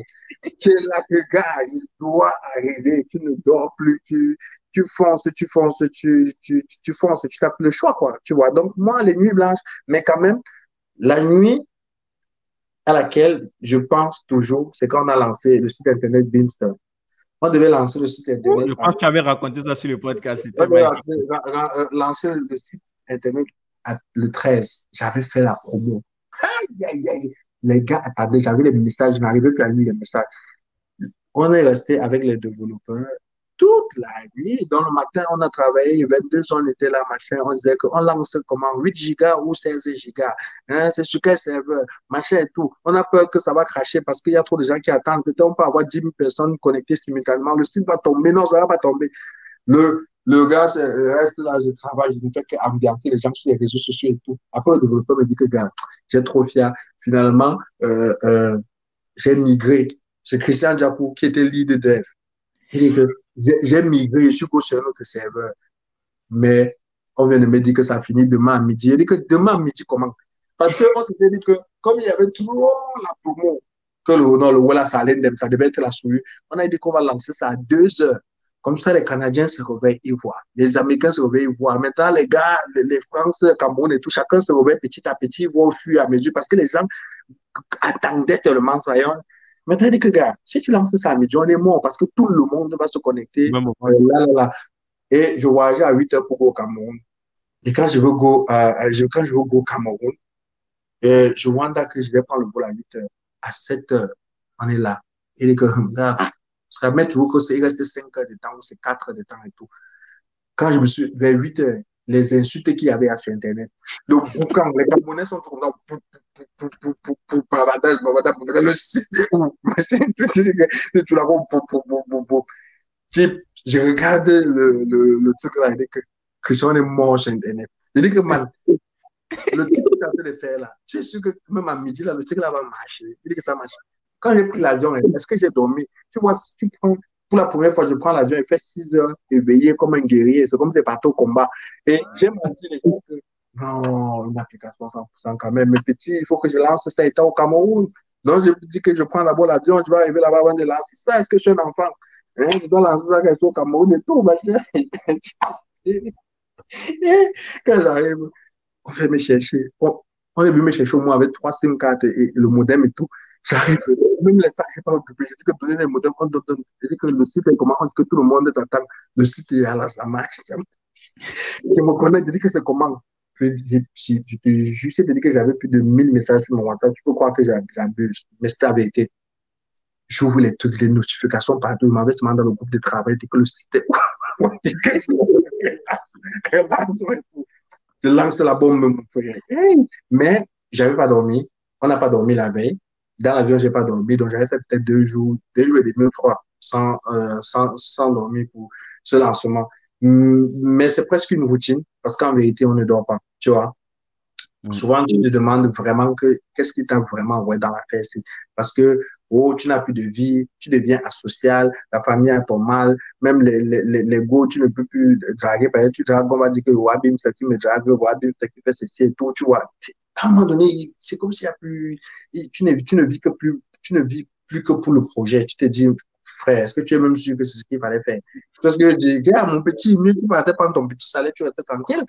Tu es là que, gars, il doit arriver. Tu ne dors plus. Tu, tu fonces, tu fonces, tu, tu, tu fonces, tu n'as plus le choix, quoi. Tu vois. Donc, moi, les nuits blanches, mais quand même, la nuit à laquelle je pense toujours, c'est quand on a lancé le site internet Beamster. On devait lancer le site internet. Je pense que tu avais raconté ça sur le podcast. On devait lancer, lancer le site internet le 13, j'avais fait la promo. Aïe, aïe, aïe. Les gars, attendez, j'avais les messages, je n'arrivais plus à lire les messages. On est resté avec les développeurs toute la nuit. Dans le matin, on a travaillé, 22 on était là, machin. On disait qu'on lance comment? 8 gigas ou 16 gigas. Hein, c'est sur quel serveur, machin et tout. On a peur que ça va cracher parce qu'il y a trop de gens qui attendent. Peut-être on peut avoir 10 000 personnes connectées simultanément. Le site va tomber. Non, ça va pas tomber. Le, le gars reste là, je travaille, je ne fais qu'ambiancer les gens sur les réseaux sociaux et tout. Après, le développeur me dit que, gars, j'ai trop fier. Finalement, euh, euh, j'ai migré. C'est Christian Diapou qui était lead dev. Il dit que j'ai migré, je suis sur un autre serveur. Mais on vient de me dire que ça finit demain à midi. Il dit que demain à midi, comment? Parce qu'on s'était dit que comme il y avait trop la promo, que le, non, le voilà, ça allait, ça devait être la souris, on a dit qu'on va lancer ça à deux heures. Comme ça, les Canadiens se réveillent, ils voient. Les Américains se réveillent, ils voient. Maintenant, les gars, les, les Français, Cameroun et tout, chacun se réveille petit à petit, ils voient au fur et à mesure parce que les gens attendaient tellement ça. Maintenant, il dit que, gars, si tu lances ça à midi, on est mort parce que tout le monde va se connecter. Euh, là, là, là. Et je voyageais à 8 heures pour go au Cameroun. Et quand je veux go, euh, je, quand je veux go au Cameroun, et je vois que je vais prendre le vol à 8 heures. À 7 heures, on est là. Il dit que, gars, parce qu'à mettre, il reste 5 heures de temps, c'est 4 heures de temps et tout. Quand je me suis, vers 8 heures, les insultes qu'il y avait sur Internet. Donc, quand les Camerounais sont tournés pour, bavardage, bavardage, le site où, machin, tout là, pour, pour, pour, pour, pour. Je regarde le, le, le truc là, il dit que Christian est mort sur Internet. Il dit que, man, le truc que tu as fait de faire là, tu es sûr que même à midi, là, le truc là va marcher. Il dit que ça marche. Quand j'ai pris l'avion, est-ce que j'ai dormi? Tu vois, si tu prends, pour la première fois, je prends l'avion, il fait 6 heures éveillé comme un guerrier. C'est comme si partais au combat. Et j'ai menti les gens que non, une application 100% quand même. Mais petit, il faut que je lance ça étant au Cameroun. Donc, je dis que je prends d'abord l'avion, je vais arriver là-bas avant de lancer ça. Est-ce que je suis un enfant? Hein? Je dois lancer ça quand je suis au Cameroun et tout. quand j'arrive, on fait me chercher. On, on est venu me chercher au moins avec trois SIM cartes et, et le modem et tout. J'arrive, même les sacs, je pas occupé. Je dis que donner les modems, on donne. Je dis que le site est comment, dit que tout le monde t'attend. Le site est à la, ça marche. Je me connais, je dis que c'est comment? Si tu te de dire que j'avais plus de 1000 messages sur mon WhatsApp, tu peux croire que j'abuse. Mais c'était la vérité. J'ouvre les trucs, les notifications partout. Je m'avais demandé dans le groupe de travail, que le site est. Je lance la bombe, mon frère. Mais j'avais pas dormi. On n'a pas dormi la veille. Dans l'avion, j'ai pas dormi, donc j'avais fait peut-être deux jours, deux jours et demi ou trois sans, euh, sans, sans dormir pour ce lancement. Mais c'est presque une routine parce qu'en vérité, on ne dort pas, tu vois. Mm. Souvent, tu te demandes vraiment que qu'est-ce qui t'a vraiment envoyé dans la fête. Parce que, oh, tu n'as plus de vie, tu deviens asocial, la famille a ton mal, même les, les, les, go, tu ne peux plus draguer. Par exemple, tu dragues, on va dire que Wabim, c'est qui me drague, Wabim, c'est qui fait ceci et tout, tu vois à un moment donné, c'est comme s'il y a plus, tu ne, vis que plus, tu ne vis plus que pour le projet. Tu te dis, frère, est-ce que tu es même sûr que c'est ce qu'il fallait faire? Parce que je dis, gars, mon petit, mieux tu partais prendre ton petit salaire, tu restais tranquille,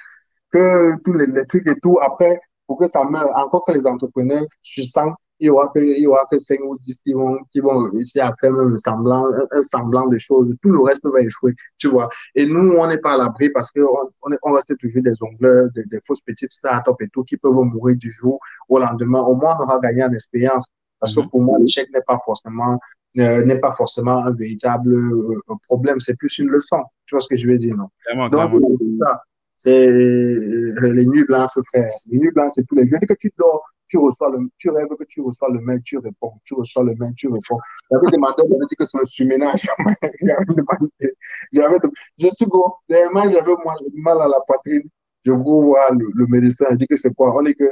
que tous les, les trucs et tout. Après, pour que ça meure. Encore que les entrepreneurs, je sens il y aura que, il y aura que 5 ou 10 qui vont, qui vont réussir à faire même semblant, un, semblant de choses. Tout le reste va échouer, tu vois. Et nous, on n'est pas à l'abri parce qu'on on, on reste toujours des ongleurs, des, des fausses petites startups et tout qui peuvent mourir du jour au lendemain. Au moins, on aura gagné en expérience. Parce que mhm. pour moi, l'échec n'est pas forcément euh, n'est pas forcément un véritable euh, problème, c'est plus une leçon. Tu vois ce que je veux dire, non? Donc, c'est ça. C'est euh, les nuits blanches, frère. Les nuits blanches, c'est tous les jours. Dès que tu dors, tu reçois le, tu rêves que tu reçois le mail, tu réponds, tu reçois le mail, tu réponds. J'avais demandé, j'avais dit que c'est un surménage. j'avais demandé, j'avais, je suis go, dernièrement, j'avais mal à la poitrine. Je go voir le, médecin, je dis que c'est quoi? On dit que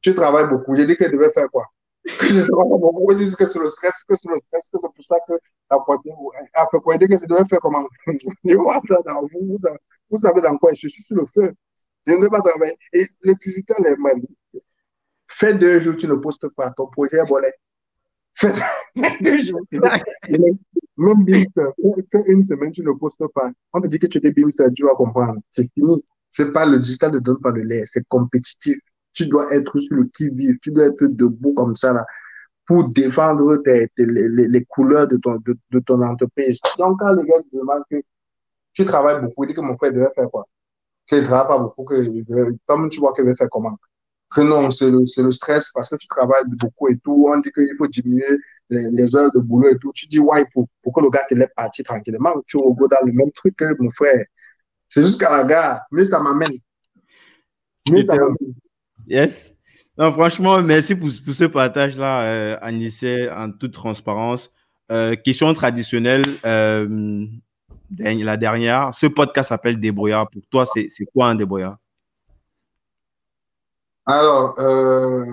tu travailles beaucoup. J'ai dit qu'il devait faire quoi? je travaille beaucoup. On dit que c'est le stress, que c'est le stress, que c'est pour ça que la poitrine a fait quoi? Il dit que je devais faire comment? je vois ça dans vous, vous, savez dans quoi? Je suis sur le feu. Je ne vais pas travailler. Et l'électricité, elle est mal. Fais deux jours, tu ne postes pas. Ton projet est volé. Fais deux jours. Même Beamster, fais une semaine, tu ne postes pas. On te dit que tu es Beamster, tu vas comprendre. C'est fini. C'est pas le digital ne donne pas de l'air, c'est compétitif. Tu dois être sur le qui-vive, tu dois être debout comme ça là, pour défendre tes, les, les, couleurs de ton, de, de, ton entreprise. Donc, quand les gars te demandent que tu travailles beaucoup, ils disent que mon frère devait faire quoi? Qu'il ne travaille pas beaucoup, que, comme tu vois qu'il veut faire comment? Que non, c'est le, le, stress parce que tu travailles beaucoup et tout. On dit qu'il faut diminuer les, heures de boulot et tout. Tu dis, ouais, pour, pour que le gars te laisse partir tranquillement. Tu regardes dans le même truc que mon frère. C'est jusqu'à la gare. Mais ça m'amène. Mais ça m'amène. Yes. Non, franchement, merci pour, pour ce partage-là, euh, Anissé, en toute transparence. Euh, question traditionnelle, euh, la dernière. Ce podcast s'appelle Débrouillard. Pour toi, c'est quoi un débrouillard? Alors, euh,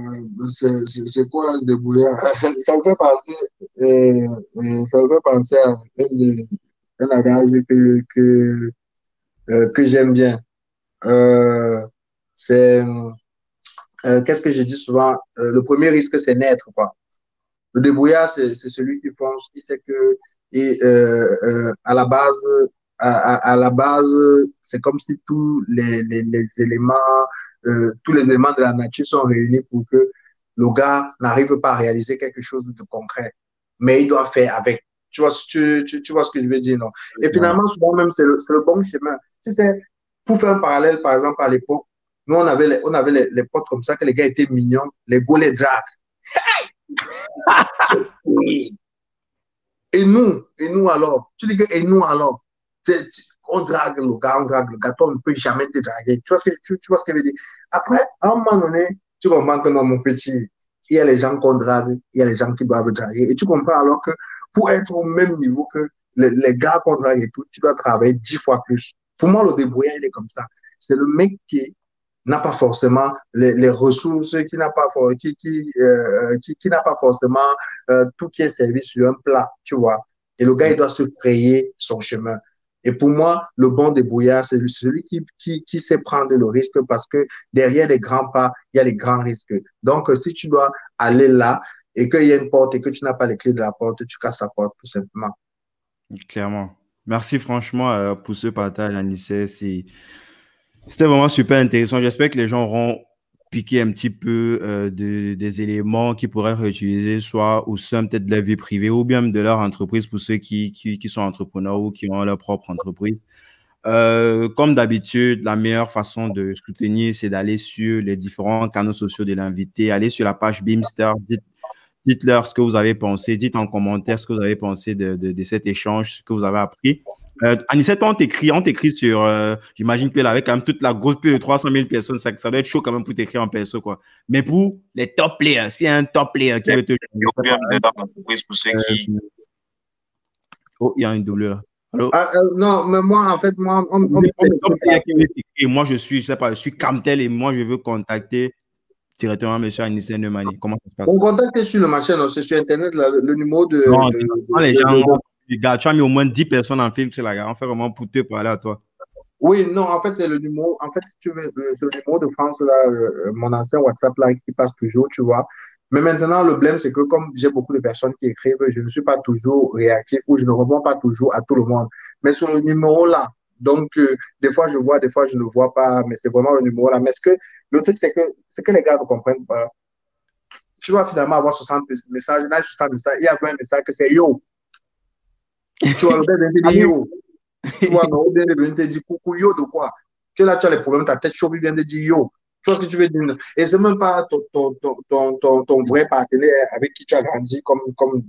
c'est quoi un débrouillard? ça me fait penser, euh, euh, ça me fait penser à un, adage que, que, euh, que j'aime bien. C'est, qu'est-ce que je dis souvent? le premier risque, c'est naître, quoi. Le débrouillard, c'est celui qui pense, qui sait que, et, à la base, à, à, à la base, c'est comme si tous les, les, les éléments euh, tous les éléments de la nature sont réunis pour que le gars n'arrive pas à réaliser quelque chose de concret. Mais il doit faire avec. Tu vois, tu, tu, tu vois ce que je veux dire, non? Et finalement, souvent même, c'est le, le, bon chemin. Tu sais, pour faire un parallèle, par exemple, à l'époque, nous, on avait, les, on avait les, les, potes comme ça, que les gars étaient mignons, les go, les oui. Et nous, et nous alors, tu dis que, et nous alors, on drague le gars, on drague le gars, toi, on ne peut jamais te draguer. Tu vois ce que, tu, tu vois ce que je veux dire? Après, à un moment donné, tu comprends que dans mon petit, il y a les gens qu'on drague, il y a les gens qui doivent draguer. Et tu comprends alors que pour être au même niveau que les, les gars qu'on drague et tout, tu dois travailler dix fois plus. Pour moi, le débrouillard, il est comme ça. C'est le mec qui n'a pas forcément les, les, ressources, qui n'a pas, qui, qui, euh, qui, qui n'a pas forcément euh, tout qui est servi sur un plat, tu vois. Et le gars, il doit se frayer son chemin. Et pour moi, le bon débrouillard, c'est celui qui, qui, qui sait prendre le risque parce que derrière les grands pas, il y a les grands risques. Donc, si tu dois aller là et qu'il y a une porte et que tu n'as pas les clés de la porte, tu casses la porte tout simplement. Clairement. Merci franchement euh, pour ce partage, Anissé. C'était vraiment super intéressant. J'espère que les gens auront piquer un petit peu euh, de, des éléments qu'ils pourraient réutiliser soit au sein peut-être de la vie privée ou bien de leur entreprise pour ceux qui, qui, qui sont entrepreneurs ou qui ont leur propre entreprise. Euh, comme d'habitude, la meilleure façon de soutenir, c'est d'aller sur les différents canaux sociaux de l'invité, aller sur la page Beamster, dites, dites-leur ce que vous avez pensé, dites en commentaire ce que vous avez pensé de, de, de cet échange, ce que vous avez appris. Euh, Anissette, on t'écrit, on t'écrit sur, euh, j'imagine que là, avec quand même toute la grosse pile de 300 000 personnes, ça, ça doit être chaud quand même pour t'écrire en perso, quoi. Mais pour les top players, s'il y a un top player qui veut te. pour ceux qui. Oh, il y a une doublure. Ah, euh, non, mais moi, en fait, moi, on, on, et moi, je suis, je sais pas, je suis Camtel et moi, je veux contacter directement M. Anissé Nemani. Comment ça se passe? On contacte sur le machin, non, c'est sur Internet, là, le, numéro de. Non, de, les gens, gars, tu as mis au moins 10 personnes en film sur la. On fait vraiment pour te parler à toi. Oui, non, en fait, c'est le numéro. En fait, si tu veux, le numéro de France, là, euh, mon ancien WhatsApp, là, qui passe toujours, tu vois. Mais maintenant, le problème, c'est que comme j'ai beaucoup de personnes qui écrivent, je ne suis pas toujours réactif ou je ne réponds pas toujours à tout le monde. Mais sur le numéro là, Donc, euh, des fois, je vois, des fois, je ne vois pas, mais c'est vraiment un humour là. Mais ce que, le truc, c'est que, ce que les gars ne comprennent pas, tu vas finalement avoir 60 messages, là, 60 messages, il y a un message que c'est yo. Tu vois, le gars vient te dire yo. Tu vois, le gars vient te dire coucou yo de quoi? Tu es là, tu as les problèmes, ta tête chaude, il vient de dire yo. Tu vois ce que tu veux dire? Et c'est même pas ton, ton, ton, ton, ton vrai partenaire avec qui tu as grandi, comme, comme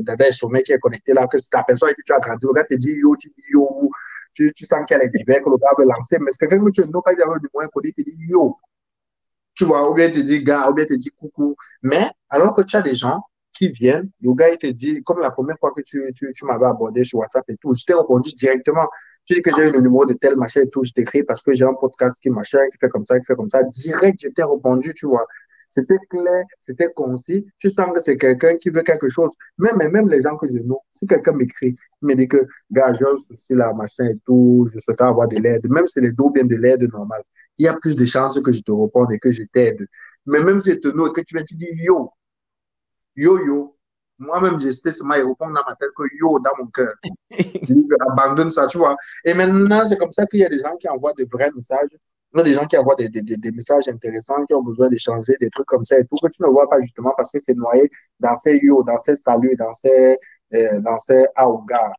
Dada Sommet qui est connecté là, que c'est ta personne avec qui tu as grandi. Le gars te dit yo, tu dis yo, tu, tu sens qu'elle est divers, que le gars veut lancer. Mais c'est quelqu'un que tu ne pas, du moins connu, il te dit yo. Tu vois, ou bien il te dit gars, ou bien il te dit coucou. Mais alors que tu as des gens qui viennent, gars, il te dit, comme la première fois que tu, tu, tu m'avais abordé sur WhatsApp et tout, je t'ai répondu directement. Tu dis que j'ai le numéro de tel machin et tout, je t'écris parce que j'ai un podcast qui machin, qui fait comme ça, qui fait comme ça. Direct, je t'ai répondu, tu vois. C'était clair, c'était concis. Tu sens que c'est quelqu'un qui veut quelque chose. Même, même les gens que je know, si quelqu'un m'écrit, il me dit que, gars, j'ai un souci là, machin et tout, je souhaite avoir de l'aide, même si les dos bien de l'aide normale, il y a plus de chances que je te réponde et que je t'aide. Mais même si je te know et que tu viens, tu dis yo, yo, yo, moi-même, j'étais seulement à répondre dans ma tête que yo dans mon cœur. abandonne ça, tu vois. Et maintenant, c'est comme ça qu'il y a des gens qui envoient de vrais messages. Il y a des gens qui envoient des, des, des messages intéressants, qui ont besoin d'échanger des trucs comme ça et tout, que tu ne vois pas justement parce que c'est noyé dans ces yo, dans ces saluts, dans ces, euh, dans ces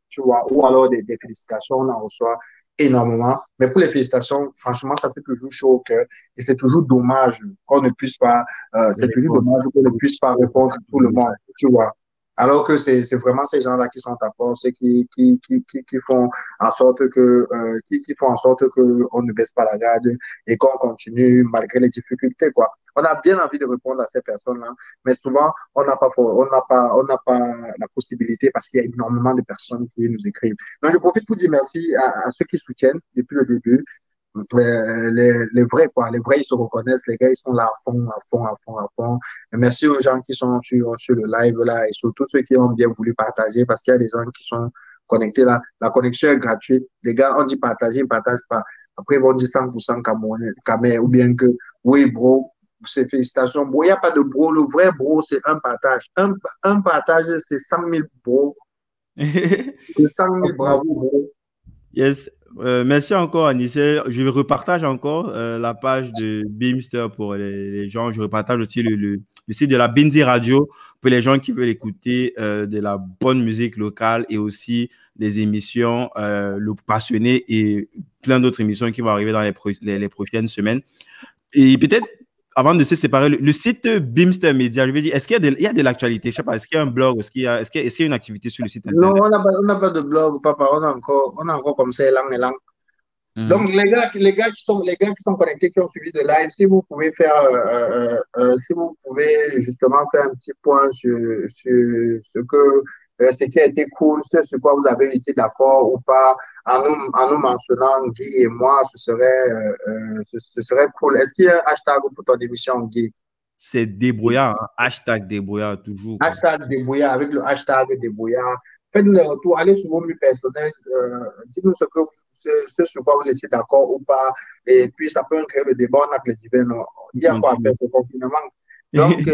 tu vois, ou alors des félicitations, on en reçoit énormément. Mais pour les félicitations, franchement, ça fait toujours chaud au cœur. Et c'est toujours dommage qu'on ne puisse pas, euh, c'est toujours dommage qu'on ne puisse pas répondre à tout le monde, tu vois. Alors que c'est vraiment ces gens-là qui sont à force et qui, qui, qui, qui, font en sorte que, euh, qui, qui font en sorte que on ne baisse pas la garde et qu'on continue malgré les difficultés, quoi. On a bien envie de répondre à ces personnes-là, mais souvent, on n'a pas, on n'a pas, on n'a pas la possibilité parce qu'il y a énormément de personnes qui nous écrivent. Donc, je profite pour dire merci à ceux qui soutiennent depuis le début, les, les, vrais, quoi. Les vrais, ils se reconnaissent. Les gars, ils sont là à fond, à fond, à fond, à fond. Et merci aux gens qui sont sur, sur le live là et surtout ceux qui ont bien voulu partager parce qu'il y a des gens qui sont connectés là. La connexion est gratuite. Les gars, on dit partager, ils ne partagent pas. Après, ils vont dire 100% Camerounais, ou bien que, oui, bro, c'est félicitations. Bro, il n'y a pas de bro. Le vrai bro, c'est un partage. Un, un partage, c'est 100 000 bro. c'est 100 000 bravo, bro. Yes. Euh, merci encore, Anissé. Je repartage encore euh, la page de Beamster pour les, gens. Je repartage aussi le, le, site de la Benzi Radio pour les gens qui veulent écouter euh, de la bonne musique locale et aussi des émissions le passionné et plein d'autres émissions qui vont arriver dans les, les prochaines semaines. Et peut-être avant de se séparer, le, site Beamster Media, je veux dire, est-ce qu'il y a de, il y a de l'actualité? Je sais pas, est-ce qu'il y a un blog? Est-ce qu'il y, a, est-ce qu'il y, a une activité sur le site Non, on n'a pas, pas, de blog, papa. On a encore, on a encore comme ça, élan, élan. Mm. Donc, les gars, les, gars qui sont, les gars qui sont connectés, qui ont suivi le live, si vous pouvez faire, euh, euh, euh, si vous pouvez justement faire un petit point sur, sur ce que euh, ce qui a été cool, c'est sur quoi vous avez été d'accord ou pas, en nous, en nous mentionnant Guy et moi, ce serait, euh, euh, ce, serait cool. Est-ce qu'il y a un hashtag pour ton émission, Guy? C'est débrouillard, hein. hashtag débrouillard toujours. Hashtag débrouillard, avec le hashtag débrouillard. Faites-nous des retours, allez sur vos murs personnels, dites-nous ce que ce, sur quoi vous étiez d'accord ou pas, et puis ça peut créer le débat avec les divers. Il y a quoi à faire ce confinement? Donc, euh,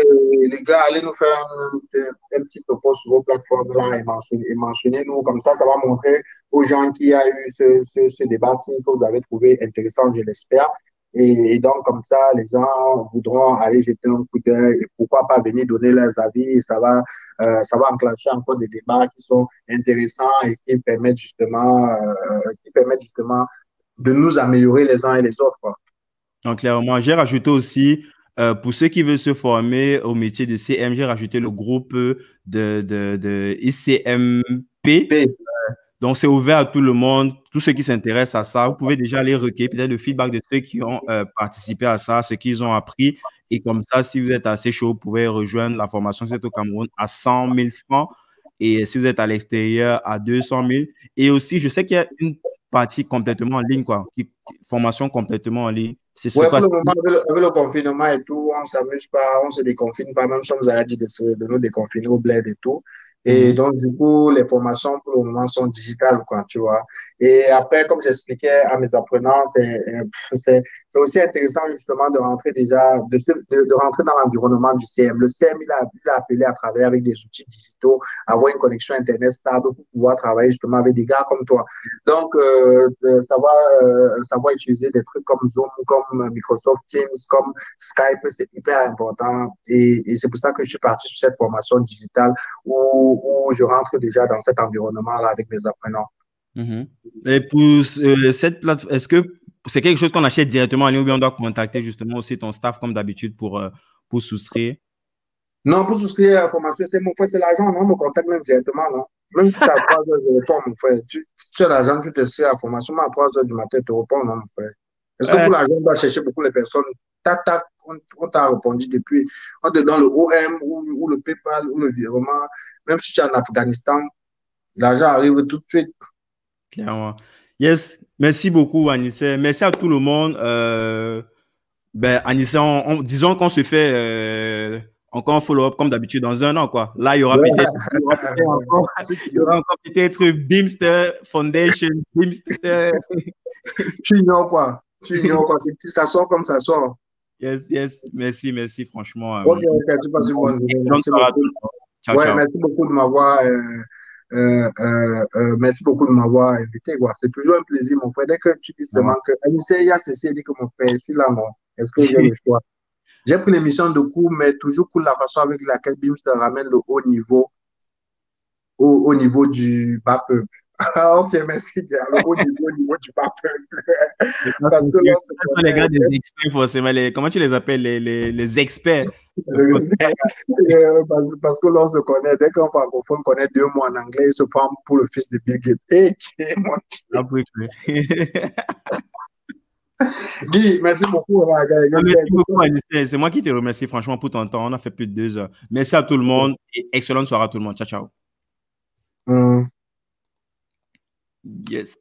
les gars, allez nous faire un, petit topo sur vos plateformes-là et mentionnez-nous. Comme ça, ça va montrer aux gens qui a eu ce, ce, ce débat-ci que vous avez trouvé intéressant, je l'espère. Et, donc, comme ça, les gens voudront aller jeter un coup d'œil et pourquoi pas venir donner leurs avis. Ça va, euh, ça va enclencher encore des débats qui sont intéressants et qui permettent justement, euh, qui permettent justement de nous améliorer les uns et les autres. Quoi. Donc, clairement, j'ai rajouté aussi euh, pour ceux qui veulent se former au métier de CM, j'ai rajouté le groupe de, de, de ICMP. Euh, donc, c'est ouvert à tout le monde, tous ceux qui s'intéressent à ça. Vous pouvez déjà aller recueillir peut-être le feedback de ceux qui ont euh, participé à ça, ce qu'ils ont appris. Et comme ça, si vous êtes assez chaud, vous pouvez rejoindre la formation C'est au Cameroun à 100 000 francs. Et si vous êtes à l'extérieur, à 200 000. Et aussi, je sais qu'il y a une partie complètement en ligne, quoi. Formation complètement en ligne. C'est ouais, pour le moment, avec le, confinement et tout, on ne s'amuse pas, on se déconfine pas, même si on nous a dit de, de nous déconfiner au bled et tout. Et mhm. donc, du coup, les formations pour le moment sont digitales, quoi, tu vois. Et après, comme j'expliquais à mes apprenants, c'est c'est aussi intéressant justement de rentrer déjà, de, de, rentrer dans l'environnement du CM. Le CM, il a, il a appelé à travailler avec des outils digitaux, avoir une connexion Internet stable pour pouvoir travailler justement avec des gars comme toi. Donc, euh, savoir, euh, savoir utiliser des trucs comme Zoom, comme Microsoft Teams, comme Skype, c'est hyper important. Et, c'est pour ça que je suis parti sur cette formation digitale où, où je rentre déjà dans cet environnement-là avec mes apprenants. Mhm. Et pour euh, cette plateforme, est-ce que c'est quelque chose qu'on achète directement en ligne ou bien on doit contacter justement aussi ton staff comme d'habitude pour, euh, pour souscrire? Non, pour souscrire à la formation, c'est mon frère, c'est l'argent, non, on me contacte même directement, non. Même si c'est à 3 heures, je réponds, mon frère. Tu, tu as l'argent, tu t'inscris à la formation, mais à 3 heures du matin, tu réponds, non, mon frère. Est-ce que pour l'argent, on doit chercher beaucoup les personnes? Tac, tac, on, on t'a répondu depuis. On te donne le OM ou, ou le PayPal ou le virement. Même si tu es en Afghanistan, l'argent arrive tout de suite. Clairement. Yes, merci beaucoup, Anissé. Merci à tout le monde. Euh, ben, on- on- disons qu'on se fait euh, encore un follow-up comme d'habitude dans un an, quoi. Là, il y aura peut-être encore, encore peut-être Beamster Foundation, Beamster. Tu ignores quoi? Tu ignores quoi? Ça sort comme ça sort. Yes, yes. Merci, merci, franchement. Ok, ok, tu passes une bonne journée. Merci beaucoup. Ciao, Ouais, ciao. merci beaucoup de m'avoir euh, euh, euh, euh, merci beaucoup de m'avoir invité. quoi. C'est toujours un plaisir, mon frère. Dès que tu dis seulement que il y a ceci, dit que mon frère, je suis là, moi. Est-ce que j'ai le choix? J'ai pris l'émission de cours, mais toujours cool la façon avec laquelle BIMS te ramène le haut niveau au, au niveau du bas peuple. Ah, ok, merci, gars. Le haut niveau, au niveau du peuple. Parce que là, Ce sont les gars des experts, forcément. Les, comment tu les appelles? Les, les, les experts? Euh, parce, parce que l'on se connaît, dès qu'un francophone connaît deux mots en anglais, il se prend pour le fils de Bill Gates. Hey, hey, mon Ah. Guy, merci beaucoup. Merci beaucoup. C'est moi qui te remercie, franchement, pour ton temps. On a fait plus de deux heures. Merci à tout le monde et excellente soirée à tout le monde. Ciao, ciao. Hum. Yes.